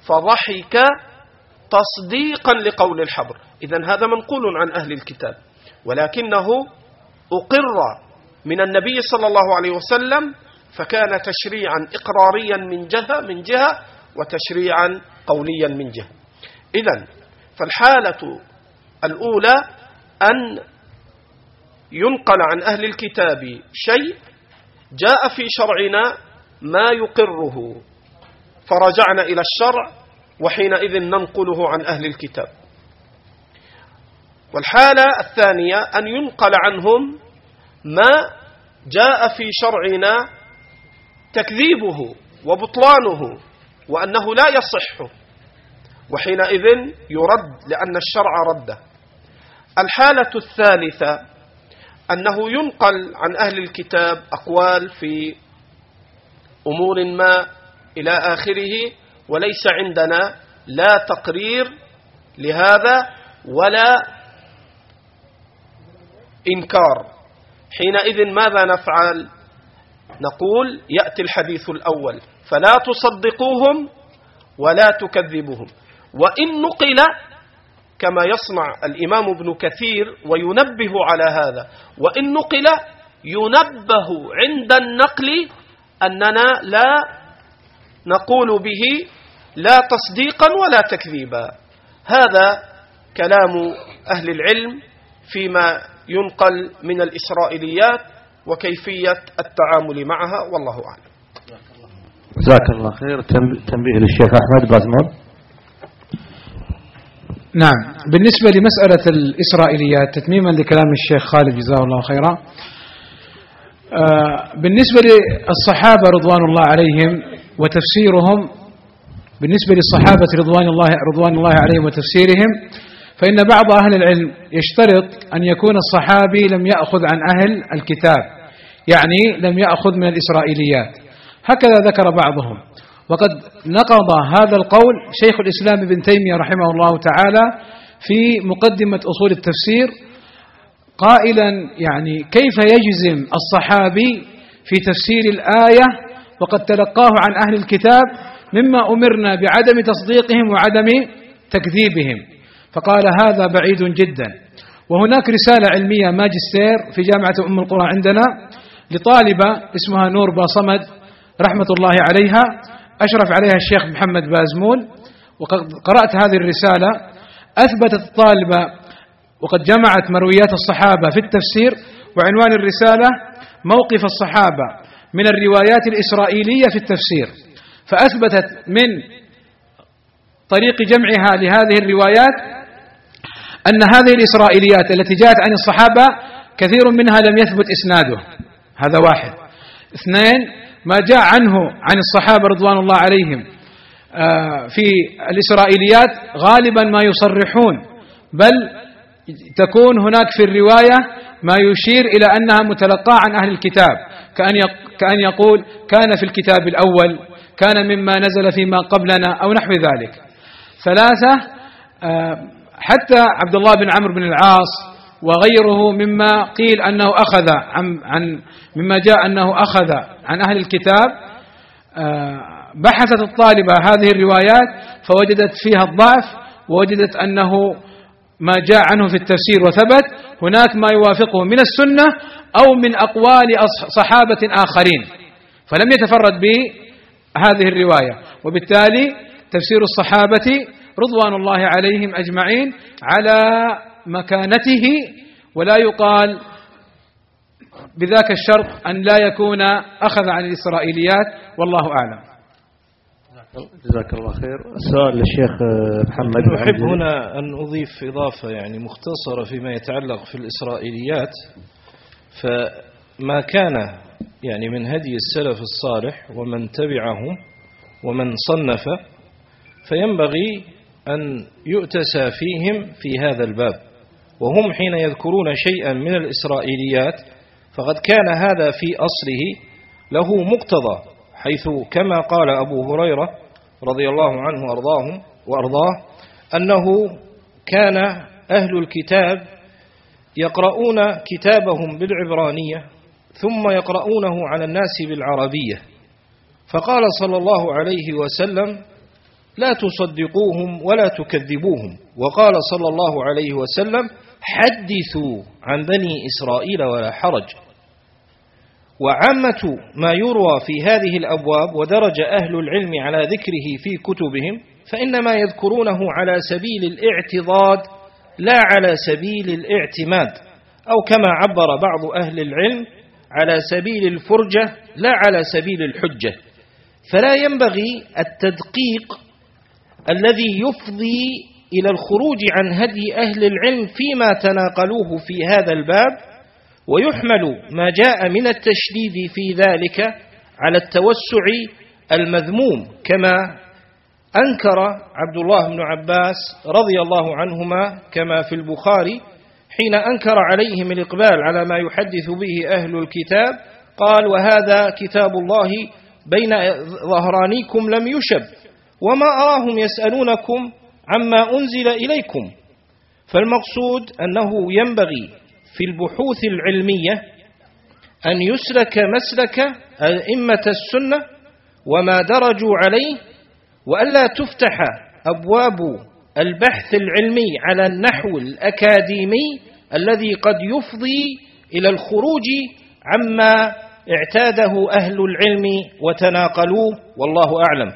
فضحك تصديقا لقول الحبر. إذا هذا منقول عن أهل الكتاب. ولكنه أقر من النبي صلى الله عليه وسلم فكان تشريعا إقراريا من جهة من جهة وتشريعا قوليا من جهة. إذا فالحالة الأولى أن ينقل عن أهل الكتاب شيء جاء في شرعنا ما يقره. فرجعنا إلى الشرع وحينئذ ننقله عن أهل الكتاب. والحالة الثانية أن ينقل عنهم ما جاء في شرعنا تكذيبه وبطلانه وأنه لا يصح وحينئذ يرد لأن الشرع رده الحالة الثالثة أنه ينقل عن أهل الكتاب أقوال في أمور ما إلى آخره وليس عندنا لا تقرير لهذا ولا إنكار. حينئذ ماذا نفعل؟ نقول يأتي الحديث الأول فلا تصدقوهم ولا تكذبوهم. وإن نقل كما يصنع الإمام ابن كثير وينبه على هذا وإن نقل ينبه عند النقل أننا لا نقول به لا تصديقا ولا تكذيبا. هذا كلام أهل العلم فيما ينقل من الإسرائيليات وكيفية التعامل معها والله أعلم. جزاك الله خير. تنبيه للشيخ أحمد بازمون. نعم. بالنسبة لمسألة الإسرائيليات تتميما لكلام الشيخ خالد جزاه الله خيرا. آه، بالنسبة للصحابة رضوان الله عليهم وتفسيرهم بالنسبة للصحابة رضوان الله رضوان الله عليهم وتفسيرهم فإن بعض أهل العلم يشترط أن يكون الصحابي لم يأخذ عن أهل الكتاب يعني لم يأخذ من الإسرائيليات. هكذا ذكر بعضهم. وقد نقض هذا القول شيخ الإسلام ابن تيمية رحمه الله تعالى في مقدمة أصول التفسير قائلا يعني كيف يجزم الصحابي في تفسير الآية وقد تلقاه عن أهل الكتاب مما أمرنا بعدم تصديقهم وعدم تكذيبهم. فقال هذا بعيد جدا. وهناك رسالة علمية ماجستير في جامعة أم القرى عندنا لطالبة اسمها نور باصمد رحمة الله عليها أشرف عليها الشيخ محمد بازمول. وقد قرأت هذه الرسالة أثبتت الطالبة وقد جمعت مرويات الصحابة في التفسير وعنوان الرسالة موقف الصحابة من الروايات الإسرائيلية في التفسير. فأثبتت من طريق جمعها لهذه الروايات أن هذه الإسرائيليات التي جاءت عن الصحابة كثير منها لم يثبت إسناده. هذا واحد. اثنين ما جاء عنه عن الصحابة رضوان الله عليهم آه، في الإسرائيليات غالبا ما يصرحون بل تكون هناك في الرواية ما يشير إلى أنها متلقاة عن أهل الكتاب. كأن كأن يقول كان في الكتاب الأول كان مما نزل فيما قبلنا أو نحو ذلك. ثلاثة آه، حتى عبد الله بن عمرو بن العاص وغيره مما قيل أنه أخذ عن, عن مما جاء أنه أخذ عن أهل الكتاب آه، بحثت الطالبة هذه الروايات فوجدت فيها الضعف ووجدت أنه ما جاء عنه في التفسير وثبت هناك ما يوافقه من السنة أو من أقوال صحابة آخرين فلم يتفرد بهذه الرواية وبالتالي تفسير الصحابة رضوان الله عليهم أجمعين على مكانته ولا يقال بذاك الشرط أن لا يكون أخذ عن الإسرائيليات والله أعلم. جزاك الله خير. السؤال للشيخ محمد أحب هنا أن أضيف إضافة يعني مختصرة فيما يتعلق في الإسرائيليات. فما كان يعني من هدي السلف الصالح ومن تبعهم ومن صنف فينبغي أن يؤتسى فيهم في هذا الباب. وهم حين يذكرون شيئا من الإسرائيليات فقد كان هذا في أصله له مقتضى حيث كما قال أبو هريرة رضي الله عنه وأرضاهم وأرضاه أنه كان أهل الكتاب يقرؤون كتابهم بالعبرانية ثم يقرؤونه على الناس بالعربية. فقال صلى الله عليه وسلم لا تصدقوهم ولا تكذبوهم. وقال صلى الله عليه وسلم حدثوا عن بني إسرائيل ولا حرج. وعامة ما يروى في هذه الأبواب ودرج أهل العلم على ذكره في كتبهم فإنما يذكرونه على سبيل الاعتضاد لا على سبيل الاعتماد. أو كما عبر بعض أهل العلم على سبيل الفرجة لا على سبيل الحجة. فلا ينبغي التدقيق الذي يفضي إلى الخروج عن هدي أهل العلم فيما تناقلوه في هذا الباب ويحمل ما جاء من التشديد في ذلك على التوسع المذموم كما أنكر عبد الله بن عباس رضي الله عنهما كما في البخاري حين أنكر عليهم الإقبال على ما يحدث به أهل الكتاب قال وهذا كتاب الله بين ظهرانيكم لم يشب. وما أراهم يسألونكم عما أنزل إليكم. فالمقصود أنه ينبغي في البحوث العلمية أن يسلك مسلك أئمة السنة وما درجوا عليه وألا تفتح أبواب البحث العلمي على النحو الأكاديمي الذي قد يفضي إلى الخروج عما اعتاده أهل العلم وتناقلوه والله أعلم.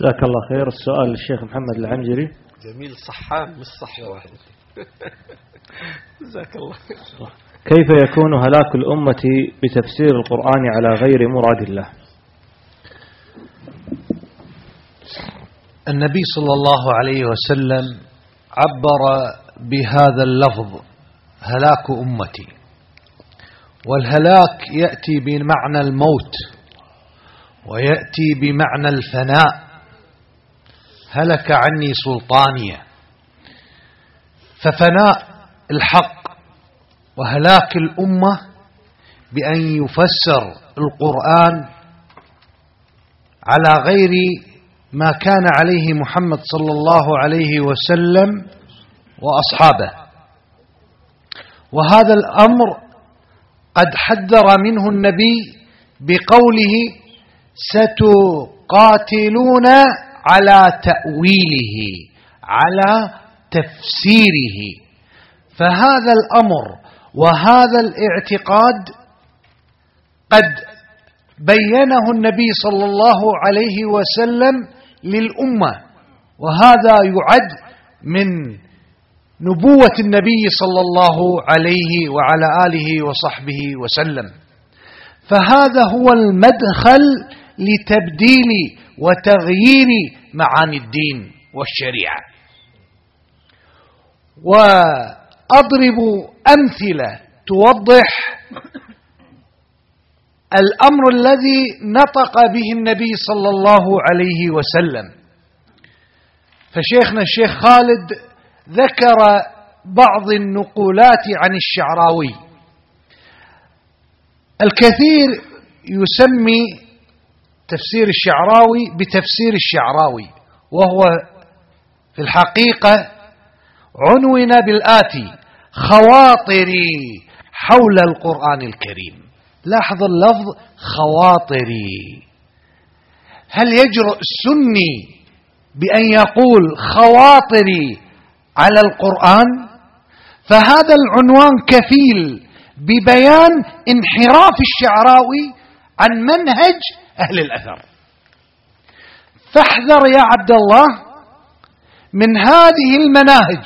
جزاك الله خير. السؤال للشيخ محمد العنجري. جميل صحام مش صح واحد. [laughs] جزاك الله خير. كيف يكون هلاك الأمة بتفسير القرآن على غير مراد الله؟ النبي صلى الله عليه وسلم عبر بهذا اللفظ هلاك أمتي. والهلاك يأتي بمعنى الموت ويأتي بمعنى الفناء. هلك عني سلطانية ففناء الحق وهلاك الأمة بأن يفسر القرآن على غير ما كان عليه محمد صلى الله عليه وسلم وأصحابه. وهذا الأمر قد حذر منه النبي بقوله ستقاتلون على تأويله على تفسيره. فهذا الأمر وهذا الاعتقاد قد بينه النبي صلى الله عليه وسلم للأمة. وهذا يعد من نبوة النبي صلى الله عليه وعلى آله وصحبه وسلم. فهذا هو المدخل لتبديل وتغيير معاني الدين والشريعة. وأضرب أمثلة توضح الأمر الذي نطق به النبي صلى الله عليه وسلم. فشيخنا الشيخ خالد ذكر بعض النقولات عن الشعراوي. الكثير يسمي تفسير الشعراوي بتفسير الشعراوي وهو في الحقيقة عنون بالآتي خواطري حول القرآن الكريم. لاحظ اللفظ خواطري. هل يجرؤ السني بأن يقول خواطري على القرآن؟ فهذا العنوان كفيل ببيان انحراف الشعراوي عن منهج أهل الأثر. فاحذر يا عبد الله من هذه المناهج.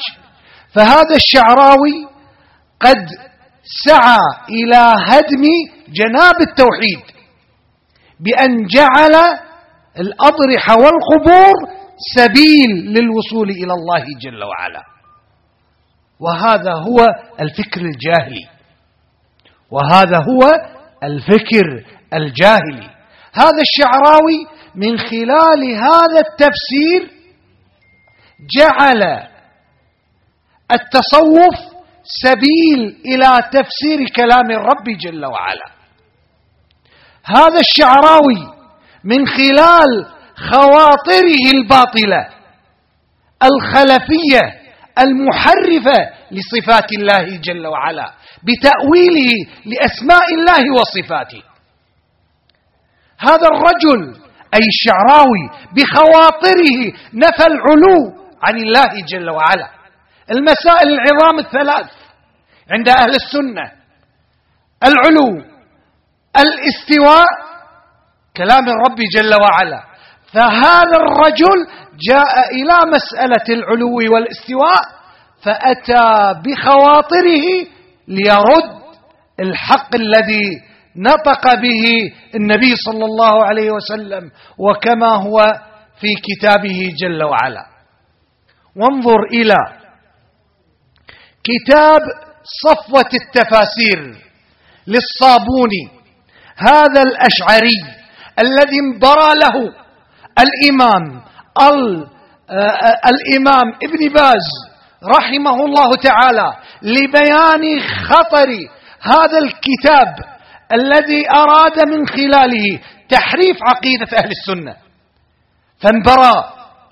فهذا الشعراوي قد سعى إلى هدم جناب التوحيد بأن جعل الأضرحة والقبور سبيل للوصول إلى الله جل وعلا. وهذا هو الفكر الجاهلي. وهذا هو الفكر الجاهلي. هذا الشعراوي من خلال هذا التفسير جعل التصوف سبيل إلى تفسير كلام الرب جل وعلا. هذا الشعراوي من خلال خواطره الباطلة الخلفية المحرفة لصفات الله جل وعلا بتأويله لأسماء الله وصفاته. هذا الرجل أي الشعراوي بخواطره نفى العلو عن الله جل وعلا. المسائل العظام الثلاث عند أهل السنة. العلو الاستواء كلام الرب جل وعلا. فهذا الرجل جاء إلى مسألة العلو والاستواء فأتى بخواطره ليرد الحق الذي نطق به النبي صلى الله عليه وسلم وكما هو في كتابه جل وعلا. وانظر إلى كتاب صفوة التفاسير للصابوني هذا الأشعري الذي انبرى له الإمام الإمام ابن باز رحمه الله تعالى لبيان خطر هذا الكتاب الذي أراد من خلاله تحريف عقيدة أهل السنة. فانبرى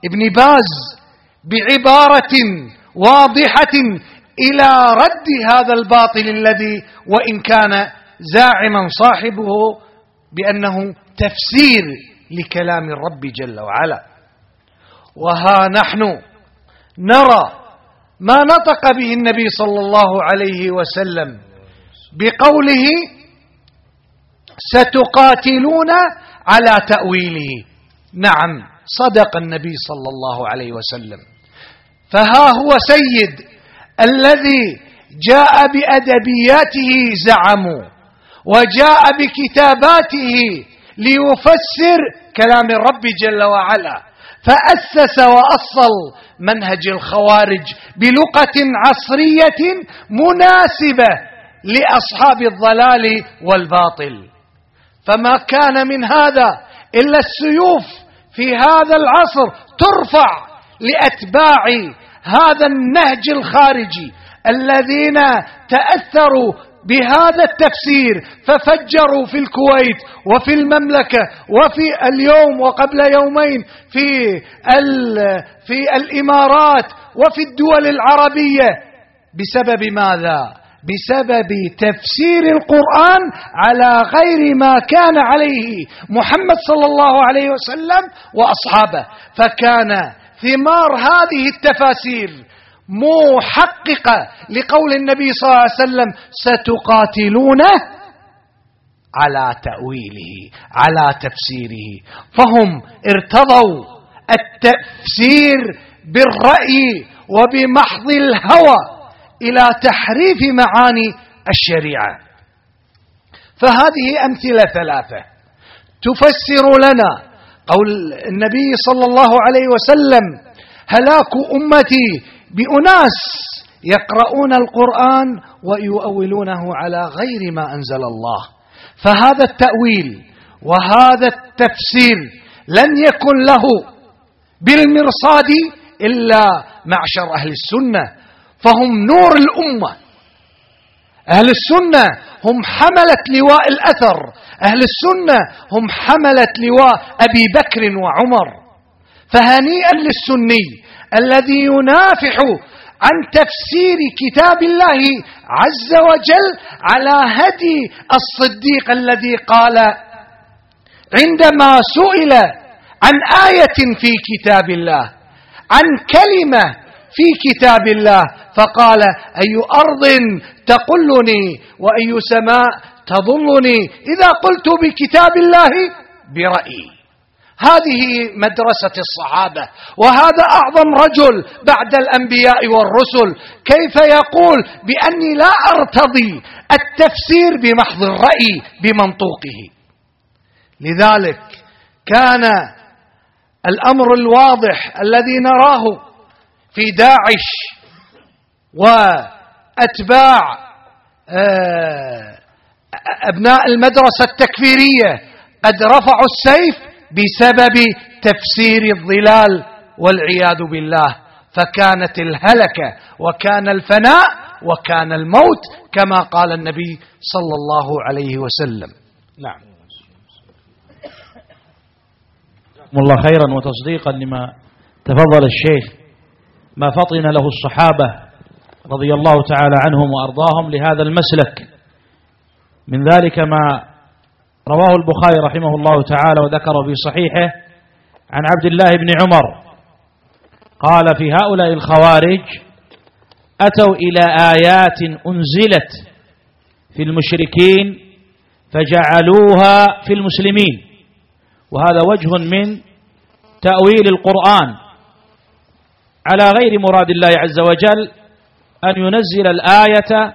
ابن باز بعبارة واضحة إلى رد هذا الباطل الذي وإن كان زاعما صاحبه بأنه تفسير لكلام الرب جل وعلا. وها نحن نرى ما نطق به النبي صلى الله عليه وسلم بقوله ستقاتلون على تأويله نعم صدق النبي صلى الله عليه وسلم. فها هو سيد الذي جاء بأدبياته زعموا وجاء بكتاباته ليفسر كلام الرب جل وعلا. فأسس وأصل منهج الخوارج بلغة عصرية مناسبة لأصحاب الضلال والباطل. فما كان من هذا إلا السيوف في هذا العصر ترفع لأتباع هذا النهج الخارجي الذين تأثروا بهذا التفسير ففجروا في الكويت وفي المملكة وفي اليوم وقبل يومين في في الإمارات وفي الدول العربية بسبب ماذا؟ بسبب تفسير القرآن على غير ما كان عليه محمد صلى الله عليه وسلم وأصحابه. فكان ثمار هذه التفاسير محققة لقول النبي صلى الله عليه وسلم ستقاتلونه على تأويله على تفسيره فهم ارتضوا التفسير بالرأي وبمحض الهوى. إلى تحريف معاني الشريعة. فهذه أمثلة ثلاثة. تفسر لنا قول النبي صلى الله عليه وسلم هلاك أمتي بأناس يقرؤون القرآن ويؤولونه على غير ما أنزل الله. فهذا التأويل وهذا التفسير لن يكن له بالمرصاد إلا معشر أهل السنة. فهم نور الأمة. أهل السنة هم حملة لواء الأثر. أهل السنة هم حملة لواء أبي بكر وعمر. فهنيئا للسني الذي ينافح عن تفسير كتاب الله عز وجل على هدي الصديق الذي قال عندما سئل عن آية في كتاب الله عن كلمة في كتاب الله فقال أي أرض تقلني وأي سماء تظلني إذا قلت بكتاب الله برأيي. هذه مدرسة الصحابة وهذا أعظم رجل بعد الأنبياء والرسل. كيف يقول؟ بأني لا أرتضي التفسير بمحض الرأي بمنطوقه. لذلك كان الأمر الواضح الذي نراه في داعش وأتباع آه، أبناء المدرسة التكفيرية قد رفعوا السيف بسبب تفسير الظلال والعياذ بالله. فكانت الهلكة وكان الفناء وكان الموت كما قال النبي صلى الله عليه وسلم. نعم. الله خيرا وتصديقا لما تفضل الشيخ. ما فطن له الصحابة رضي الله تعالى عنهم وأرضاهم لهذا المسلك. من ذلك ما رواه البخاري رحمه الله تعالى وذكر في صحيحه عن عبد الله بن عمر. قال في هؤلاء الخوارج أتوا إلى آيات أنزلت في المشركين فجعلوها في المسلمين. وهذا وجه من تأويل القرآن. على غير مراد الله عز وجل أن ينزل الآية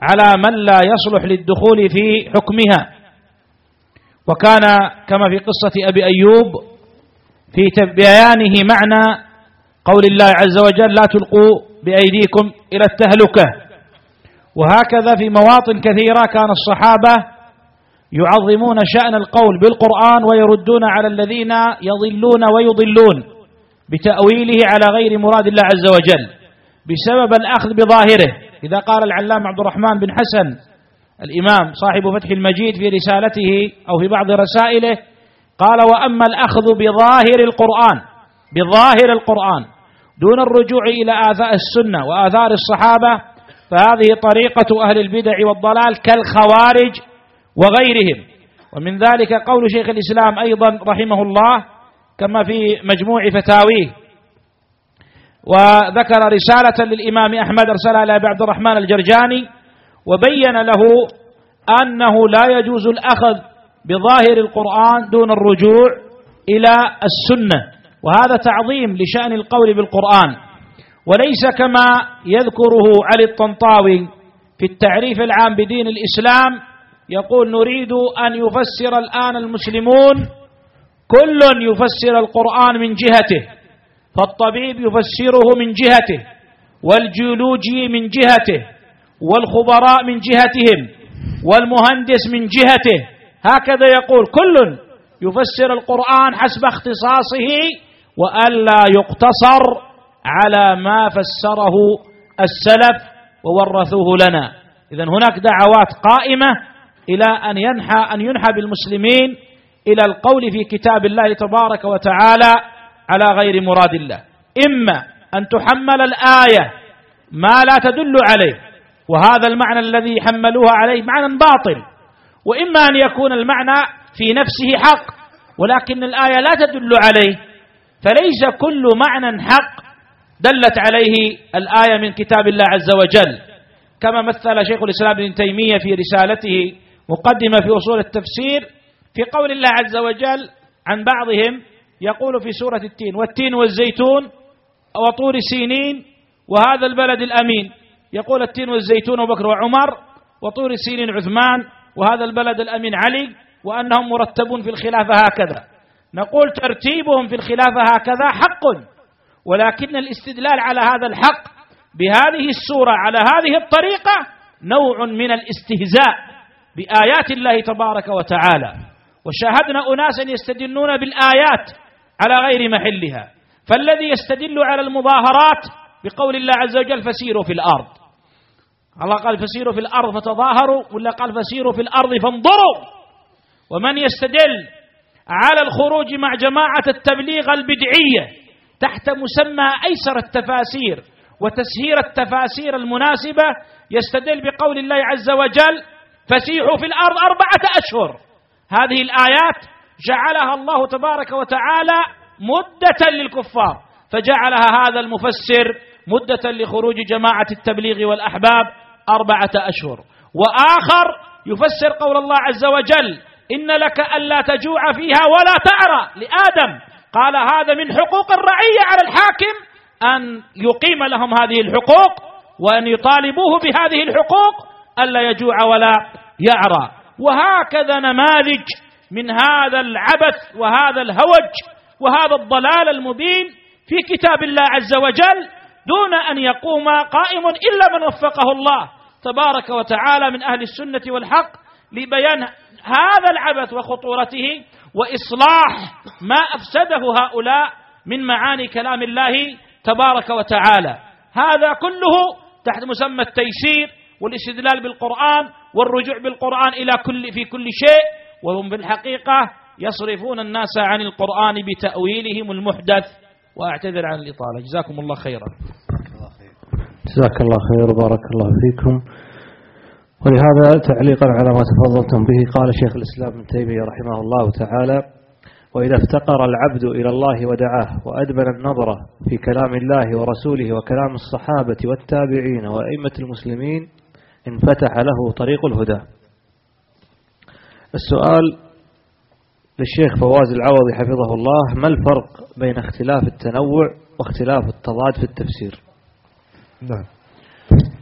على من لا يصلح للدخول في حكمها. وكان كما في قصة أبي أيوب في بيانه معنى قول الله عز وجل لا تلقوا بأيديكم إلى التهلكة. وهكذا في مواطن كثيرة كان الصحابة يعظمون شأن القول بالقرآن ويردون على الذين يضلون ويضلون بتأويله على غير مراد الله عز وجل. بسبب الأخذ بظاهره. إذا قال العلام عبد الرحمن بن حسن الإمام صاحب فتح المجيد في رسالته أو في بعض رسائله قال وأما الأخذ بظاهر القرآن بظاهر القرآن دون الرجوع إلى آثار السنة وآثار الصحابة فهذه طريقة أهل البدع والضلال كالخوارج وغيرهم. ومن ذلك قول شيخ الإسلام أيضا رحمه الله كما في مجموع فتاويه. وذكر رسالة للإمام أحمد أرسلها إلى عبد الرحمن الجرجاني وبين له أنه لا يجوز الأخذ بظاهر القرآن دون الرجوع إلى السنة وهذا تعظيم لشأن القول بالقرآن. وليس كما يذكره علي الطنطاوي في التعريف العام بدين الإسلام يقول نريد أن يفسر الآن المسلمون كل يفسر القرآن من جهته. فالطبيب يفسره من جهته والجيولوجي من جهته والخبراء من جهتهم والمهندس من جهته. هكذا يقول كل يفسر القرآن حسب اختصاصه وألا يقتصر على ما فسره السلف وورثوه لنا. إذا هناك دعوات قائمة إلى أن ينحى أن ينحى بالمسلمين إلى القول في كتاب الله تبارك وتعالى على غير مراد الله. إما أن تحمل الآية ما لا تدل عليه وهذا المعنى الذي حملوها عليه معنى باطل. وإما أن يكون المعنى في نفسه حق ولكن الآية لا تدل عليه فليس كل معنى حق دلت عليه الآية من كتاب الله عز وجل. كما مثل شيخ الإسلام ابن تيمية في رسالته مقدمة في أصول التفسير في قول الله عز وجل عن بعضهم يقول في سورة التين والتين والزيتون وطور سينين وهذا البلد الأمين. يقول التين والزيتون وبكر وعمر وطور سينين عثمان وهذا البلد الأمين علي وأنهم مرتبون في الخلافة هكذا. نقول ترتيبهم في الخلافة هكذا حق ولكن الاستدلال على هذا الحق بهذه السورة على هذه الطريقة نوع من الاستهزاء بآيات الله تبارك وتعالى. وشاهدنا أناسا يستدلون بالآيات على غير محلها. فالذي يستدل على المظاهرات بقول الله عز وجل فسيروا في الأرض. الله قال فسيروا في الأرض فتظاهروا ولا قال فسيروا في الأرض فانظروا. ومن يستدل على الخروج مع جماعة التبليغ البدعية تحت مسمى أيسر التفاسير وتسهير التفاسير المناسبة يستدل بقول الله عز وجل فسيحوا في الأرض أربعة أشهر. هذه الآيات جعلها الله تبارك وتعالى مدة للكفار. فجعلها هذا المفسر مدة لخروج جماعة التبليغ والأحباب أربعة أشهر. وآخر يفسر قول الله عز وجل إن لك ألا تجوع فيها ولا تعرى لآدم قال هذا من حقوق الرعية على الحاكم أن يقيم لهم هذه الحقوق وأن يطالبوه بهذه الحقوق ألا يجوع ولا يعرى. وهكذا نماذج من هذا العبث وهذا الهوج وهذا الضلال المبين في كتاب الله عز وجل دون أن يقوم قائم إلا من وفقه الله تبارك وتعالى من أهل السنة والحق لبيان هذا العبث وخطورته وإصلاح ما أفسده هؤلاء من معاني كلام الله تبارك وتعالى. هذا كله تحت مسمى التيسير والاستدلال بالقرآن والرجوع بالقرآن إلى كل في كل شيء وهم بالحقيقة يصرفون الناس عن القرآن بتأويلهم المحدث. وأعتذر عن الإطالة. جزاكم الله خيرا. جزاك الله خير وبارك الله فيكم. ولهذا تعليقا على ما تفضلتم به قال شيخ الإسلام ابن تيمية رحمه الله تعالى وإذا افتقر العبد إلى الله ودعاه وأدبر النظر في كلام الله ورسوله وكلام الصحابة والتابعين وأئمة المسلمين انفتح له طريق الهدى. السؤال للشيخ فواز العوضي حفظه الله ما الفرق بين اختلاف التنوع واختلاف التضاد في التفسير؟ نعم.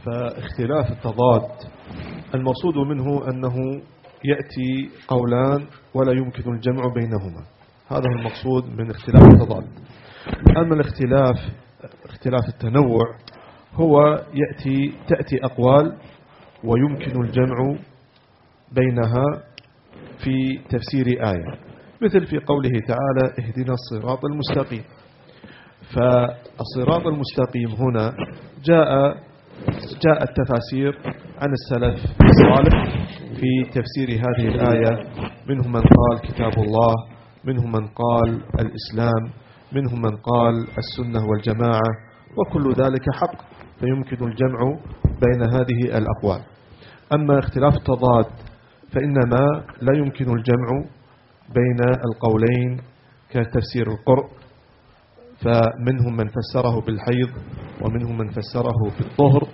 فاختلاف التضاد المقصود منه أنه يأتي قولان ولا يمكن الجمع بينهما. هذا هو المقصود من اختلاف التضاد. أما الاختلاف اختلاف التنوع هو يأتي تأتي أقوال ويمكن الجمع بينها في تفسير آية مثل في قوله تعالى اهدنا الصراط المستقيم. فالصراط المستقيم هنا جاء جاء التفاسير عن السلف الصالح في تفسير هذه الآية منهم من قال كتاب الله منهم من قال الإسلام منهم من قال السنة والجماعة وكل ذلك حق فيمكن الجمع بين هذه الأقوال. أما اختلاف التضاد فإنما لا يمكن الجمع بين القولين كتفسير القرء فمنهم من فسره بالحيض ومنهم من فسره بالطهر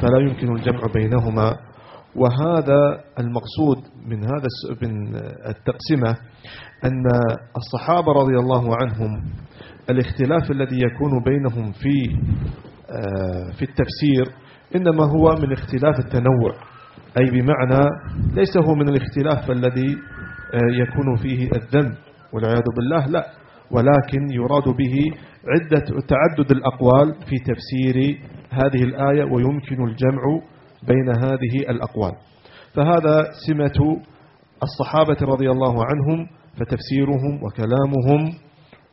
فلا يمكن الجمع بينهما. وهذا المقصود من هذا من التقسمة أن الصحابة رضي الله عنهم الاختلاف الذي يكون بينهم في آه، في التفسير إنما هو من اختلاف التنوع. أي بمعنى ليس هو من الاختلاف الذي آه، يكون فيه الذنب والعياذ بالله لا. ولكن يراد به عدة تعدد الأقوال في تفسير هذه الآية ويمكن الجمع بين هذه الأقوال. فهذا سمة الصحابة رضي الله عنهم فتفسيرهم وكلامهم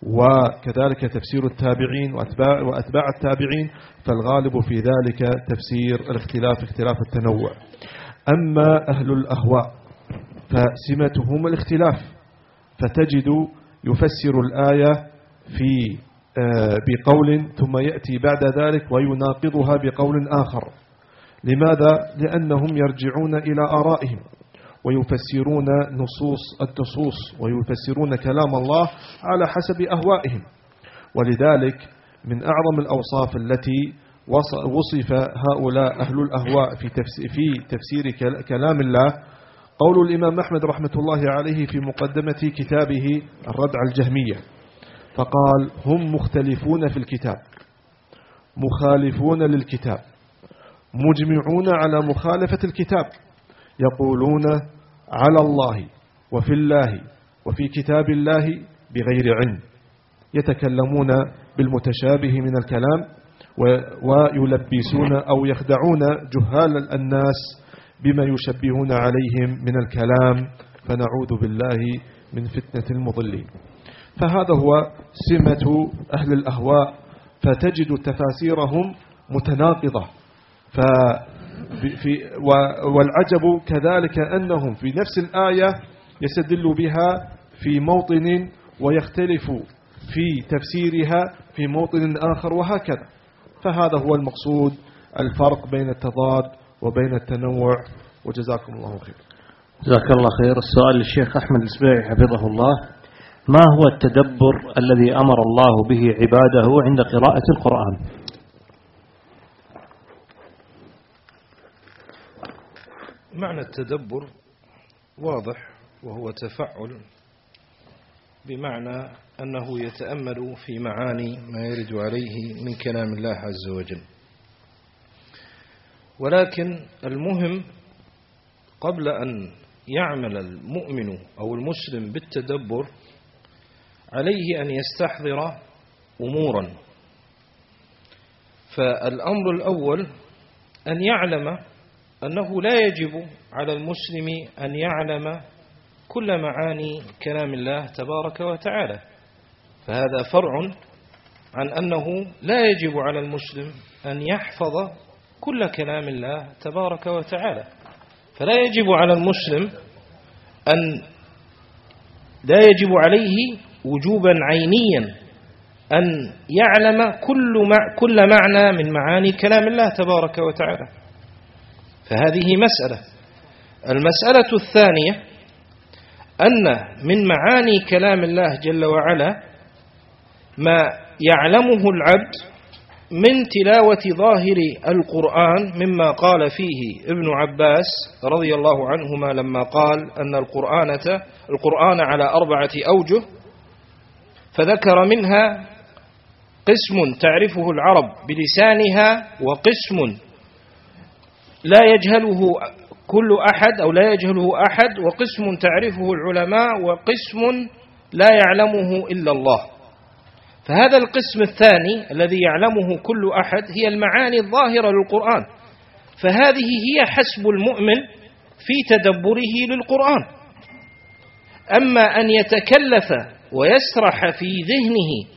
وكذلك تفسير التابعين وأتباع, وأتباع التابعين فالغالب في ذلك تفسير الاختلاف اختلاف التنوع. أما أهل الأهواء فسمتهم الاختلاف فتجد يفسر الآية في آه، بقول ثم يأتي بعد ذلك ويناقضها بقول آخر لماذا؟ لأنهم يرجعون إلى آرائهم ويفسرون نصوص الدصوص ويفسرون كلام الله على حسب أهوائهم ولذلك من أعظم الأوصاف التي وصف هؤلاء أهل الأهواء في تفسير, في تفسير كلام الله. قول الإمام أحمد رحمة الله عليه في مقدمة كتابه الردع الجهمية. فقال هم مختلفون في الكتاب. مخالفون للكتاب. مجمعون على مخالفة الكتاب. يقولون على الله وفي الله وفي كتاب الله بغير علم. يتكلمون بالمتشابه من الكلام ويلبسون أو يخدعون جهال الناس بما يشبهون عليهم من الكلام فنعوذ بالله من فتنة المضلين. فهذا هو سمة أهل الأهواء فتجد تفاسيرهم متناقضة. في والعجب كذلك أنهم في نفس الآية يستدل بها في موطن ويختلف في تفسيرها في موطن آخر وهكذا. فهذا هو المقصود الفرق بين التضاد وبين التنوع. وجزاكم الله خير. جزاك الله خير. السؤال للشيخ أحمد السبيعي حفظه الله. ما هو التدبر الذي أمر الله به عباده عند قراءة القرآن؟ معنى التدبر واضح وهو تفعل بمعنى أنه يتأمل في معاني ما يرد عليه من كلام الله عز وجل. ولكن المهم قبل أن يعمل المؤمن أو المسلم بالتدبر عليه أن يستحضر أمورا. فالأمر الأول أن يعلم أنه لا يجب على المسلم أن يعلم كل معاني كلام الله تبارك وتعالى. فهذا فرع عن أنه لا يجب على المسلم أن يحفظ كل كلام الله تبارك وتعالى. فلا يجب على المسلم أن لا يجب عليه وجوبا عينيا أن يعلم كل, مع كل معنى من معاني كلام الله تبارك وتعالى. فهذه مسألة. المسألة الثانية أن من معاني كلام الله جل وعلا ما يعلمه العبد من تلاوة ظاهر القرآن مما قال فيه ابن عباس رضي الله عنهما لما قال أن القرآن القرآن على أربعة أوجه فذكر منها قسم تعرفه العرب بلسانها وقسم لا يجهله كل أحد أو لا يجهله أحد وقسم تعرفه العلماء وقسم لا يعلمه إلا الله. فهذا القسم الثاني الذي يعلمه كل أحد هي المعاني الظاهرة للقرآن. فهذه هي حسب المؤمن في تدبره للقرآن. أما أن يتكلف ويسرح في ذهنه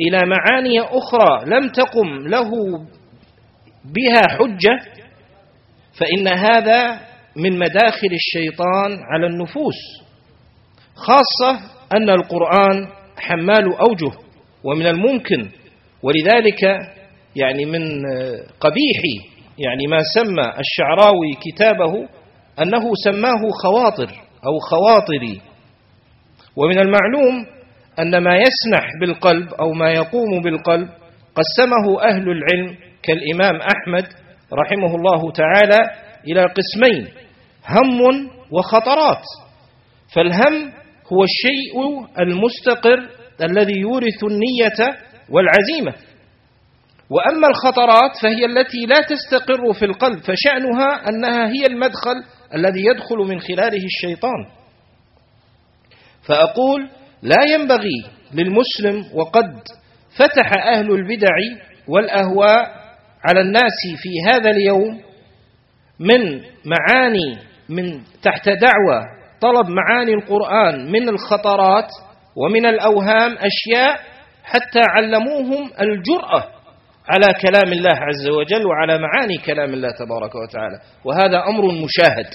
إلى معاني أخرى لم تقم له بها حجة فإن هذا من مداخل الشيطان على النفوس خاصة أن القرآن حمال أوجه ومن الممكن ولذلك يعني من قبيح يعني ما سمى الشعراوي كتابه أنه سماه خواطر أو خواطري. ومن المعلوم أن ما يسنح بالقلب أو ما يقوم بالقلب قسمه أهل العلم كالإمام أحمد رحمه الله تعالى إلى قسمين. هم وخطرات. فالهم هو الشيء المستقر الذي يورث النية والعزيمة. وأما الخطرات فهي التي لا تستقر في القلب فشأنها أنها هي المدخل الذي يدخل من خلاله الشيطان. فأقول لا ينبغي للمسلم وقد فتح أهل البدع والأهواء على الناس في هذا اليوم من معاني من تحت دعوة طلب معاني القرآن من الخطرات ومن الأوهام أشياء حتى علموهم الجرأة على كلام الله عز وجل وعلى معاني كلام الله تبارك وتعالى. وهذا أمر مشاهد.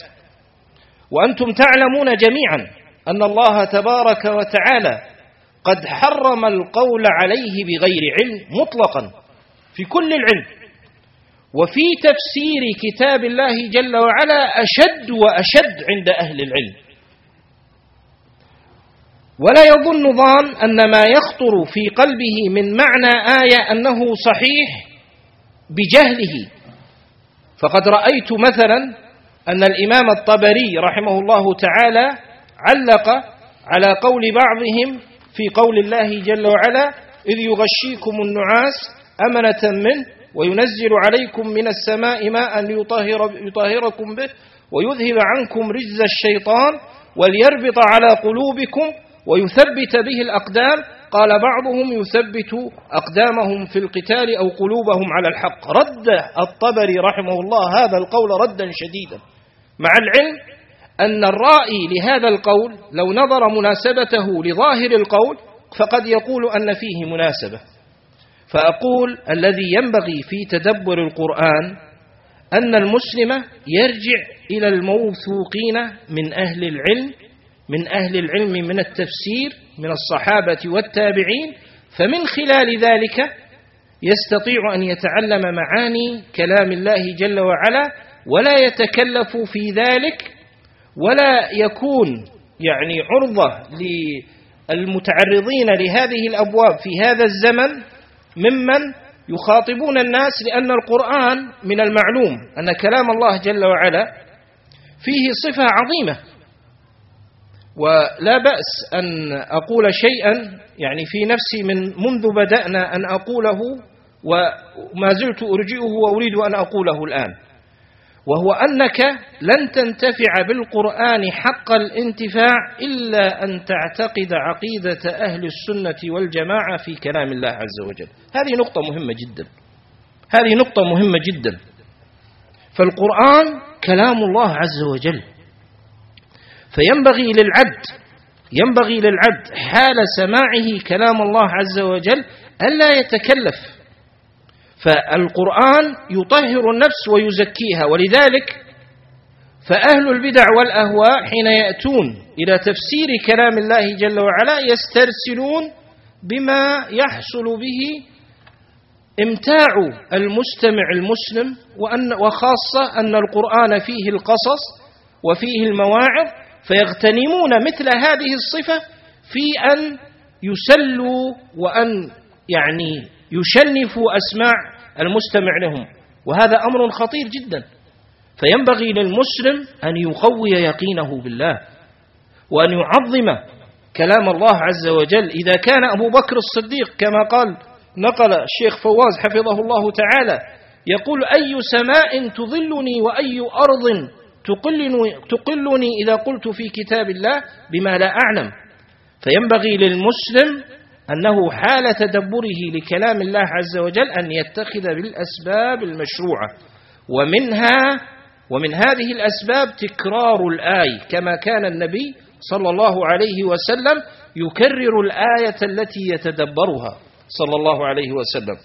وأنتم تعلمون جميعا أن الله تبارك وتعالى قد حرم القول عليه بغير علم مطلقا في كل العلم. وفي تفسير كتاب الله جل وعلا أشد وأشد عند أهل العلم. ولا يظن ظان أن ما يخطر في قلبه من معنى آية أنه صحيح بجهله. فقد رأيت مثلا أن الإمام الطبري رحمه الله تعالى علق على قول بعضهم في قول الله جل وعلا إذ يغشيكم النعاس أمنة منه وينزل عليكم من السماء ماء ليطهر يطهركم به ويذهب عنكم رجز الشيطان وليربط على قلوبكم ويثبت به الأقدام. قال بعضهم يثبت أقدامهم في القتال أو قلوبهم على الحق. رد الطبري رحمه الله هذا القول ردا شديدا مع العلم أن الرائي لهذا القول لو نظر مناسبته لظاهر القول فقد يقول أن فيه مناسبة. فأقول الذي ينبغي في تدبر القرآن أن المسلم يرجع إلى الموثوقين من أهل العلم من أهل العلم من التفسير من الصحابة والتابعين فمن خلال ذلك يستطيع أن يتعلم معاني كلام الله جل وعلا ولا يتكلف في ذلك ولا يكون يعني عرضة للمتعرضين لهذه الأبواب في هذا الزمن ممن يخاطبون الناس لأن القرآن من المعلوم أن كلام الله جل وعلا فيه صفة عظيمة. ولا بأس أن أقول شيئا يعني في نفسي من منذ بدأنا أن أقوله وما زلت أرجئه وأريد أن أقوله الآن. وهو أنك لن تنتفع بالقرآن حق الانتفاع إلا أن تعتقد عقيدة أهل السنة والجماعة في كلام الله عز وجل. هذه نقطة مهمة جدا. هذه نقطة مهمة جدا. فالقرآن كلام الله عز وجل. فينبغي للعبد ينبغي للعبد حال سماعه كلام الله عز وجل ألا يتكلف. فالقرآن يطهر النفس ويزكيها ولذلك فأهل البدع والأهواء حين يأتون إلى تفسير كلام الله جل وعلا يسترسلون بما يحصل به إمتاع المستمع المسلم وأن وخاصة أن القرآن فيه القصص وفيه المواعظ فيغتنمون مثل هذه الصفة في أن يسلوا وأن يعني يشنف أسماع المستمع لهم. وهذا أمر خطير جدا. فينبغي للمسلم أن يقوي يقينه بالله وأن يعظم كلام الله عز وجل. إذا كان أبو بكر الصديق كما قال نقل الشيخ فواز حفظه الله تعالى يقول أي سماء تظلني وأي أرض تقلني, تقلني إذا قلت في كتاب الله بما لا أعلم. فينبغي للمسلم أنه حال تدبره لكلام الله عز وجل أن يتخذ بالأسباب المشروعة. ومنها ومن هذه الأسباب تكرار الآي كما كان النبي صلى الله عليه وسلم يكرر الآية التي يتدبرها صلى الله عليه وسلم.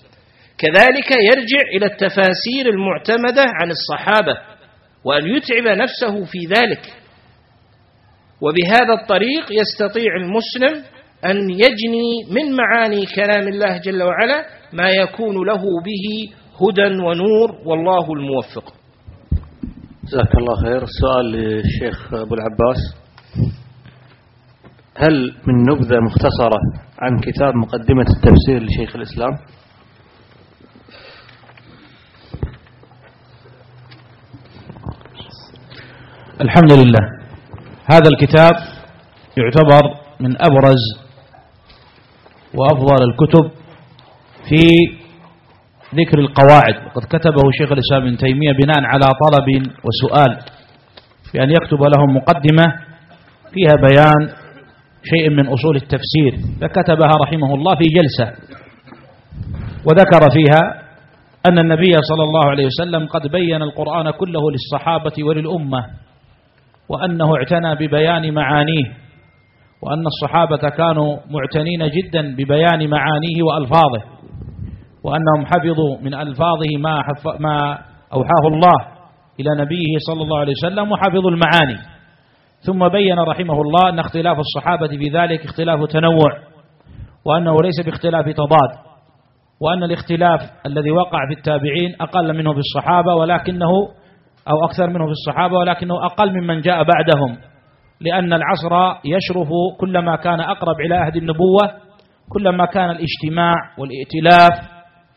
كذلك يرجع إلى التفاسير المعتمدة عن الصحابة وأن يتعب نفسه في ذلك. وبهذا الطريق يستطيع المسلم أن يجني من معاني كلام الله جل وعلا ما يكون له به هدى ونور والله الموفق. جزاك الله خير. السؤال للشيخ أبو العباس. هل من نبذة مختصرة عن كتاب مقدمة التفسير لشيخ الإسلام؟ الحمد لله. هذا الكتاب يعتبر من أبرز وأفضل الكتب في ذكر القواعد. وقد كتبه شيخ الإسلام ابن تيمية بناء على طلب وسؤال في أن يكتب لهم مقدمة فيها بيان شيء من أصول التفسير. فكتبها رحمه الله في جلسة وذكر فيها أن النبي صلى الله عليه وسلم قد بين القرآن كله للصحابة وللأمة وأنه اعتنى ببيان معانيه. وأن الصحابة كانوا معتنين جدا ببيان معانيه وألفاظه وأنهم حفظوا من ألفاظه ما, ما أوحاه الله إلى نبيه صلى الله عليه وسلم وحفظوا المعاني. ثم بين رحمه الله أن اختلاف الصحابة في ذلك اختلاف تنوع وأنه ليس باختلاف تضاد وأن الاختلاف الذي وقع في التابعين أقل منه في الصحابة ولكنه أو أكثر منه في الصحابة ولكنه أقل ممن جاء بعدهم. لأن العصر يشرف كلما كان أقرب إلى عهد النبوة كلما كان الاجتماع والائتلاف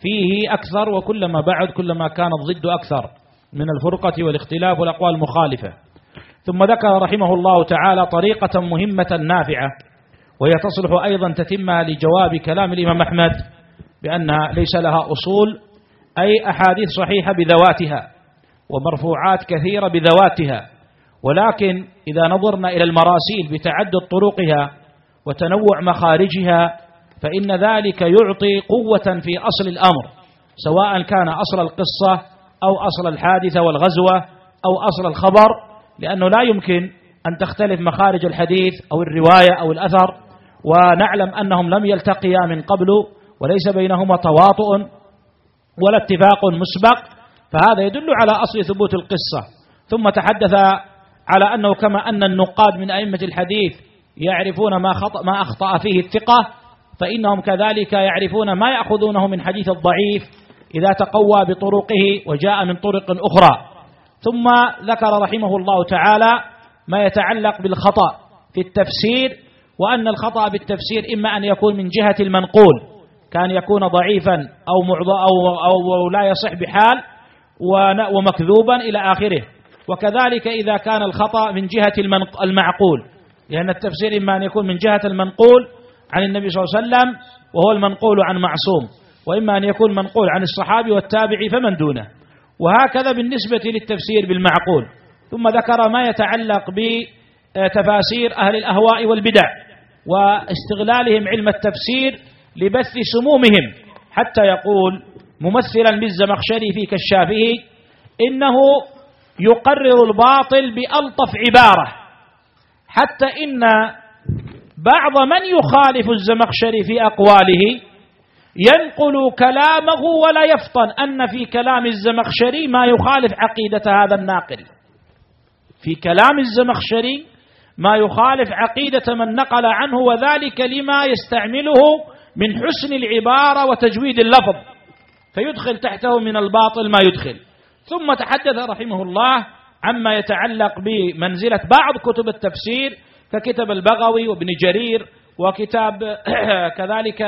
فيه أكثر وكلما بعد كلما كان الضد أكثر من الفرقة والاختلاف والأقوال المخالفة. ثم ذكر رحمه الله تعالى طريقة مهمة نافعة وهي تصلح أيضا تتمة لجواب كلام الإمام أحمد بأنها ليس لها أصول أي أحاديث صحيحة بذواتها ومرفوعات كثيرة بذواتها. ولكن إذا نظرنا إلى المراسيل بتعدد طرقها وتنوع مخارجها فإن ذلك يعطي قوة في أصل الأمر سواء كان أصل القصة أو أصل الحادثة والغزوة أو أصل الخبر لأنه لا يمكن أن تختلف مخارج الحديث أو الرواية أو الأثر ونعلم أنهم لم يلتقيا من قبل وليس بينهما تواطؤ ولا اتفاق مسبق فهذا يدل على أصل ثبوت القصة. ثم تحدث على أنه كما أن النقاد من أئمة الحديث يعرفون ما, خطأ ما أخطأ فيه الثقة فإنهم كذلك يعرفون ما يأخذونه من حديث الضعيف إذا تقوى بطرقه وجاء من طرق أخرى. ثم ذكر رحمه الله تعالى ما يتعلق بالخطأ في التفسير وأن الخطأ بالتفسير إما أن يكون من جهة المنقول كان يكون ضعيفا أو, أو, أو, لا يصح بحال ومكذوبا إلى آخره. وكذلك إذا كان الخطأ من جهة المعقول. لأن التفسير إما أن يكون من جهة المنقول عن النبي صلى الله عليه وسلم وهو المنقول عن معصوم وإما أن يكون منقول عن الصحابي والتابعي فمن دونه. وهكذا بالنسبة للتفسير بالمعقول. ثم ذكر ما يتعلق بتفاسير أهل الأهواء والبدع واستغلالهم علم التفسير لبث سمومهم حتى يقول ممثلا بالزمخشري في كشافه إنه يقرر الباطل بألطف عبارة. حتى إن بعض من يخالف الزمخشري في أقواله ينقل كلامه ولا يفطن أن في كلام الزمخشري ما يخالف عقيدة هذا الناقل. في كلام الزمخشري ما يخالف عقيدة من نقل عنه وذلك لما يستعمله من حسن العبارة وتجويد اللفظ. فيدخل تحته من الباطل ما يدخل. ثم تحدث رحمه الله عما يتعلق بمنزلة بعض كتب التفسير ككتاب البغوي وابن جرير وكتاب [clears throat] كذلك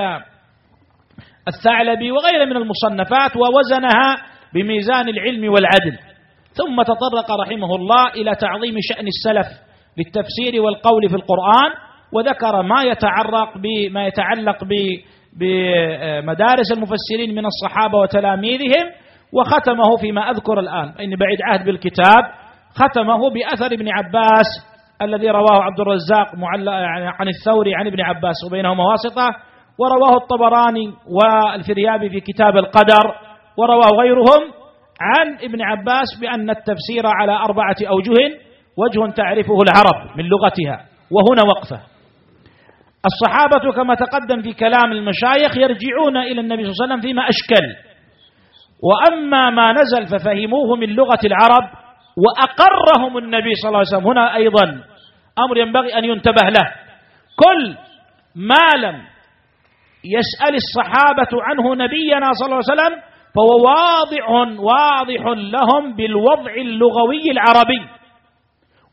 الثعلبي وغيره من المصنفات ووزنها بميزان العلم والعدل. ثم تطرق رحمه الله إلى تعظيم شأن السلف للتفسير والقول في القرآن وذكر ما يتعرق بما يتعلق بمدارس المفسرين من الصحابة وتلاميذهم وختمه فيما أذكر الآن. إني بعيد عهد بالكتاب. ختمه بأثر ابن عباس الذي رواه عبد الرزاق معلق يعني عن الثوري عن ابن عباس وبينهما واسطة ورواه الطبراني والفريابي في كتاب القدر. ورواه غيرهم عن ابن عباس بأن التفسير على أربعة أوجه وجه تعرفه العرب من لغتها. وهنا وقفة. الصحابة كما تقدم في كلام المشايخ يرجعون إلى النبي صلى الله عليه وسلم فيما أشكل. وأما ما نزل ففهموه من لغة العرب وأقرهم النبي صلى الله عليه وسلم. هنا أيضا أمر ينبغي أن ينتبه له. كل ما لم يسأل الصحابة عنه نبينا صلى الله عليه وسلم فهو واضح واضح لهم بالوضع اللغوي العربي.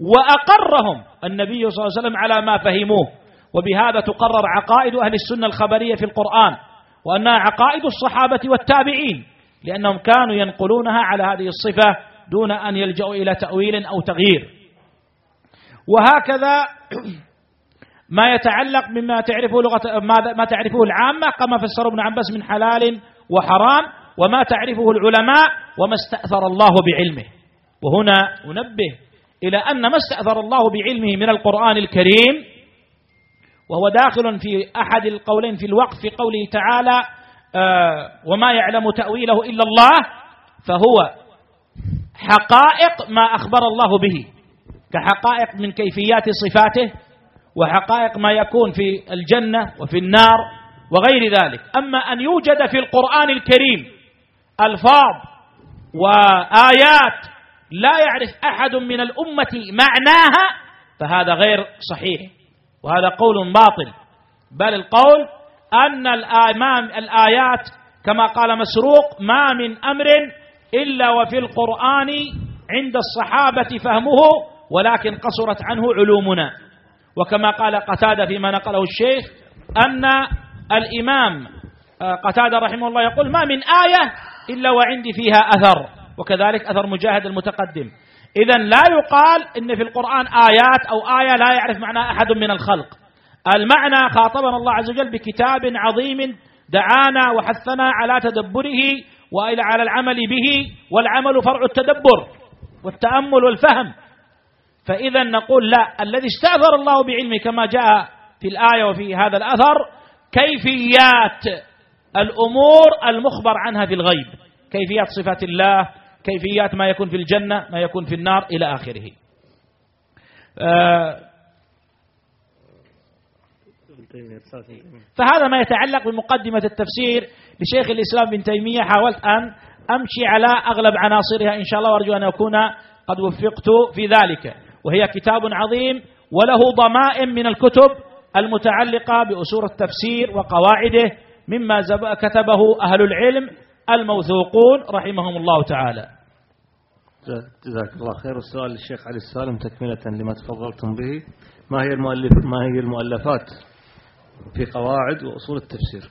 وأقرهم النبي صلى الله عليه وسلم على ما فهموه. وبهذا تقرر عقائد أهل السنة الخبرية في القرآن وأنها عقائد الصحابة والتابعين. لأنهم كانوا ينقلونها على هذه الصفة دون أن يلجأوا إلى تأويل أو تغيير. وهكذا [clears throat] ما يتعلق مما تعرفه لغة ما تعرفه العامة كما فسر ابن عباس من حلال وحرام وما تعرفه العلماء وما استأثر الله بعلمه. وهنا أنبه إلى أن ما استأثر الله بعلمه من القرآن الكريم وهو داخل في أحد القولين في الوقف في قوله تعالى وما يعلم تأويله إلا الله فهو حقائق ما أخبر الله به كحقائق من كيفيات صفاته وحقائق ما يكون في الجنة وفي النار وغير ذلك. أما أن يوجد في القرآن الكريم ألفاظ وآيات لا يعرف أحد من الأمة معناها فهذا غير صحيح وهذا قول باطل. بل القول أن الآيات كما قال مسروق ما من أمر إلا وفي القرآن عند الصحابة فهمه ولكن قصرت عنه علومنا. وكما قال قتادة فيما نقله الشيخ أن الإمام آه، قتادة رحمه الله يقول ما من آية إلا وعندي فيها أثر وكذلك أثر مجاهد المتقدم. إذا لا يقال إن في القرآن آيات أو آية لا يعرف معنى أحد من الخلق. المعنى خاطبنا الله عز وجل بكتاب عظيم دعانا وحثنا على تدبره وإلى على العمل به والعمل فرع التدبر والتأمل والفهم. فإذا نقول لا الذي استأثر الله بعلمه كما جاء في الآية وفي هذا الأثر كيفيات الأمور المخبر عنها في الغيب. كيفيات صفات الله كيفيات ما يكون في الجنة ما يكون في النار إلى آخره. آه، فهذا ما يتعلق بمقدمة التفسير لشيخ الإسلام بن تيمية. حاولت أن أمشي على أغلب عناصرها إن شاء الله وأرجو أن أكون قد وفقت في ذلك. وهي كتاب عظيم وله ضمائم من الكتب المتعلقة بأصول التفسير وقواعده مما كتبه أهل العلم الموثوقون رحمهم الله تعالى. جزاك الله خير. السؤال للشيخ علي السالم تكملة لما تفضلتم به. ما هي المؤلف ما هي المؤلفات؟ في قواعد وأصول التفسير.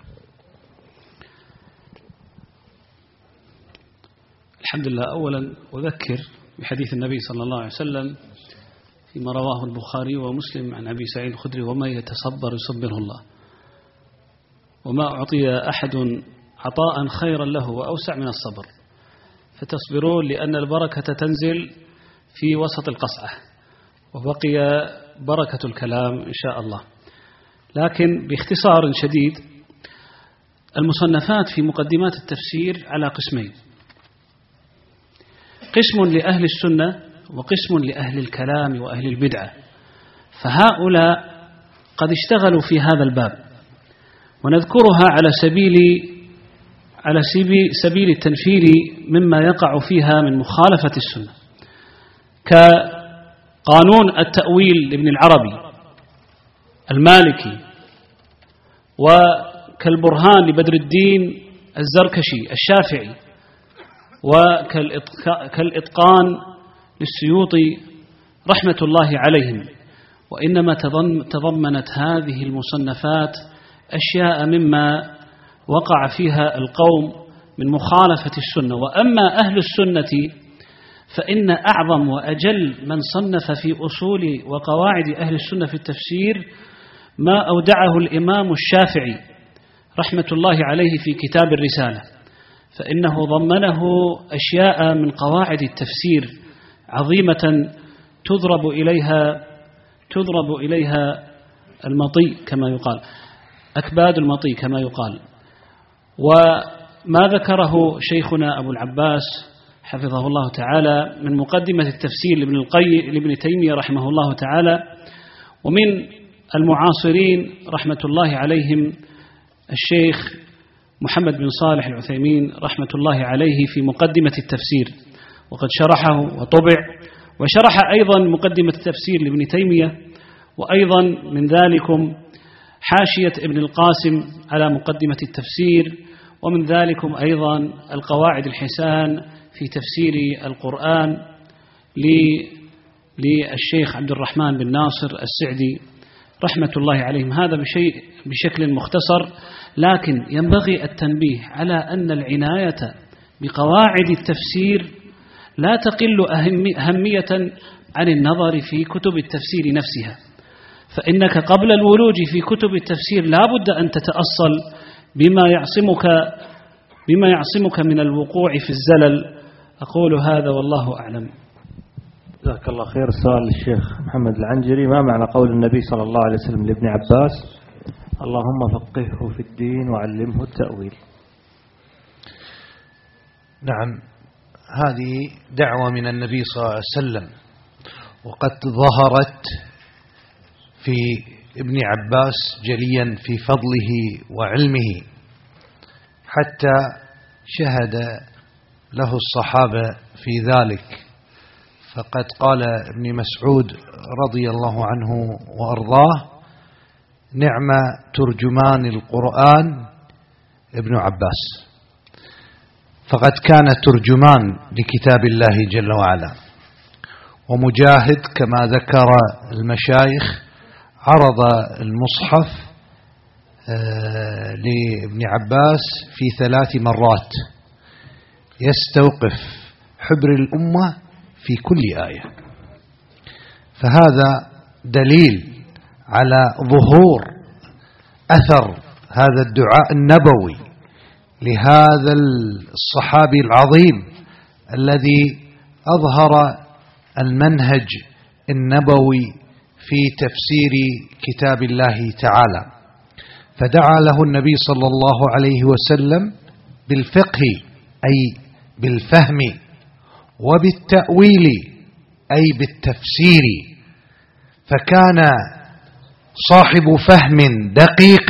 الحمد لله أولا أذكر بحديث النبي صلى الله عليه وسلم فيما رواه البخاري ومسلم عن أبي سعيد الخدري وما يتصبر يصبره الله وما أعطي أحد عطاء خيرا له وأوسع من الصبر فتصبرون لأن البركة تنزل في وسط القصعة وبقي بركة الكلام إن شاء الله. لكن باختصار شديد المصنفات في مقدمات التفسير على قسمين. قسم لأهل السنة وقسم لأهل الكلام وأهل البدعة. فهؤلاء قد اشتغلوا في هذا الباب. ونذكرها على سبيل على سبيل التنفير مما يقع فيها من مخالفة السنة. كقانون التأويل لابن العربي المالكي وكالبرهان لبدر الدين الزركشي الشافعي وكالإتقان للسيوطي رحمة الله عليهم. وإنما تضمنت هذه المصنفات أشياء مما وقع فيها القوم من مخالفة السنة. وأما أهل السنة فإن أعظم وأجل من صنف في أصول وقواعد أهل السنة في التفسير ما أودعه الإمام الشافعي رحمة الله عليه في كتاب الرسالة فإنه ضمنه أشياء من قواعد التفسير عظيمة تضرب إليها تضرب إليها المطي كما يقال أكباد المطي كما يقال. وما ذكره شيخنا أبو العباس حفظه الله تعالى من مقدمة التفسير لابن القي لابن تيمية رحمه الله تعالى ومن المعاصرين رحمة الله عليهم الشيخ محمد بن صالح العثيمين رحمة الله عليه في مقدمة التفسير. وقد شرحه وطبع وشرح أيضا مقدمة التفسير لابن تيمية وأيضا من ذلكم حاشية ابن القاسم على مقدمة التفسير ومن ذلكم أيضا القواعد الحسان في تفسير القرآن للشيخ عبد الرحمن بن ناصر السعدي. رحمة الله عليهم. هذا بشيء بشكل مختصر لكن ينبغي التنبيه على أن العناية بقواعد التفسير لا تقل أهمية عن النظر في كتب التفسير نفسها. فإنك قبل الولوج في كتب التفسير لا بد أن تتأصل بما يعصمك بما يعصمك من الوقوع في الزلل. أقول هذا والله أعلم. جزاك الله خير. السؤال للشيخ محمد العنجري. ما معنى قول النبي صلى الله عليه وسلم لابن عباس؟ اللهم فقهه في الدين وعلمه التأويل. نعم. هذه دعوة من النبي صلى الله عليه وسلم. وقد ظهرت في ابن عباس جليا في فضله وعلمه. حتى شهد له الصحابة في ذلك. فقد قال ابن مسعود رضي الله عنه وأرضاه نعم ترجمان القرآن ابن عباس. فقد كان ترجمان لكتاب الله جل وعلا. ومجاهد كما ذكر المشايخ عرض المصحف آه، لابن عباس في ثلاث مرات. يستوقف حبر الأمة في كل آية. فهذا دليل على ظهور أثر هذا الدعاء النبوي لهذا الصحابي العظيم الذي أظهر المنهج النبوي في تفسير كتاب الله تعالى. فدعا له النبي صلى الله عليه وسلم بالفقه أي بالفهم وبالتأويل أي بالتفسير. فكان صاحب فهم دقيق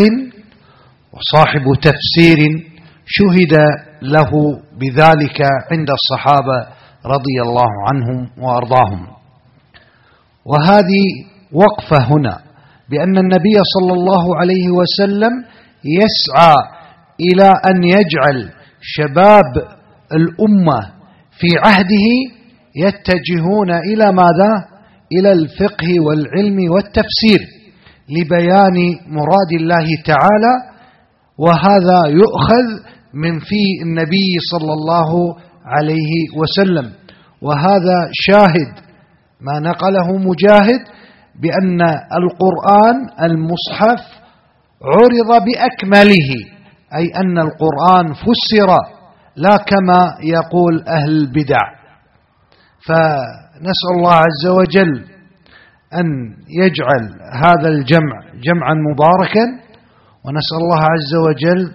وصاحب تفسير شهد له بذلك عند الصحابة رضي الله عنهم وأرضاهم. وهذه وقفة هنا بأن النبي صلى الله عليه وسلم يسعى إلى أن يجعل شباب الأمة في عهده يتجهون إلى ماذا؟ إلى الفقه والعلم والتفسير لبيان مراد الله تعالى وهذا يؤخذ من في النبي صلى الله عليه وسلم وهذا شاهد ما نقله مجاهد بأن القرآن المصحف عرض بأكمله أي أن القرآن فسر لا كما يقول أهل البدع. فنسأل الله عز وجل أن يجعل هذا الجمع جمعا مباركا ونسأل الله عز وجل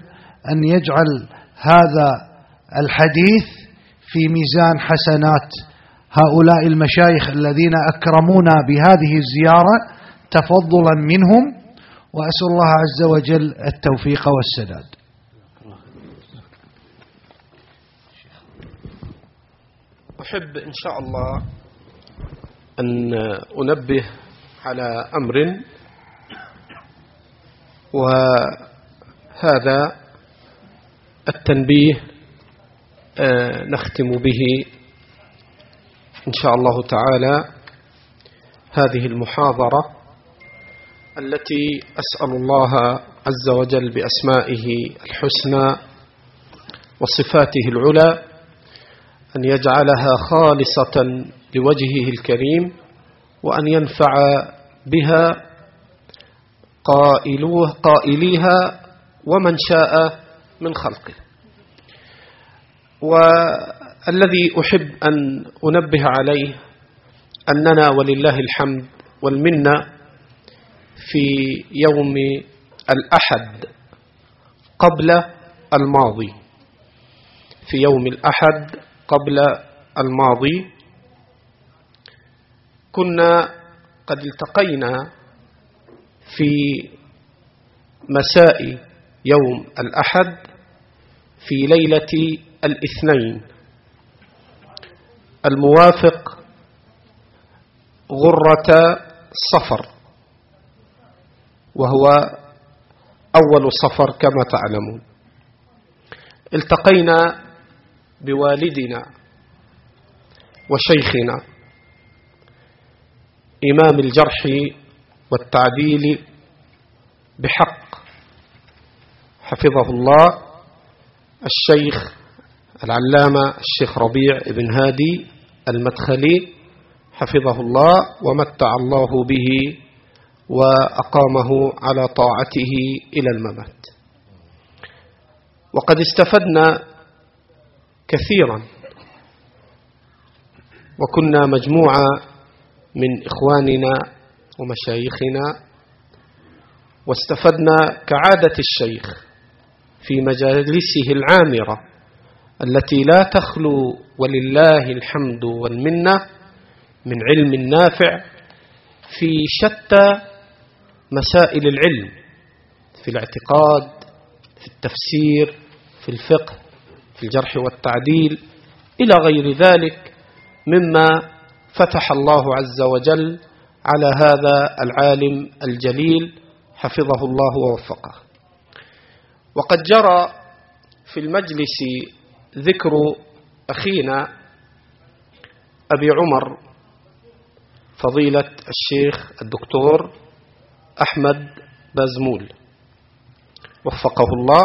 أن يجعل هذا الحديث في ميزان حسنات. هؤلاء المشايخ الذين أكرمونا بهذه الزيارة تفضلا منهم وأسأل الله عز وجل التوفيق والسداد. أحب إن شاء الله أن أنبه على أمر وهذا التنبيه آه، نختم به إن شاء الله تعالى هذه المحاضرة التي أسأل الله عز وجل بأسمائه الحسنى وصفاته العلى أن يجعلها خالصة لوجهه الكريم وأن ينفع بها قائليها ومن شاء من خلقه. والذي أحب أن أنبه عليه أننا ولله الحمد والمنة في يوم الأحد قبل الماضي. في يوم الأحد قبل الماضي كنا قد التقينا في مساء يوم الأحد في ليلة الاثنين. الموافق غرة صفر وهو أول صفر كما تعلمون. التقينا بوالدنا وشيخنا إمام الجرح والتعديل بحق. حفظه الله الشيخ العلامة الشيخ ربيع بن هادي المدخلي حفظه الله ومتع الله به وأقامه على طاعته إلى الممات. وقد استفدنا كثيرا. وكنا مجموعة من إخواننا ومشايخنا واستفدنا كعادة الشيخ في مجالسه العامرة التي لا تخلو ولله الحمد والمنة من علم نافع في شتى مسائل العلم في الاعتقاد في التفسير في الفقه. الجرح والتعديل إلى غير ذلك مما فتح الله عز وجل على هذا العالم الجليل حفظه الله ووفقه. وقد جرى في المجلس ذكر أخينا أبي عمر فضيلة الشيخ الدكتور أحمد بازمول. وفقه الله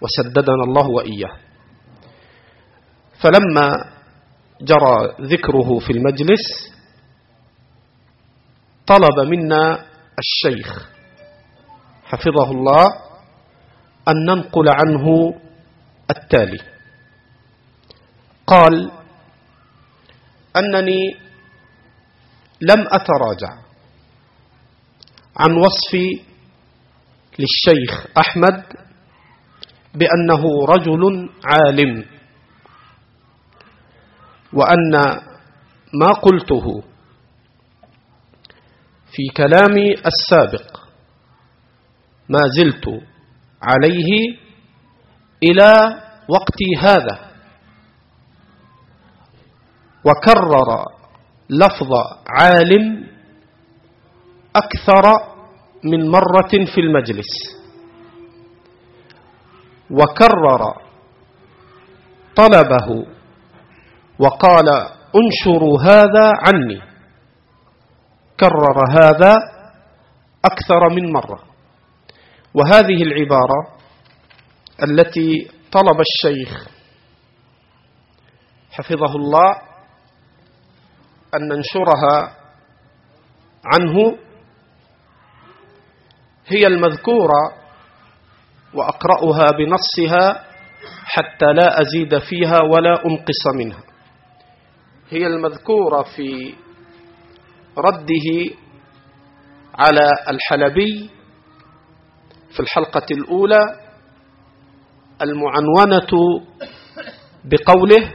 وسددنا الله وإياه. فلما جرى ذكره في المجلس طلب منا الشيخ حفظه الله أن ننقل عنه التالي. قال أنني لم أتراجع عن وصفي للشيخ أحمد بأنه رجل عالم. وأن ما قلته في كلامي السابق ما زلت عليه إلى وقتي هذا. وكرر لفظ عالم أكثر من مرة في المجلس. وكرر طلبه وقال انشروا هذا عني. كرر هذا أكثر من مرة. وهذه العبارة التي طلب الشيخ حفظه الله أن ننشرها عنه هي المذكورة وأقرأها بنصها حتى لا أزيد فيها ولا أنقص منها. هي المذكورة في رده على الحلبي في الحلقة الأولى المعنونة بقوله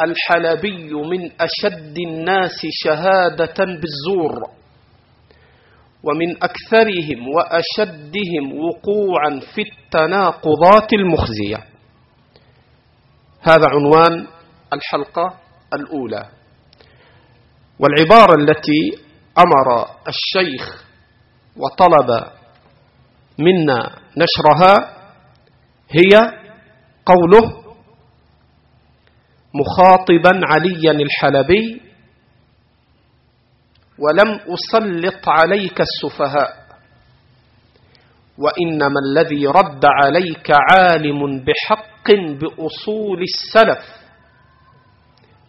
الحلبي من أشد الناس شهادة بالزور ومن أكثرهم وأشدهم وقوعا في التناقضات المخزية. هذا عنوان الحلقة الأولى. والعبارة التي أمر الشيخ وطلب منا نشرها هي قوله مخاطبا عليا الحلبي ولم أسلط عليك السفهاء وإنما الذي رد عليك عالم بحق بأصول السلف.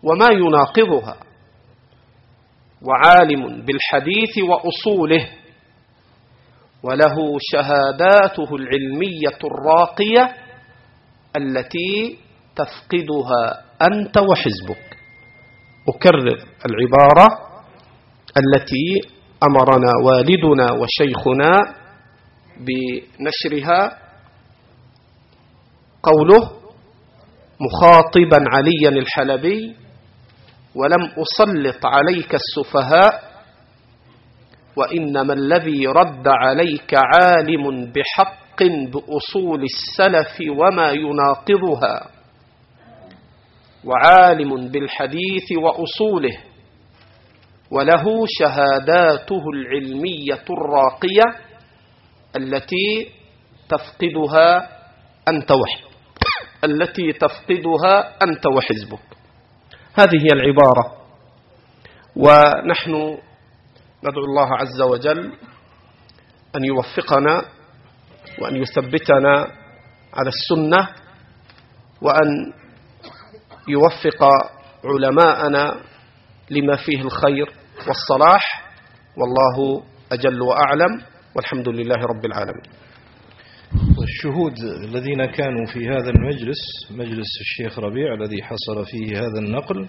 وما يناقضها. وعالم بالحديث وأصوله. وله شهاداته العلمية الراقية التي تفقدها أنت وحزبك. أكرر العبارة التي أمرنا والدنا وشيخنا بنشرها. قوله مخاطبا عليا الحلبي ولم أسلط عليك السفهاء وإنما الذي رد عليك عالم بحق بأصول السلف وما يناقضها وعالم بالحديث وأصوله وله شهاداته العلمية الراقية التي تفقدها أنت وحزبك. التي تفقدها أنت وحزبك. هذه هي العبارة. ونحن ندعو الله عز وجل أن يوفقنا وأن يثبتنا على السنة وأن يوفق علماءنا لما فيه الخير والصلاح. والله أجل وأعلم. والحمد لله رب العالمين. والشهود الذين كانوا في هذا المجلس مجلس الشيخ ربيع الذي حصل فيه هذا النقل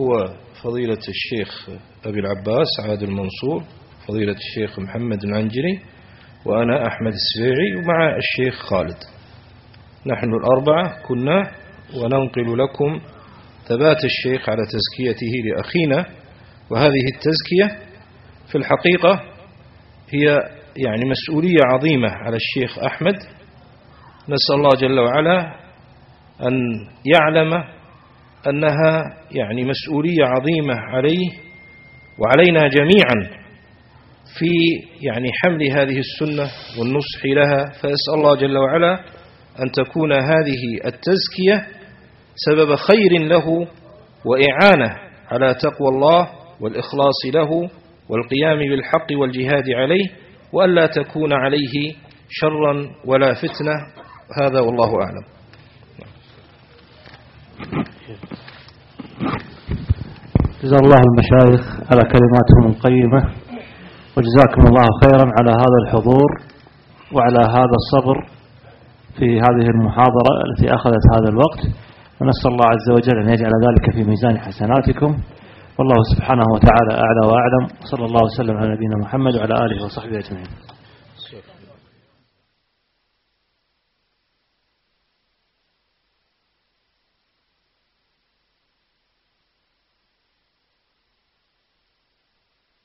هو فضيلة الشيخ أبي العباس عادل المنصور فضيلة الشيخ محمد العنجري وأنا أحمد السبيعي ومع الشيخ خالد. نحن الأربعة كنا وننقل لكم ثبات الشيخ على تزكيته لأخينا وهذه التزكية في الحقيقة هي يعني مسؤولية عظيمة على الشيخ أحمد. نسأل الله جل وعلا أن يعلم أنها يعني مسؤولية عظيمة عليه وعلينا جميعا في يعني حمل هذه السنة والنصح لها. فأسأل الله جل وعلا أن تكون هذه التزكية سبب خير له وإعانة على تقوى الله والإخلاص له والقيام بالحق والجهاد عليه. وألا تكون عليه شرا ولا فتنة هذا والله أعلم. جزا الله المشايخ على كلماتهم القيمة وجزاكم الله خيرا على هذا الحضور وعلى هذا الصبر في هذه المحاضرة التي أخذت هذا الوقت. ونسأل الله عز وجل أن يجعل ذلك في ميزان حسناتكم. والله سبحانه وتعالى أعلى وأعلم صلى الله وسلم على نبينا محمد وعلى آله وصحبه أجمعين.